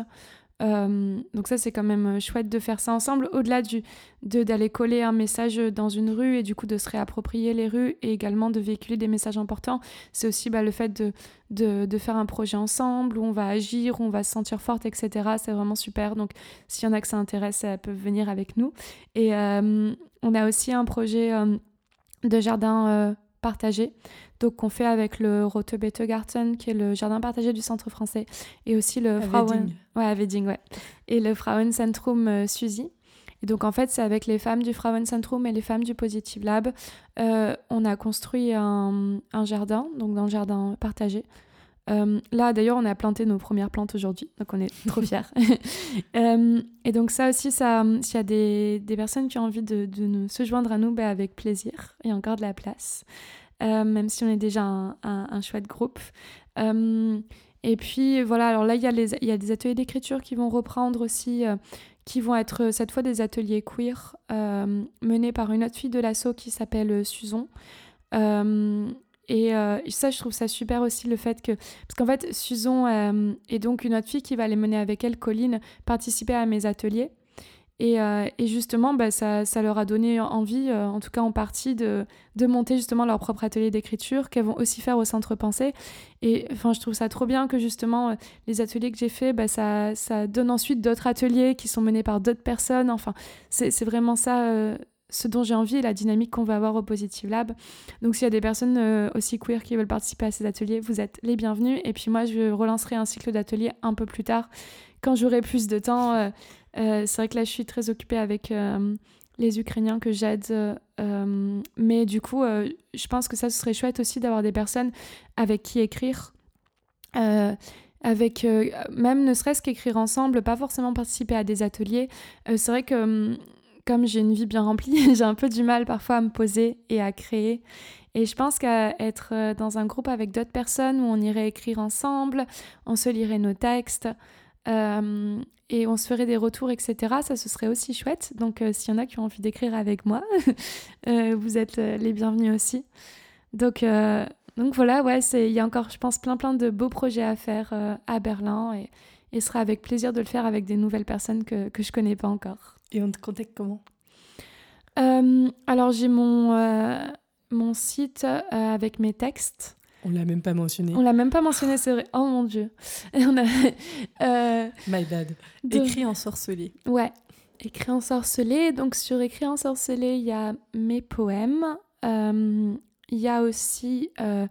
Euh, donc ça c'est quand même euh, chouette de faire ça ensemble, au-delà du, de, d'aller coller un message dans une rue et du coup de se réapproprier les rues et également de véhiculer des messages importants. C'est aussi bah, le fait de, de, de, faire un projet ensemble où on va agir, où on va se sentir forte, etc. C'est vraiment super. Donc s'il y en a que ça intéresse, elles peuvent venir avec nous. Et euh, on a aussi un projet de jardin partagé donc qu'on fait avec le Rote Garten, qui est le jardin partagé du centre français, et aussi le Frauen... Ouais, à Wedding, ouais. Et le Frauenzentrum euh, Suzy. Et donc en fait, c'est avec les femmes du Frauenzentrum et les femmes du Positive Lab, euh, on a construit un, un, jardin, donc dans le jardin partagé. Euh, là, d'ailleurs, on a planté nos premières plantes aujourd'hui, donc on est trop fiers. et donc ça aussi, ça, s'il y a des, des, personnes qui ont envie de, de nous, se joindre à nous, bah, avec plaisir, il y a encore de la place. Euh, même si on est déjà un, chouette groupe. Euh, et puis voilà, alors là, il y, a des ateliers d'écriture qui vont reprendre aussi, euh, qui vont être cette fois des ateliers queer menés par une autre fille de l'assaut qui s'appelle Suzon. Et ça, je trouve ça super aussi le fait que. Parce qu'en fait, Suzon est donc une autre fille qui va les mener avec elle, Colline, participer à mes ateliers. Euh, et, justement, bah, ça, leur a donné envie, euh, en tout cas en partie, de, monter justement leur propre atelier d'écriture qu'elles vont aussi faire au Centre Pensée. Et enfin, je trouve ça trop bien que justement, euh, les ateliers que j'ai faits, bah, ça, donne ensuite d'autres ateliers qui sont menés par d'autres personnes. Enfin, c'est vraiment ça ce dont j'ai envie et la dynamique qu'on va avoir au Positive Lab. Donc s'il y a des personnes aussi queer qui veulent participer à ces ateliers, vous êtes les bienvenus. Et puis moi, je relancerai un cycle d'ateliers un peu plus tard, quand j'aurai plus de temps. C'est vrai que là, je suis très occupée avec euh, les Ukrainiens que j'aide. Euh, mais du coup, je pense que ça, ce serait chouette aussi d'avoir des personnes avec qui écrire. avec même ne serait-ce qu'écrire ensemble, pas forcément participer à des ateliers. c'est vrai que hum, comme j'ai une vie bien remplie, j'ai un peu du mal parfois à me poser et à créer. Et je pense qu'à être dans un groupe avec d'autres personnes où on irait écrire ensemble, on se lirait nos textes, euh, et on se ferait des retours, etc. Ça, ce serait aussi chouette. Donc, euh, s'il y en a qui ont envie d'écrire avec moi, euh, vous êtes les bienvenus aussi. Donc, donc voilà, ouais, il y a encore, je pense, plein plein de beaux projets à faire à Berlin et, et ce sera avec plaisir de le faire avec des nouvelles personnes que, que je connais pas encore. Et on te contacte comment? Alors, j'ai mon, mon site avec mes textes. On l'a même pas mentionné. On l'a même pas mentionné, c'est vrai. Oh mon dieu. on a, euh, My bad. Écrit en sorcelé. Ouais, écrit en sorcelé. Donc sur écrit en sorcelé, il y a mes poèmes. Euh, il y a aussi euh,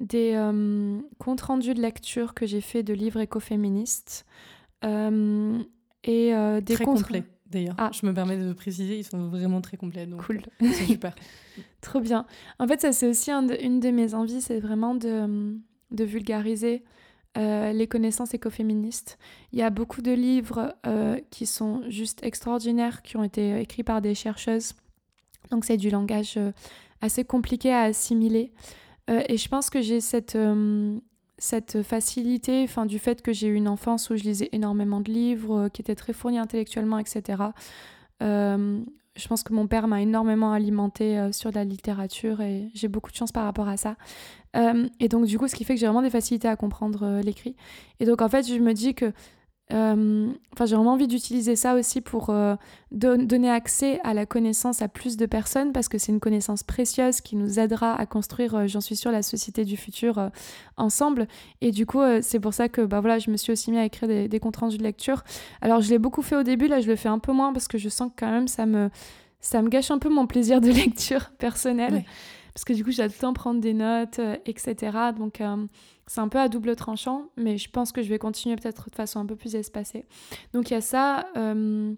des comptes rendus de lecture que j'ai fait de livres écoféministes. et des Très complets d'ailleurs. Ah. Je me permets de préciser, ils sont vraiment très complets. Donc cool. C'est super. Trop bien. En fait, ça, c'est aussi une de mes envies, c'est vraiment de, de vulgariser euh, les connaissances écoféministes. Il y a beaucoup de livres euh, qui sont juste extraordinaires, qui ont été écrits par des chercheuses. Donc, c'est du langage euh, assez compliqué à assimiler. et je pense que j'ai cette cette facilité, enfin du fait que j'ai eu une enfance où je lisais énormément de livres, euh, qui étaient très fournis intellectuellement, etc. Euh, je pense que mon père m'a énormément alimenté euh, sur la littérature et j'ai beaucoup de chance par rapport à ça. et donc du coup, ce qui fait que j'ai vraiment des facilités à comprendre l'écrit. Et donc en fait, je me dis que euh, enfin, j'ai vraiment envie d'utiliser ça aussi pour euh, donner accès à la connaissance à plus de personnes parce que c'est une connaissance précieuse qui nous aidera à construire, euh, j'en suis sûre, la société du futur ensemble. Et du coup, c'est pour ça que bah, voilà, je me suis aussi mis à écrire des, comptes rendus de lecture. Alors, je l'ai beaucoup fait au début, là, je le fais un peu moins parce que je sens que quand même ça me, ça me gâche un peu mon plaisir de lecture personnel. Parce que du coup, j'ai tout le temps prendre des notes, etc. Donc, c'est un peu à double tranchant, mais je pense que je vais continuer peut-être de façon un peu plus espacée. Donc il y a ça, euh,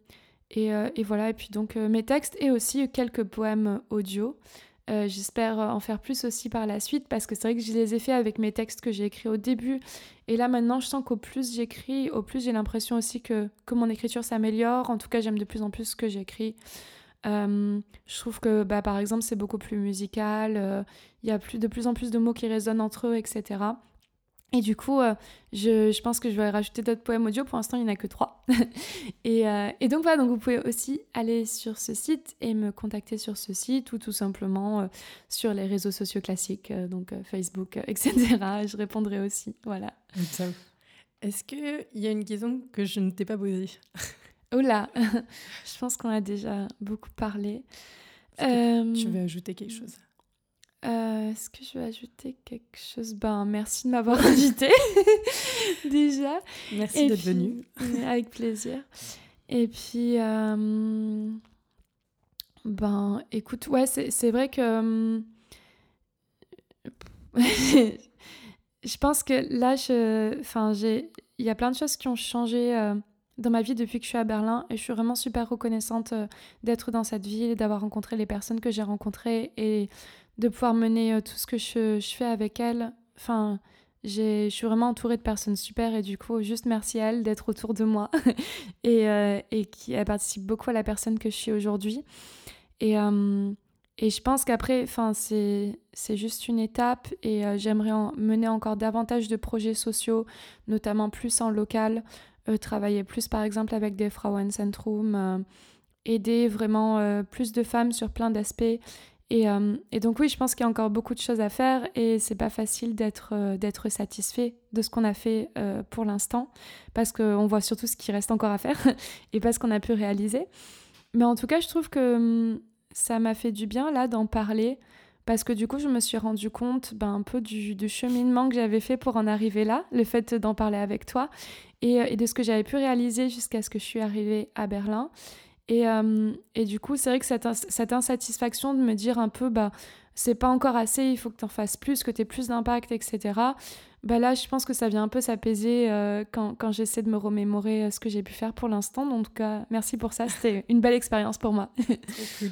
euh, et, voilà, et puis donc euh, mes textes et aussi quelques poèmes audio. J'espère en faire plus aussi par la suite parce que c'est vrai que je les ai faits avec mes textes que j'ai écrits au début. Et là maintenant, je sens qu'au plus j'écris, au plus j'ai l'impression aussi que, que mon écriture s'améliore. En tout cas, j'aime de plus en plus ce que j'écris. je trouve que bah, par exemple, c'est beaucoup plus musical. Il y a plus, de plus en plus de mots qui résonnent entre eux, etc. Et du coup, euh, je, je, pense que je vais rajouter d'autres poèmes audio. Pour l'instant, il n'y en a que trois. et, euh, et, donc voilà, donc vous pouvez aussi aller sur ce site et me contacter sur ce site ou tout simplement euh, sur les réseaux sociaux classiques, donc Facebook, etc. Je répondrai aussi. Voilà. Est-ce qu'il y a une question que je ne t'ai pas posée? Oh là Je pense qu'on a déjà beaucoup parlé. Tu veux ajouter quelque chose? Euh, est-ce que je vais ajouter quelque chose? Ben, merci de m'avoir invité déjà. Merci d'être venu. Avec plaisir. Et puis, euh, ben, écoute, ouais, c'est vrai que je pense que là, je, enfin, j'ai, il y a plein de choses qui ont changé euh, dans ma vie depuis que je suis à Berlin et je suis vraiment super reconnaissante d'être dans cette ville, d'avoir rencontré les personnes que j'ai rencontrées et de pouvoir mener euh, tout ce que je, fais avec elle. Enfin, je suis vraiment entourée de personnes super et du coup, juste merci à elle d'être autour de moi et, euh, et qui participe beaucoup à la personne que je suis aujourd'hui. Et, euh, et je pense qu'après, c'est juste une étape et j'aimerais mener encore davantage de projets sociaux, notamment plus en local, travailler plus par exemple avec des Frauenzentrum, aider vraiment plus de femmes sur plein d'aspects euh, et, donc oui, je pense qu'il y a encore beaucoup de choses à faire et c'est pas facile d'être euh, d'être satisfait de ce qu'on a fait euh, pour l'instant parce qu'on voit surtout ce qui reste encore à faire et pas ce qu'on a pu réaliser. Mais en tout cas, je trouve que hum, ça m'a fait du bien là d'en parler parce que du coup, je me suis rendu compte ben, un peu du, du cheminement que j'avais fait pour en arriver là, le fait d'en parler avec toi et, et de ce que j'avais pu réaliser jusqu'à ce que je suis arrivée à Berlin. Et, euh, et, du coup, c'est vrai que cette, cette, insatisfaction de me dire un peu, bah, c'est pas encore assez, il faut que tu en fasses plus, que tu aies plus d'impact, etc. Bah là, je pense que ça vient un peu s'apaiser euh, quand, quand j'essaie de me remémorer euh, ce que j'ai pu faire pour l'instant. En tout cas, merci pour ça, c'était une belle expérience pour moi. Cool.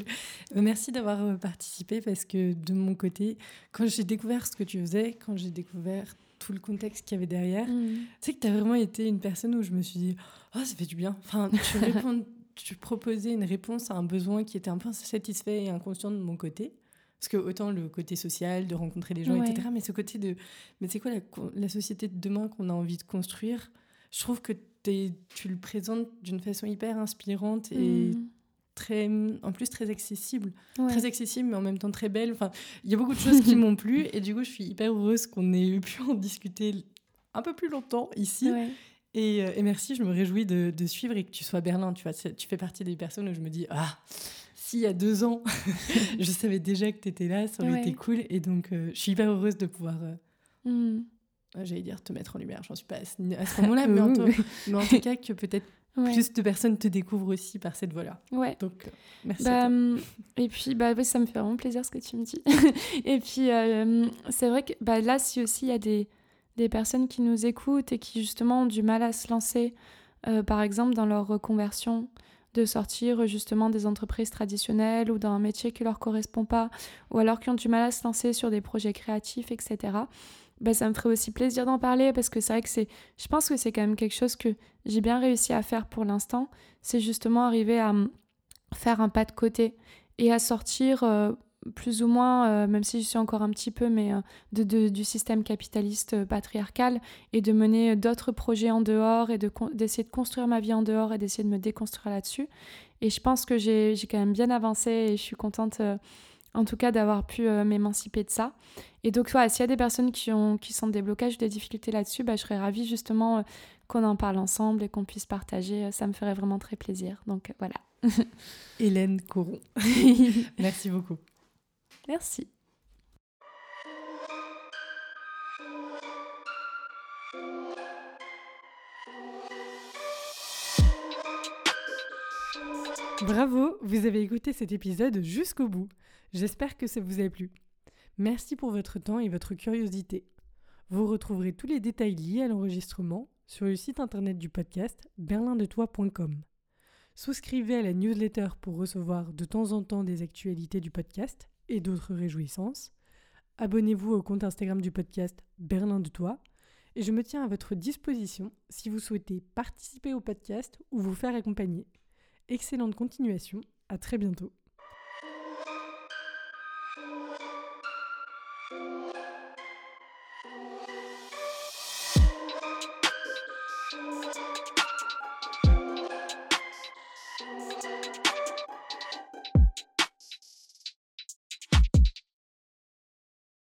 Merci d'avoir participé parce que de mon côté, quand j'ai découvert ce que tu faisais, quand j'ai découvert tout le contexte qu'il y avait derrière, mmh. tu sais que tu as vraiment été une personne où je me suis dit, oh, ça fait du bien. Enfin, tu réponds tu proposais une réponse à un besoin qui était un peu insatisfait et inconscient de mon côté. Parce que autant le côté social, de rencontrer les gens, etc., mais ce côté de, mais c'est quoi la, la, société de demain qu'on a envie de construire? Je trouve que es, tu le présentes d'une façon hyper inspirante et mm. très, en plus très accessible. Très accessible, mais en même temps très belle. Enfin, il y a beaucoup de choses qui m'ont plu et du coup, je suis hyper heureuse qu'on ait pu en discuter un peu plus longtemps ici. Et, merci, je me réjouis de, suivre et que tu sois à Berlin. Tu, vois, tu fais partie des personnes où je me dis, ah, s'il y a deux ans, je savais déjà que tu étais là, ça aurait été cool. Et donc, euh, je suis hyper heureuse de pouvoir, euh, mm. j'allais dire, te mettre en lumière. J'en suis pas à ce, moment-là, mais, en tout cas, que peut-être plus de personnes te découvrent aussi par cette voie-là. Ouais. Donc, merci. Bah, mm, et puis, bah, ça me fait vraiment plaisir ce que tu me dis. et puis, c'est vrai que bah, là, si aussi il y a des des personnes qui nous écoutent et qui justement ont du mal à se lancer, euh, par exemple dans leur reconversion, de sortir justement des entreprises traditionnelles ou dans un métier qui leur correspond pas, ou alors qui ont du mal à se lancer sur des projets créatifs, etc. Ben, ça me ferait aussi plaisir d'en parler parce que c'est vrai que c'est, je pense que c'est quand même quelque chose que j'ai bien réussi à faire pour l'instant, c'est justement arriver à faire un pas de côté et à sortir euh, plus ou moins, euh, même si je suis encore un petit peu, mais euh, de, du système capitaliste euh, patriarcal et de mener d'autres projets en dehors et d'essayer de, construire ma vie en dehors et d'essayer de me déconstruire là-dessus. Et je pense que j'ai quand même bien avancé et je suis contente en tout cas d'avoir pu m'émanciper de ça. Et donc voilà, s'il y a des personnes qui, ont, qui sentent des blocages ou des difficultés là-dessus, bah, je serais ravie justement qu'on en parle ensemble et qu'on puisse partager. Ça me ferait vraiment très plaisir. Donc voilà. Hélène Coron. Merci beaucoup. Merci. Bravo, vous avez écouté cet épisode jusqu'au bout. J'espère que ça vous a plu. Merci pour votre temps et votre curiosité. Vous retrouverez tous les détails liés à l'enregistrement sur le site internet du podcast berlindetoi.com. Souscrivez à la newsletter pour recevoir de temps en temps des actualités du podcast et d'autres réjouissances. Abonnez-vous au compte Instagram du podcast Berlin de Toi et je me tiens à votre disposition si vous souhaitez participer au podcast ou vous faire accompagner. Excellente continuation, à très bientôt.